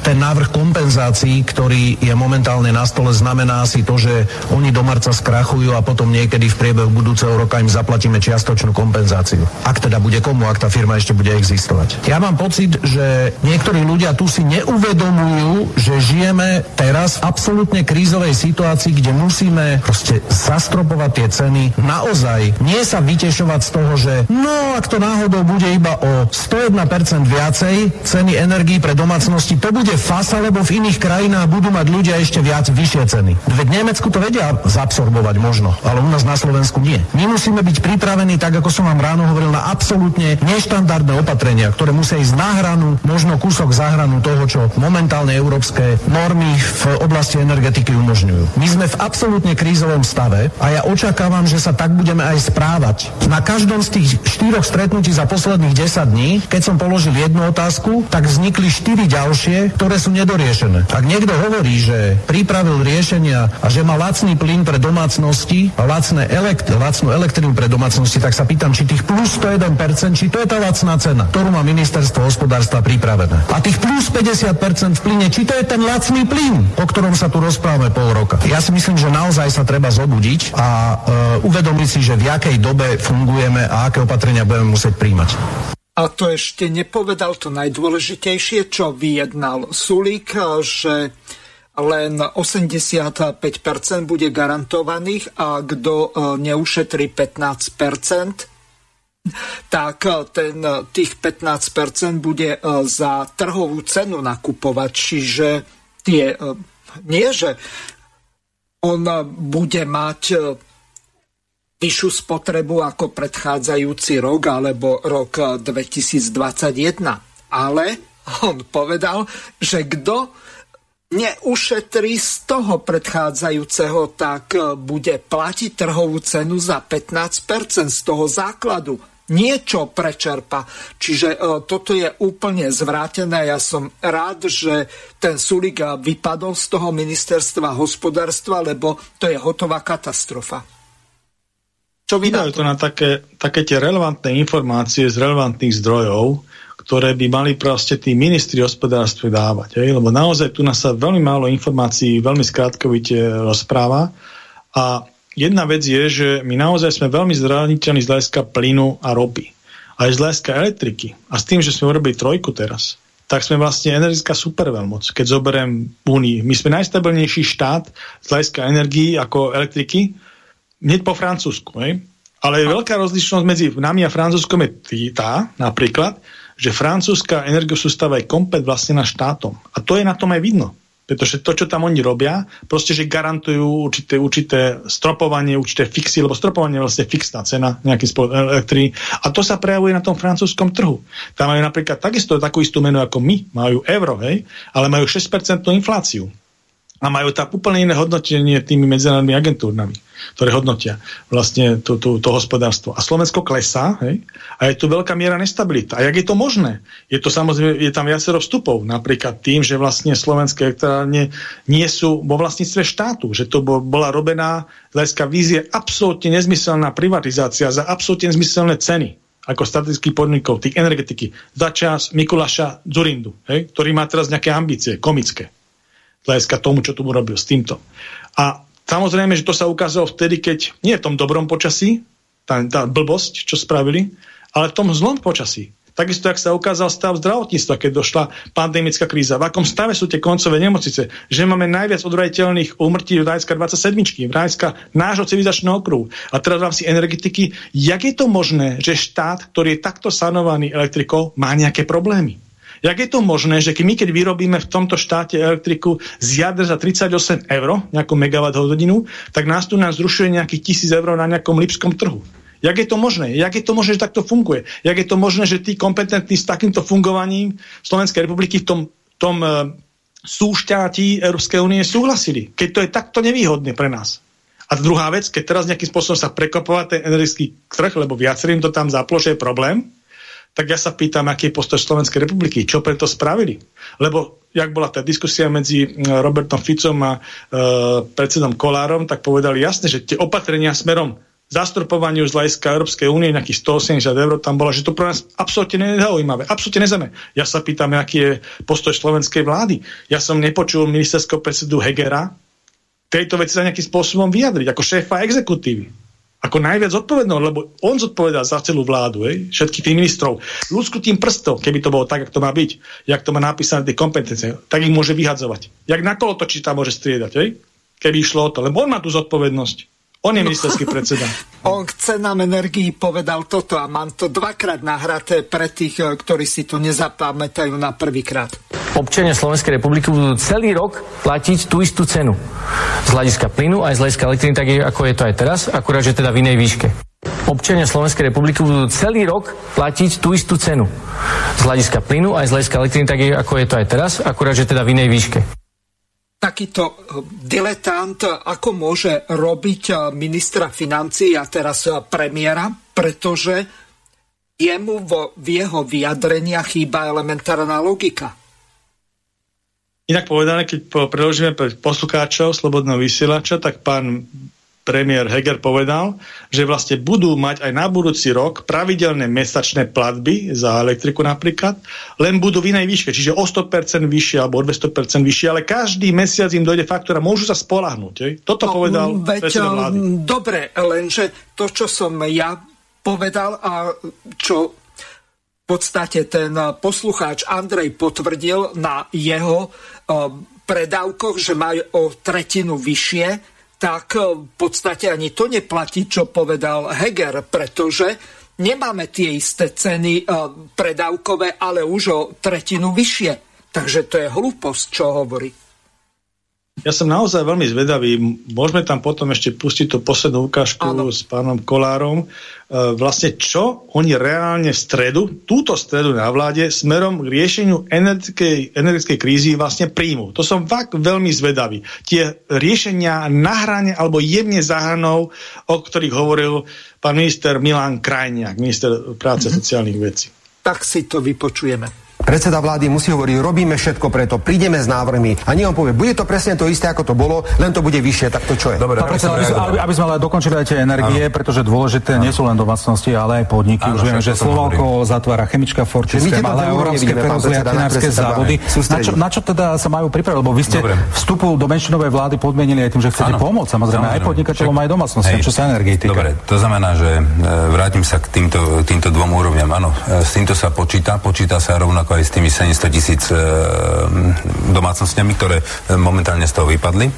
ten návrh kompenzácií, ktorý je momentálne na stole, znamená si to, že oni do marca skrachujú a potom niekedy v priebehu budúceho roka im zaplatíme čiastočnú kompenzáciu. Ak teda bude komu, ak tá firma ešte bude existovať. Ja mám pocit, že niektorí ľudia tu si neuvedomujú, že žijeme teraz v absolútne krízovej situácii, kde musíme proste zastropovať tie ceny naozaj. Nie sa sa vytešovať z toho, že no ak to náhodou bude iba o 101% viacej ceny energii pre domácnosti, to bude fasa, lebo v iných krajinách budú mať ľudia ešte viac vyššie ceny. Veď Nemecku to vedia zabsorbovať možno, ale u nás na Slovensku nie. My musíme byť pripravení, tak ako som vám ráno hovoril, na absolútne neštandardné opatrenia, ktoré musia ísť na hranu, možno kúsok za hranu toho, čo momentálne európske normy v oblasti energetiky umožňujú. My sme v absolútne krízovom stave a ja očakávam, že sa tak budeme aj správať. Na každom z tých štyroch stretnutí za posledných 10 dní, keď som položil jednu otázku, tak vznikli štyri ďalšie, ktoré sú nedoriešené. Ak niekto hovorí, že pripravil riešenia a že má lacný plyn pre domácnosti a lacné elekt- lacnú elektrínu pre domácnosti, tak sa pýtam, či tých plus 101%, či to je tá lacná cena, ktorú má ministerstvo hospodárstva pripravené. A tých plus 50% v plyne, či to je ten lacný plyn, o ktorom sa tu rozprávame pol roka. Ja si myslím, že naozaj sa treba zobudiť a e, uvedomiť si, že v akej dobe fungujeme a aké opatrenia budeme musieť príjmať. A to ešte nepovedal to najdôležitejšie, čo vyjednal Sulík, že len 85% bude garantovaných a kto e, neušetrí 15%, tak e, ten, e, tých 15% bude za trhovú cenu nakupovať. Čiže tie, nie, že on bude mať vyššiu spotrebu ako predchádzajúci rok alebo rok 2021. Ale on povedal, že kto neušetrí z toho predchádzajúceho, tak e, bude platiť trhovú cenu za 15% z toho základu. Niečo prečerpa. Čiže e, toto je úplne zvrátené. Ja som rád, že ten Sulik vypadol z toho ministerstva hospodárstva, lebo to je hotová katastrofa. Čo vydajú to? na také, také tie relevantné informácie z relevantných zdrojov, ktoré by mali proste tí ministri hospodárstve dávať. Hej? Lebo naozaj tu nás sa veľmi málo informácií veľmi skrátkovite rozpráva a jedna vec je, že my naozaj sme veľmi zraniteľní z hľadiska plynu a ropy. Aj z hľadiska elektriky. A s tým, že sme urobili trojku teraz, tak sme vlastne energetická superveľmoc. Keď zoberiem Únii, my sme najstabilnejší štát z hľadiska energií ako elektriky, hneď po Francúzsku. Hej? Ale veľká rozlišnosť medzi nami a Francúzskom je tá, napríklad, že francúzska energosústava je komplet vlastnená štátom. A to je na tom aj vidno. Pretože to, čo tam oni robia, proste, že garantujú určité, určité stropovanie, určité fixy, lebo stropovanie je vlastne fixná cena nejaký spolu elektriny. A to sa prejavuje na tom francúzskom trhu. Tam majú napríklad takisto takú istú menu ako my, majú euro, hej, ale majú 6% infláciu a majú tam úplne iné hodnotenie tými medzinárodnými agentúrami, ktoré hodnotia vlastne to, to, to hospodárstvo. A Slovensko klesá hej? a je tu veľká miera nestabilita. A jak je to možné? Je to samozrejme, je tam viacero vstupov, napríklad tým, že vlastne slovenské elektrárne nie sú vo vlastníctve štátu, že to bola robená hľadiska vízie absolútne nezmyselná privatizácia za absolútne nezmyselné ceny ako statických podnikov, tých energetiky, za čas Mikuláša Zurindu, hej, ktorý má teraz nejaké ambície, komické hľadiska tomu, čo tu urobil s týmto. A samozrejme, že to sa ukázalo vtedy, keď nie v tom dobrom počasí, tá, tá blbosť, čo spravili, ale v tom zlom počasí. Takisto, ak sa ukázal stav zdravotníctva, keď došla pandemická kríza. V akom stave sú tie koncové nemocnice? Že máme najviac odvrateľných úmrtí v Rajska 27, v Rajska nášho civilizačného okruhu. A teraz v rámci energetiky, jak je to možné, že štát, ktorý je takto sanovaný elektrikou, má nejaké problémy? Jak je to možné, že my keď vyrobíme v tomto štáte elektriku z jadra za 38 eur, nejakú megawatt hodinu, tak nás tu nás zrušuje nejakých 1000 eur na nejakom lipskom trhu. Jak je to možné? Jak je to možné, že takto funguje? Jak je to možné, že tí kompetentní s takýmto fungovaním Slovenskej republiky v tom, tom e, súšťatí Európskej únie súhlasili? Keď to je takto nevýhodné pre nás. A druhá vec, keď teraz nejakým spôsobom sa prekopova ten energetický trh, lebo viacerým to tam zaplože problém, tak ja sa pýtam, aký je postoj Slovenskej republiky, čo preto spravili. Lebo jak bola tá diskusia medzi Robertom Ficom a e, predsedom Kolárom, tak povedali jasne, že tie opatrenia smerom zastropovaniu z hľadiska Európskej únie nejakých 180 eur tam bola, že to pre nás absolútne nezaujímavé. Absolútne nezaujímavé. Ja sa pýtam, aký je postoj slovenskej vlády. Ja som nepočul ministerského predsedu Hegera tejto veci sa nejakým spôsobom vyjadriť, ako šéfa exekutívy ako najviac zodpovednou, lebo on zodpovedá za celú vládu, hej, všetkých tých ministrov. Ľudsku tým prstom, keby to bolo tak, ako to má byť, jak to má napísané tie kompetencie, tak ich môže vyhadzovať. Jak na kolotočí tam môže striedať, hej, keby išlo o to, lebo on má tú zodpovednosť. On je ministerský predseda. On k cenám energii povedal toto a mám to dvakrát nahraté pre tých, eh, ktorí si to nezapamätajú na prvýkrát. Občania Slovenskej republiky budú celý rok platiť tú istú cenu. Z hľadiska plynu aj z hľadiska elektriny, tak je, ako je to aj teraz, akurát, že teda v inej výške. Občania Slovenskej republiky budú celý rok platiť tú istú cenu. Z hľadiska plynu aj z hľadiska elektriny, tak je, ako je to aj teraz, akurát, že teda v inej výške takýto eh, diletant, ako môže robiť eh, ministra financí a teraz eh, premiéra, pretože jemu vo, v jeho vyjadreniach chýba elementárna logika. Inak povedané, keď preložíme pre poslucháčov Slobodného vysielača, tak pán premiér Heger povedal, že vlastne budú mať aj na budúci rok pravidelné mesačné platby za elektriku napríklad, len budú v inej výške, čiže o 100% vyššie alebo o 200% vyššie, ale každý mesiac im dojde faktúra, môžu sa spolahnuť. Je? Toto no, povedal veď, predseda vlády. Dobre, lenže to, čo som ja povedal a čo v podstate ten poslucháč Andrej potvrdil na jeho predávkoch, že majú o tretinu vyššie, tak eh, v podstate ani to neplatí, čo povedal Heger, pretože nemáme tie isté ceny eh, predávkové, ale už o tretinu vyššie. Takže to je hlúposť, čo hovorí. Ja som naozaj veľmi zvedavý. Môžeme tam potom ešte pustiť tú poslednú ukážku ano. s pánom Kolárom. E, vlastne čo oni reálne v stredu, túto stredu na vláde, smerom k riešeniu energetickej, energetickej krízy vlastne príjmu. To som fakt veľmi zvedavý. Tie riešenia na hrane alebo jemne za hranou, o ktorých hovoril pán minister Milan Krajniak, minister práce a mhm. sociálnych vecí. Tak si to vypočujeme. Predseda vlády musí hovoriť, robíme všetko preto, prídeme s návrhmi a nie on povie, bude to presne to isté, ako to bolo, len to bude vyššie, tak to čo je? Dobre, predseda, aby, aby, sme ale dokončili aj tie energie, ano. pretože dôležité ano. nie sú len domácnosti, ale aj podniky. Už vieme, že Slovalko zatvára chemička Fortiska, ale európske ferozliatinárske závody. Na čo, na čo teda sa majú pripraviť? Lebo vy ste Dobre. vstupu do menšinovej vlády podmienili aj tým, že chcete ano. pomôcť, samozrejme, samozrejme, aj podnikateľom, aj domácnostiam, čo sa energie týka. Dobre, to znamená, že e, vrátim sa k týmto, týmto dvom úrovňam. Áno, e, s týmto sa počíta, počíta sa rovnako aj s tými 700 tisíc e, domácnostňami, ktoré e, momentálne z toho vypadli. E,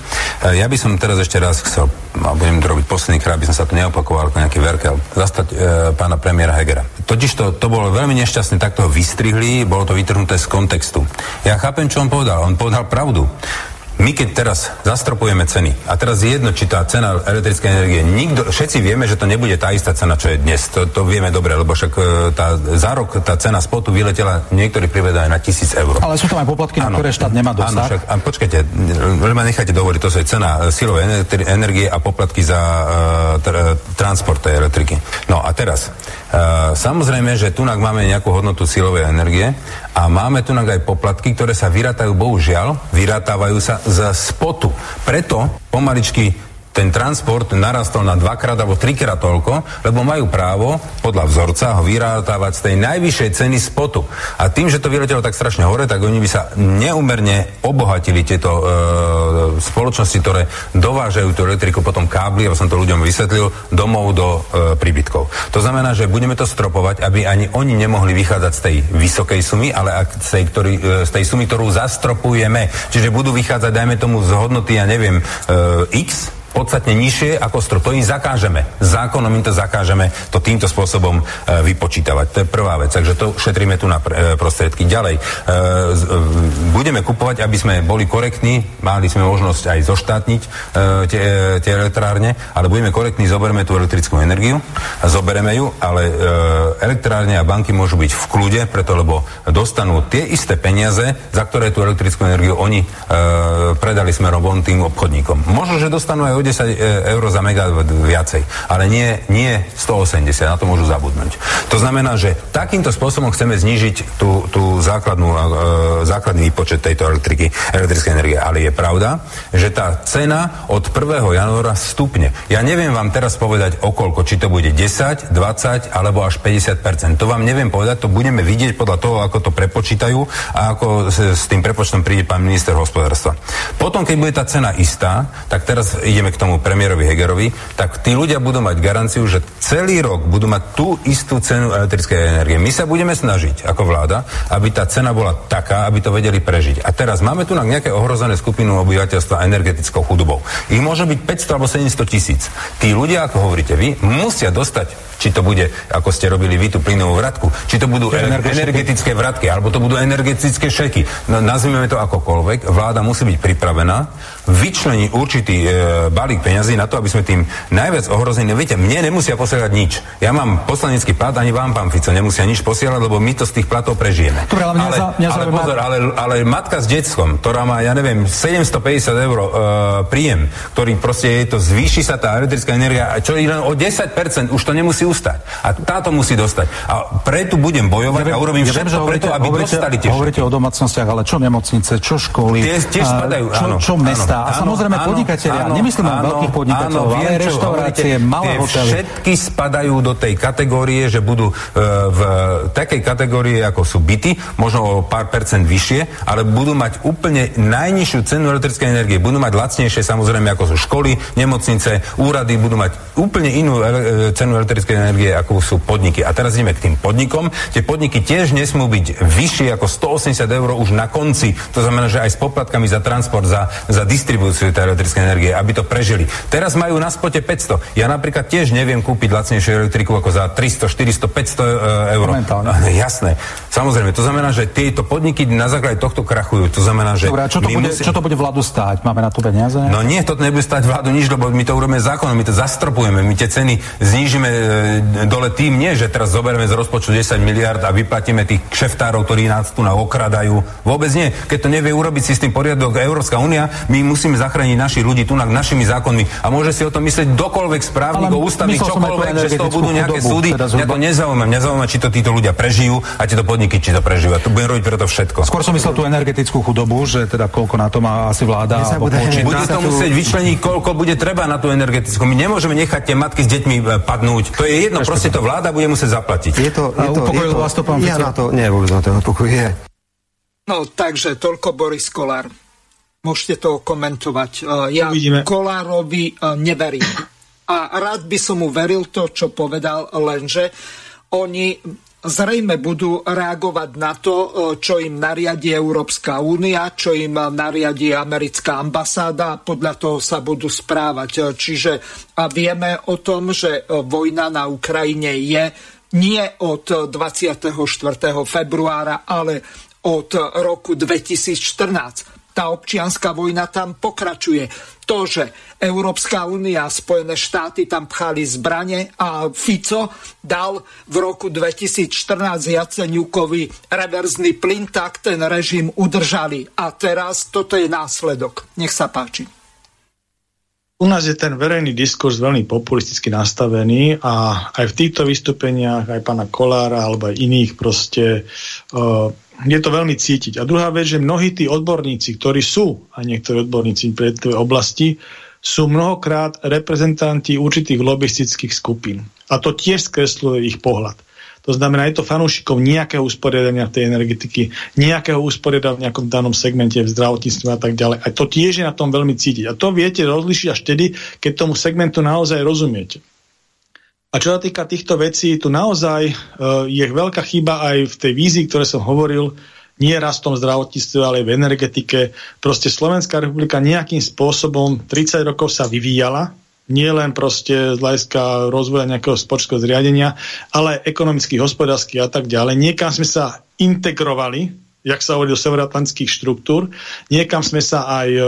ja by som teraz ešte raz chcel, a budem to robiť posledný krát, aby som sa tu neopakoval ako nejaký verkel, zastať e, pána premiéra Hegera. Totiž to, to bolo veľmi nešťastné, takto ho vystrihli, bolo to vytrhnuté z kontextu. Ja chápem, čo on povedal. On povedal pravdu my keď teraz zastropujeme ceny, a teraz je jedno, či tá cena elektrickej energie, nikto, všetci vieme, že to nebude tá istá cena, čo je dnes. To, to vieme dobre, lebo však e, tá, za rok tá cena spotu vyletela niektorí privedá aj na tisíc eur. Ale sú tam aj poplatky, na ktoré štát nemá dosah. Áno, však, a počkajte, ma nechajte dovoliť, to je cena silovej energie a poplatky za uh, tr- transport tej elektriky. No a teraz, uh, samozrejme, že tu máme nejakú hodnotu silovej energie a máme tu aj poplatky, ktoré sa vyrátajú, bohužiaľ, vyrátávajú sa z spotu. Preto pomaličky ten transport narastol na dvakrát alebo trikrát toľko, lebo majú právo podľa vzorca ho vyrátavať z tej najvyššej ceny spotu. A tým, že to vyletelo tak strašne hore, tak oni by sa neumerne obohatili tieto e, spoločnosti, ktoré dovážajú tú elektriku potom kábly, ja som to ľuďom vysvetlil, domov do e, príbytkov. To znamená, že budeme to stropovať, aby ani oni nemohli vychádzať z tej vysokej sumy, ale ak z tej, ktorý, e, z tej sumy, ktorú zastropujeme. Čiže budú vychádzať, dajme tomu, z hodnoty, ja neviem, e, X, podstatne nižšie ako strop. To im zakážeme. Zákonom im to zakážeme to týmto spôsobom e, vypočítavať. To je prvá vec. Takže to šetríme tu na e, prostriedky. Ďalej, e, budeme kupovať, aby sme boli korektní, mali sme možnosť aj zoštátniť tie, tie elektrárne, ale budeme korektní, zoberieme tú elektrickú energiu, zobereme ju, ale elektrárne a banky môžu byť v kľude, preto lebo dostanú tie isté peniaze, za ktoré tú elektrickú energiu oni predali smerom von tým obchodníkom. Možno, že dostanú aj o 10 e, eur za megawatt viacej, ale nie, nie 180, na to môžu zabudnúť. To znamená, že takýmto spôsobom chceme znížiť tú, tú základnú, uh, základný výpočet tejto elektriky, elektrickej energie. Ale je pravda, že tá cena od 1. januára stupne. Ja neviem vám teraz povedať okolko, či to bude 10, 20 alebo až 50% To vám neviem povedať, to budeme vidieť podľa toho, ako to prepočítajú a ako s, s tým prepočtom príde pán minister hospodárstva. Potom, keď bude tá cena istá, tak teraz ideme k tomu premiérovi Hegerovi, tak tí ľudia budú mať garanciu, že celý rok budú mať tú istú cenu elektrickej energie. My sa budeme snažiť ako vláda, aby tá cena bola taká, aby to vedeli prežiť. A teraz máme tu na nejaké ohrozené skupinu obyvateľstva energetickou chudobou. Ich môže byť 500 alebo 700 tisíc. Tí ľudia, ako hovoríte vy, musia dostať či to bude, ako ste robili vy, tú plynovú vratku, či to budú energetické vratky, alebo to budú energetické šeky. No, nazvime to akokoľvek, vláda musí byť pripravená vyčleniť určitý e, balík peňazí na to, aby sme tým najviac ohrození. Viete, mne nemusia posielať nič. Ja mám poslanecký plat, ani vám, pán Fico, nemusia nič posielať, lebo my to z tých platov prežijeme. Dobre, ale, ale, za, ale pozor, ale, ale matka s detskom, ktorá má, ja neviem, 750 eur e, príjem, ktorý proste je to, zvýši sa tá elektrická energia, čo je len o 10%, už to nemusí ustať. A táto musí dostať. A preto budem bojovať ja viem, a urobím ja všetko preto, aby hovoríte, dostali tie Hovoríte o domácnostiach, ale čo nemocnice, čo školy, tie, tiež spadajú, čo, áno, čo mesta. Áno, a samozrejme áno, podnikatelia, áno, nemyslím len veľkých podnikateľov, áno, ale reštaurácie, malé hotely. Všetky spadajú do tej kategórie, že budú e, v takej kategórie, ako sú byty, možno o pár percent vyššie, ale budú mať úplne najnižšiu cenu elektrickej energie. Budú mať lacnejšie samozrejme ako sú školy, nemocnice, úrady, budú mať úplne inú e, cenu elektrickej energie, ako sú podniky. A teraz ideme k tým podnikom. Tie podniky tiež nesmú byť vyššie ako 180 eur už na konci. To znamená, že aj s poplatkami za transport, za, za distribúciu tej elektrickej energie, aby to prežili. Teraz majú na spote 500. Ja napríklad tiež neviem kúpiť lacnejšiu elektriku ako za 300, 400, 500 eur. Momentálne. Jasné. Samozrejme, to znamená, že tieto podniky na základe tohto krachujú. To znamená, že... Dobre, čo to, bude, musí... čo to bude vládu stáť? Máme na to peniaze? No nie, to nebude stáť vládu nič, lebo my to urobíme zákonom, my to zastropujeme, my tie ceny znížime e, dole tým nie, že teraz zoberieme z rozpočtu 10 miliard a vyplatíme tých kšeftárov, ktorí nás tu na okradajú. Vôbec nie. Keď to nevie urobiť si s tým poriadok Európska únia, my musíme zachrániť našich ľudí tu našimi zákonmi. A môže si o tom myslieť dokoľvek správnikov, ústavy, čokoľvek, že z toho budú nejaké súdy. Mňa to nezaujíma. Mňa zaujíma, či to títo ľudia prežijú a tieto podniky, či to prežijú. A tu budem robiť preto všetko. Skôr som myslel tú energetickú chudobu, že teda koľko na to má asi vláda. Bude to musieť vyčleniť, koľko bude treba na tú energetickú. My nemôžeme nechať tie matky s deťmi e, padnúť. To je jedno, proste to vláda bude musieť zaplatiť. Je to, je to, je to, vás to, pán Ja na to, nie, vôbec na to nepokojuje. No, takže toľko Boris Kolár. Môžete to komentovať. E, ja Uvidíme. Kolárovi e, neverím. A rád by som mu veril to, čo povedal, lenže oni zrejme budú reagovať na to, e, čo im nariadi Európska únia, čo im nariadi americká ambasáda a podľa toho sa budú správať. Čiže vieme o tom, že vojna na Ukrajine je nie od 24. februára, ale od roku 2014. Tá občianská vojna tam pokračuje. To, že Európska únia a Spojené štáty tam pchali zbrane a Fico dal v roku 2014 Jaceňukovi reverzný plyn, tak ten režim udržali. A teraz toto je následok. Nech sa páči u nás je ten verejný diskurs veľmi populisticky nastavený a aj v týchto vystúpeniach, aj pána Kolára alebo aj iných proste uh, je to veľmi cítiť. A druhá vec, že mnohí tí odborníci, ktorí sú, a niektorí odborníci pre tej oblasti, sú mnohokrát reprezentanti určitých lobistických skupín. A to tiež skresluje ich pohľad. To znamená, je to fanúšikov nejakého usporiadania tej energetiky, nejakého usporiadania v nejakom danom segmente v zdravotníctve a tak ďalej. A to tiež je na tom veľmi cítiť. A to viete rozlišiť až vtedy, keď tomu segmentu naozaj rozumiete. A čo sa týka týchto vecí, tu naozaj uh, je veľká chyba aj v tej vízii, ktoré som hovoril, nie rastom zdravotníctve, ale v energetike. Proste Slovenská republika nejakým spôsobom 30 rokov sa vyvíjala, nie len proste z hľadiska rozvoja nejakého spoločského zriadenia, ale ekonomicky, hospodársky a tak ďalej. Niekam sme sa integrovali, jak sa hovorí do severoatlantických štruktúr, niekam sme sa aj e,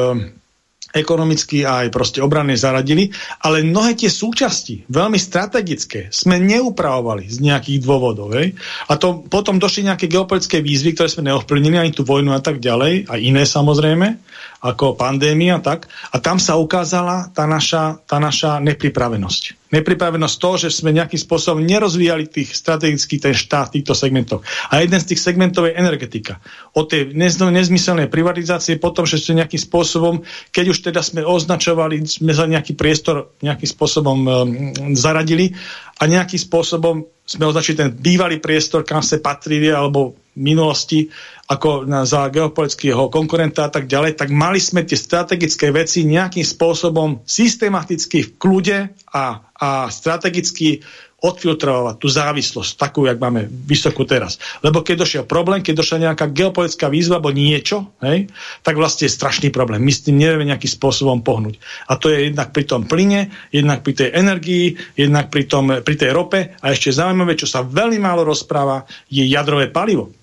ekonomicky a aj proste obranne zaradili, ale mnohé tie súčasti, veľmi strategické, sme neupravovali z nejakých dôvodov. Hej? A to potom došli nejaké geopolitické výzvy, ktoré sme neovplyvnili, ani tú vojnu a tak ďalej, a iné samozrejme ako pandémia, tak. A tam sa ukázala tá naša, tá naša nepripravenosť. Nepripravenosť toho, že sme nejakým spôsobom nerozvíjali tých strategický ten štát v týchto segmentoch. A jeden z tých segmentov je energetika. O tej nezmyselnej privatizácie, potom, že sme nejakým spôsobom, keď už teda sme označovali, sme za nejaký priestor nejakým spôsobom um, zaradili a nejakým spôsobom sme označili ten bývalý priestor, kam sa patrili, alebo v minulosti ako na, za geopolitického konkurenta a tak ďalej, tak mali sme tie strategické veci nejakým spôsobom systematicky v kľude a, a a strategicky odfiltrovať tú závislosť, takú, jak máme vysokú teraz. Lebo keď došiel problém, keď došla nejaká geopolitická výzva alebo niečo, hej, tak vlastne je strašný problém. My s tým nevieme nejakým spôsobom pohnúť. A to je jednak pri tom plyne, jednak pri tej energii, jednak pri, tom, pri tej rope a ešte zaujímavé, čo sa veľmi málo rozpráva, je jadrové palivo.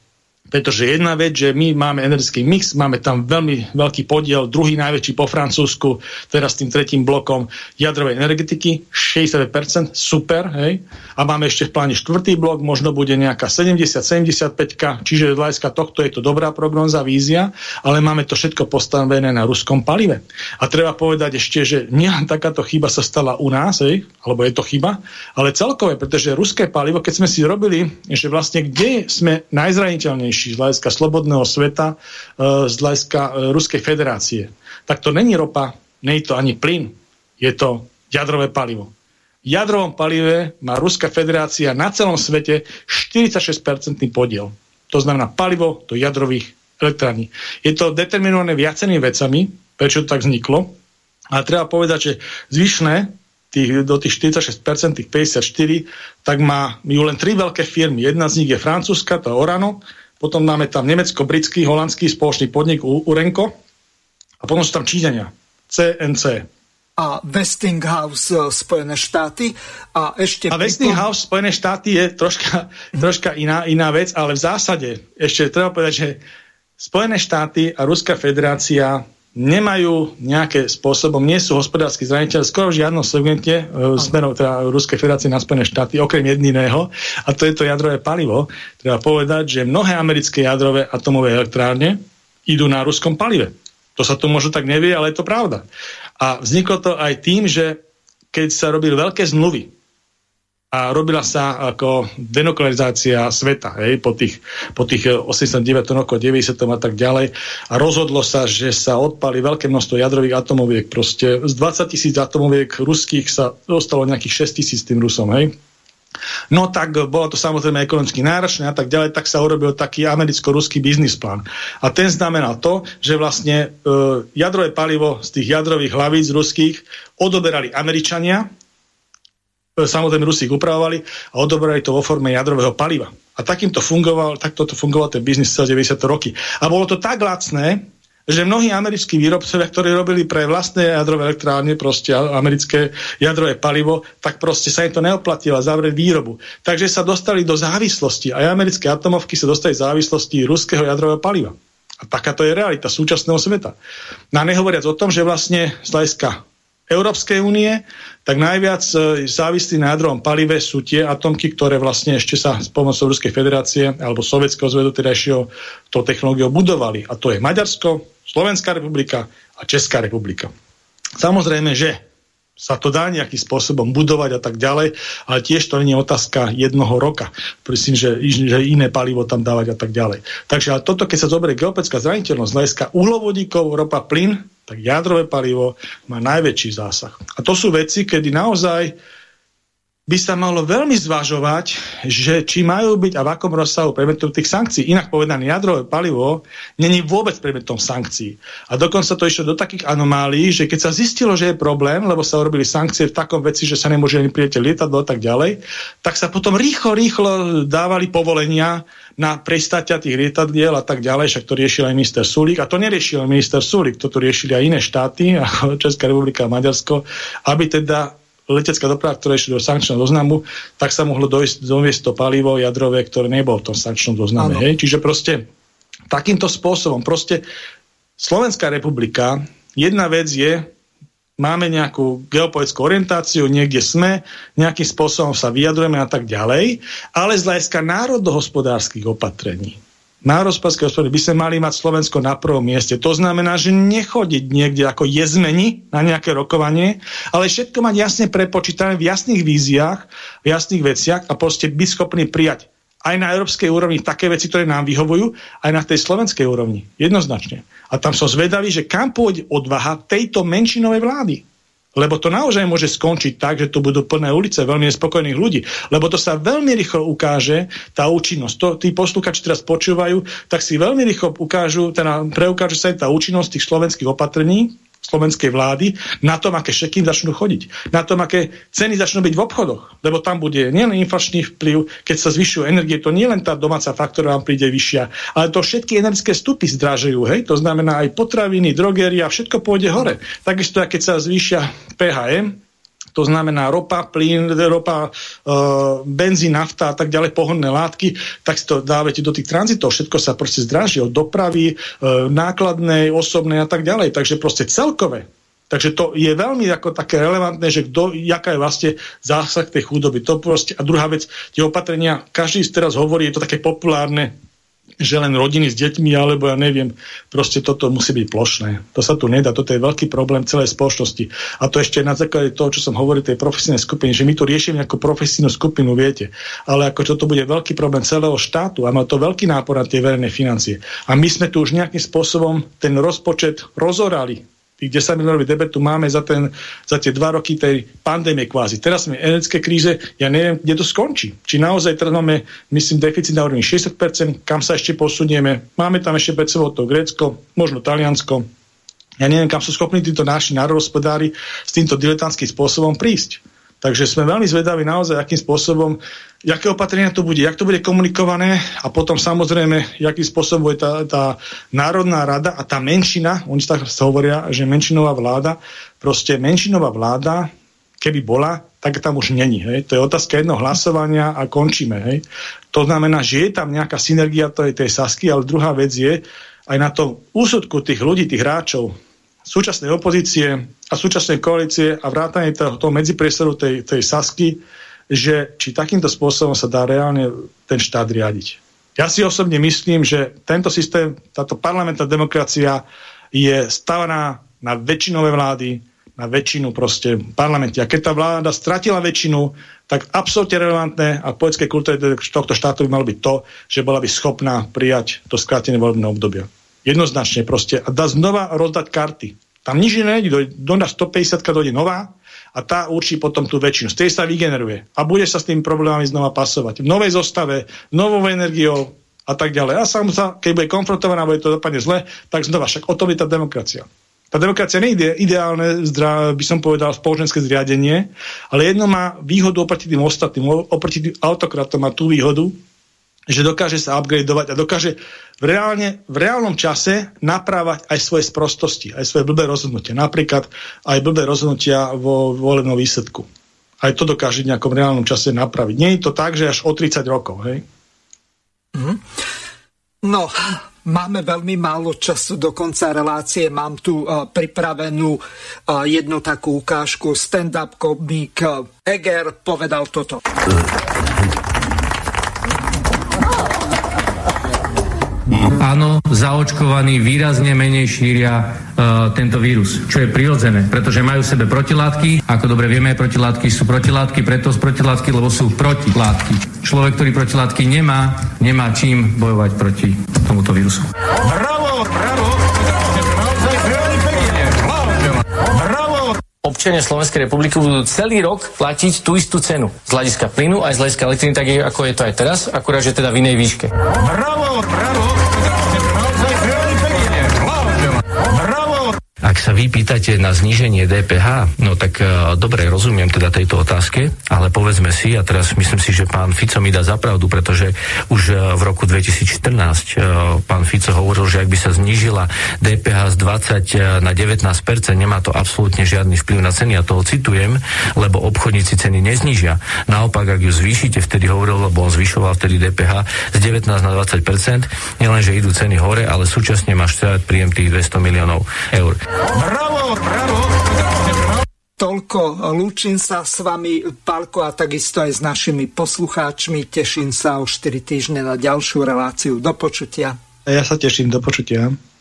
Pretože jedna vec, že my máme energetický mix, máme tam veľmi veľký podiel, druhý najväčší po Francúzsku, teraz tým tretím blokom jadrovej energetiky, 60%, super, hej. A máme ešte v pláne štvrtý blok, možno bude nejaká 70-75, čiže z hľadiska tohto je to dobrá prognóza, vízia, ale máme to všetko postavené na ruskom palive. A treba povedať ešte, že nielen takáto chyba sa stala u nás, hej, alebo je to chyba, ale celkové, pretože ruské palivo, keď sme si robili, že vlastne kde sme najzraniteľnejší, najsilnejší z hľadiska slobodného sveta, e, z hľadiska e, Ruskej federácie. Tak to není ropa, je to ani plyn, je to jadrové palivo. V jadrovom palive má Ruská federácia na celom svete 46% podiel. To znamená palivo do jadrových elektrární. Je to determinované viacenými vecami, prečo to tak vzniklo. A treba povedať, že zvyšné tých, do tých 46%, tých 54, tak má ju len tri veľké firmy. Jedna z nich je francúzska, to je Orano, potom máme tam nemecko-britský, holandský spoločný podnik Urenko a potom sú tam Číňania, CNC. A Westinghouse e, Spojené štáty. A ešte... A Westinghouse Spojené štáty je troška, troška iná, iná vec, ale v zásade ešte treba povedať, že Spojené štáty a Ruská federácia nemajú nejaké spôsobom, nie sú hospodársky zraniteľné, skoro v žiadnom segmente e, smerom teda Ruskej federácie na Spojené štáty, okrem jediného, a to je to jadrové palivo. Treba povedať, že mnohé americké jadrové atomové elektrárne idú na ruskom palive. To sa to možno tak nevie, ale je to pravda. A vzniklo to aj tým, že keď sa robili veľké zmluvy a robila sa ako denuklearizácia sveta hej, po, tých, po tých 89 rokov, 90 a tak ďalej a rozhodlo sa, že sa odpali veľké množstvo jadrových atomoviek proste z 20 tisíc atomoviek ruských sa dostalo nejakých 6 tisíc tým Rusom, hej. No tak bolo to samozrejme ekonomicky náročné a tak ďalej, tak sa urobil taký americko-ruský biznis plán. A ten znamenal to, že vlastne e, jadrové palivo z tých jadrových hlavíc ruských odoberali Američania, samozrejme Rusi upravovali a odobrali to vo forme jadrového paliva. A takýmto fungoval, takto to fungoval ten biznis celé 90 roky. A bolo to tak lacné, že mnohí americkí výrobcovia, ktorí robili pre vlastné jadrové elektrárne, proste americké jadrové palivo, tak proste sa im to neoplatilo zavrieť výrobu. Takže sa dostali do závislosti. Aj americké atomovky sa dostali do závislosti ruského jadrového paliva. A takáto je realita súčasného sveta. No a nehovoriac o tom, že vlastne z hľadiska Európskej únie, tak najviac e, závislí na jadrovom palive sú tie atomky, ktoré vlastne ešte sa s pomocou Ruskej federácie alebo Sovietskeho zvedu teda ešte to technológiou budovali. A to je Maďarsko, Slovenská republika a Česká republika. Samozrejme, že sa to dá nejakým spôsobom budovať a tak ďalej, ale tiež to nie je otázka jednoho roka. Prosím, že, že iné palivo tam dávať a tak ďalej. Takže ale toto, keď sa zoberie geopetická zraniteľnosť, hľadiska uhlovodíkov, ropa, plyn, tak jadrové palivo má najväčší zásah. A to sú veci, kedy naozaj by sa malo veľmi zvažovať, že či majú byť a v akom rozsahu predmetom tých sankcií. Inak povedané, jadrové palivo není vôbec predmetom sankcií. A dokonca to išlo do takých anomálií, že keď sa zistilo, že je problém, lebo sa urobili sankcie v takom veci, že sa nemôže ani prijete lietadlo a tak ďalej, tak sa potom rýchlo, rýchlo dávali povolenia na prestáťa tých lietadiel a tak ďalej, však to riešil aj minister Sulík. A to neriešil minister Sulík, toto riešili aj iné štáty, ako Česká republika a Maďarsko, aby teda letecká doprava, ktorá išli do sankčného zoznamu, tak sa mohlo dojsť, doviesť to palivo jadrové, ktoré nebolo v tom sankčnom zozname. Hej? Čiže proste takýmto spôsobom, proste Slovenská republika, jedna vec je, máme nejakú geopolitickú orientáciu, niekde sme, nejakým spôsobom sa vyjadrujeme a tak ďalej, ale z hľadiska národohospodárskych opatrení národspolského hospodári by sme mali mať Slovensko na prvom mieste. To znamená, že nechodiť niekde ako jezmeni na nejaké rokovanie, ale všetko mať jasne prepočítané v jasných víziách, v jasných veciach a proste byť schopný prijať aj na európskej úrovni také veci, ktoré nám vyhovujú, aj na tej slovenskej úrovni. Jednoznačne. A tam som zvedavý, že kam pôjde odvaha tejto menšinovej vlády. Lebo to naozaj môže skončiť tak, že tu budú plné ulice veľmi nespokojných ľudí. Lebo to sa veľmi rýchlo ukáže, tá účinnosť. To, tí poslúkači teraz počúvajú, tak si veľmi rýchlo ukážu, teda preukáže sa tá účinnosť tých slovenských opatrení slovenskej vlády na tom, aké šeky začnú chodiť, na tom, aké ceny začnú byť v obchodoch, lebo tam bude nielen inflačný vplyv, keď sa zvyšujú energie, to nie len tá domáca faktora vám príde vyššia, ale to všetky energické stupy zdražujú, hej, to znamená aj potraviny, drogeria, všetko pôjde hore. Takisto, keď sa zvýšia PHM, to znamená ropa, plyn, ropa, e, benzín, nafta a tak ďalej, pohodné látky, tak si to dávate do tých tranzitov, všetko sa proste zdraží od dopravy, e, nákladnej, osobnej a tak ďalej. Takže proste celkové Takže to je veľmi ako také relevantné, že kto, jaká je vlastne zásah tej chudoby. To proste, a druhá vec, tie opatrenia, každý z teraz hovorí, je to také populárne, že len rodiny s deťmi, alebo ja neviem, proste toto musí byť plošné. To sa tu nedá, toto je veľký problém celej spoločnosti. A to ešte na základe toho, čo som hovoril, tej profesijnej skupiny, že my tu riešime ako profesijnú skupinu, viete. Ale ako toto bude veľký problém celého štátu a má to veľký nápor na tie verejné financie. A my sme tu už nejakým spôsobom ten rozpočet rozorali tých 10 miliónový debet tu máme za, ten, za tie dva roky tej pandémie kvázi. Teraz sme energetické kríze, ja neviem, kde to skončí. Či naozaj teraz máme, myslím, deficit na úrovni 60%, kam sa ešte posunieme. Máme tam ešte pred sebou to Grécko, možno Taliansko. Ja neviem, kam sú schopní títo naši národospodári s týmto diletantským spôsobom prísť. Takže sme veľmi zvedaví naozaj, akým spôsobom, aké opatrenia to bude, jak to bude komunikované a potom samozrejme, akým spôsobom bude tá, tá Národná rada a tá menšina, oni tak hovoria, že menšinová vláda, proste menšinová vláda, keby bola, tak tam už není. Hej. To je otázka jedného hlasovania a končíme. Hej. To znamená, že je tam nejaká synergia tej, tej Sasky, ale druhá vec je, aj na tom úsudku tých ľudí, tých hráčov, súčasnej opozície a súčasnej koalície a vrátanie toho, toho medzipriestoru tej, tej Sasky, že či takýmto spôsobom sa dá reálne ten štát riadiť. Ja si osobne myslím, že tento systém, táto parlamentná demokracia je stavaná na väčšinové vlády, na väčšinu proste parlamente. A keď tá vláda stratila väčšinu, tak absolútne relevantné a poetské kultúre tohto štátu by malo byť to, že bola by schopná prijať to skrátenie volebného obdobia. Jednoznačne proste. A dá znova rozdať karty. Tam nič nejde, do, do 150 dojde nová a tá určí potom tú väčšinu. Z tej sa vygeneruje. A bude sa s tým problémami znova pasovať. V novej zostave, novou energiou a tak ďalej. A sám sa, keď bude konfrontovaná, bude to dopadne zle, tak znova. Však o tom je tá demokracia. Tá demokracia nie je ideálne, by som povedal, spoločenské zriadenie, ale jedno má výhodu oproti tým ostatným, oproti tým autokratom má tú výhodu, že dokáže sa upgradeovať a dokáže v, reálne, v reálnom čase naprávať aj svoje sprostosti, aj svoje blbé rozhodnutia. Napríklad aj blbé rozhodnutia vo volebnom výsledku. Aj to dokáže v nejakom reálnom čase napraviť. Nie je to tak, že až o 30 rokov. Hej? Mm. No, máme veľmi málo času do konca relácie. Mám tu uh, pripravenú uh, jednu takú ukážku. Stand-up komik uh, Eger povedal toto. Áno, zaočkovaní výrazne menej šíria uh, tento vírus, čo je prirodzené, pretože majú v sebe protilátky. Ako dobre vieme, protilátky sú protilátky, preto sú protilátky, lebo sú protilátky. Človek, ktorý protilátky nemá, nemá čím bojovať proti tomuto vírusu. Bravo, bravo! Občania Slovenskej republiky budú celý rok platiť tú istú cenu. Z hľadiska plynu aj z hľadiska elektriny, tak ako je to aj teraz, akurát, že teda v inej výške. Bravo, bravo! Ak sa vy pýtate na zníženie DPH, no tak uh, dobre, rozumiem teda tejto otázke, ale povedzme si, a teraz myslím si, že pán Fico mi dá zapravdu, pretože už uh, v roku 2014 uh, pán Fico hovoril, že ak by sa znížila DPH z 20 na 19%, nemá to absolútne žiadny vplyv na ceny. Ja toho citujem, lebo obchodníci ceny neznížia. Naopak, ak ju zvýšite, vtedy hovoril, lebo on zvyšoval vtedy DPH z 19 na 20%, nielen, že idú ceny hore, ale súčasne máš príjem tých 200 miliónov eur. Bravo, bravo! Toľko, lúčim sa s vami, Pálko, a takisto aj s našimi poslucháčmi. Teším sa o 4 týždne na ďalšiu reláciu. Do počutia. Ja sa teším, do počutia.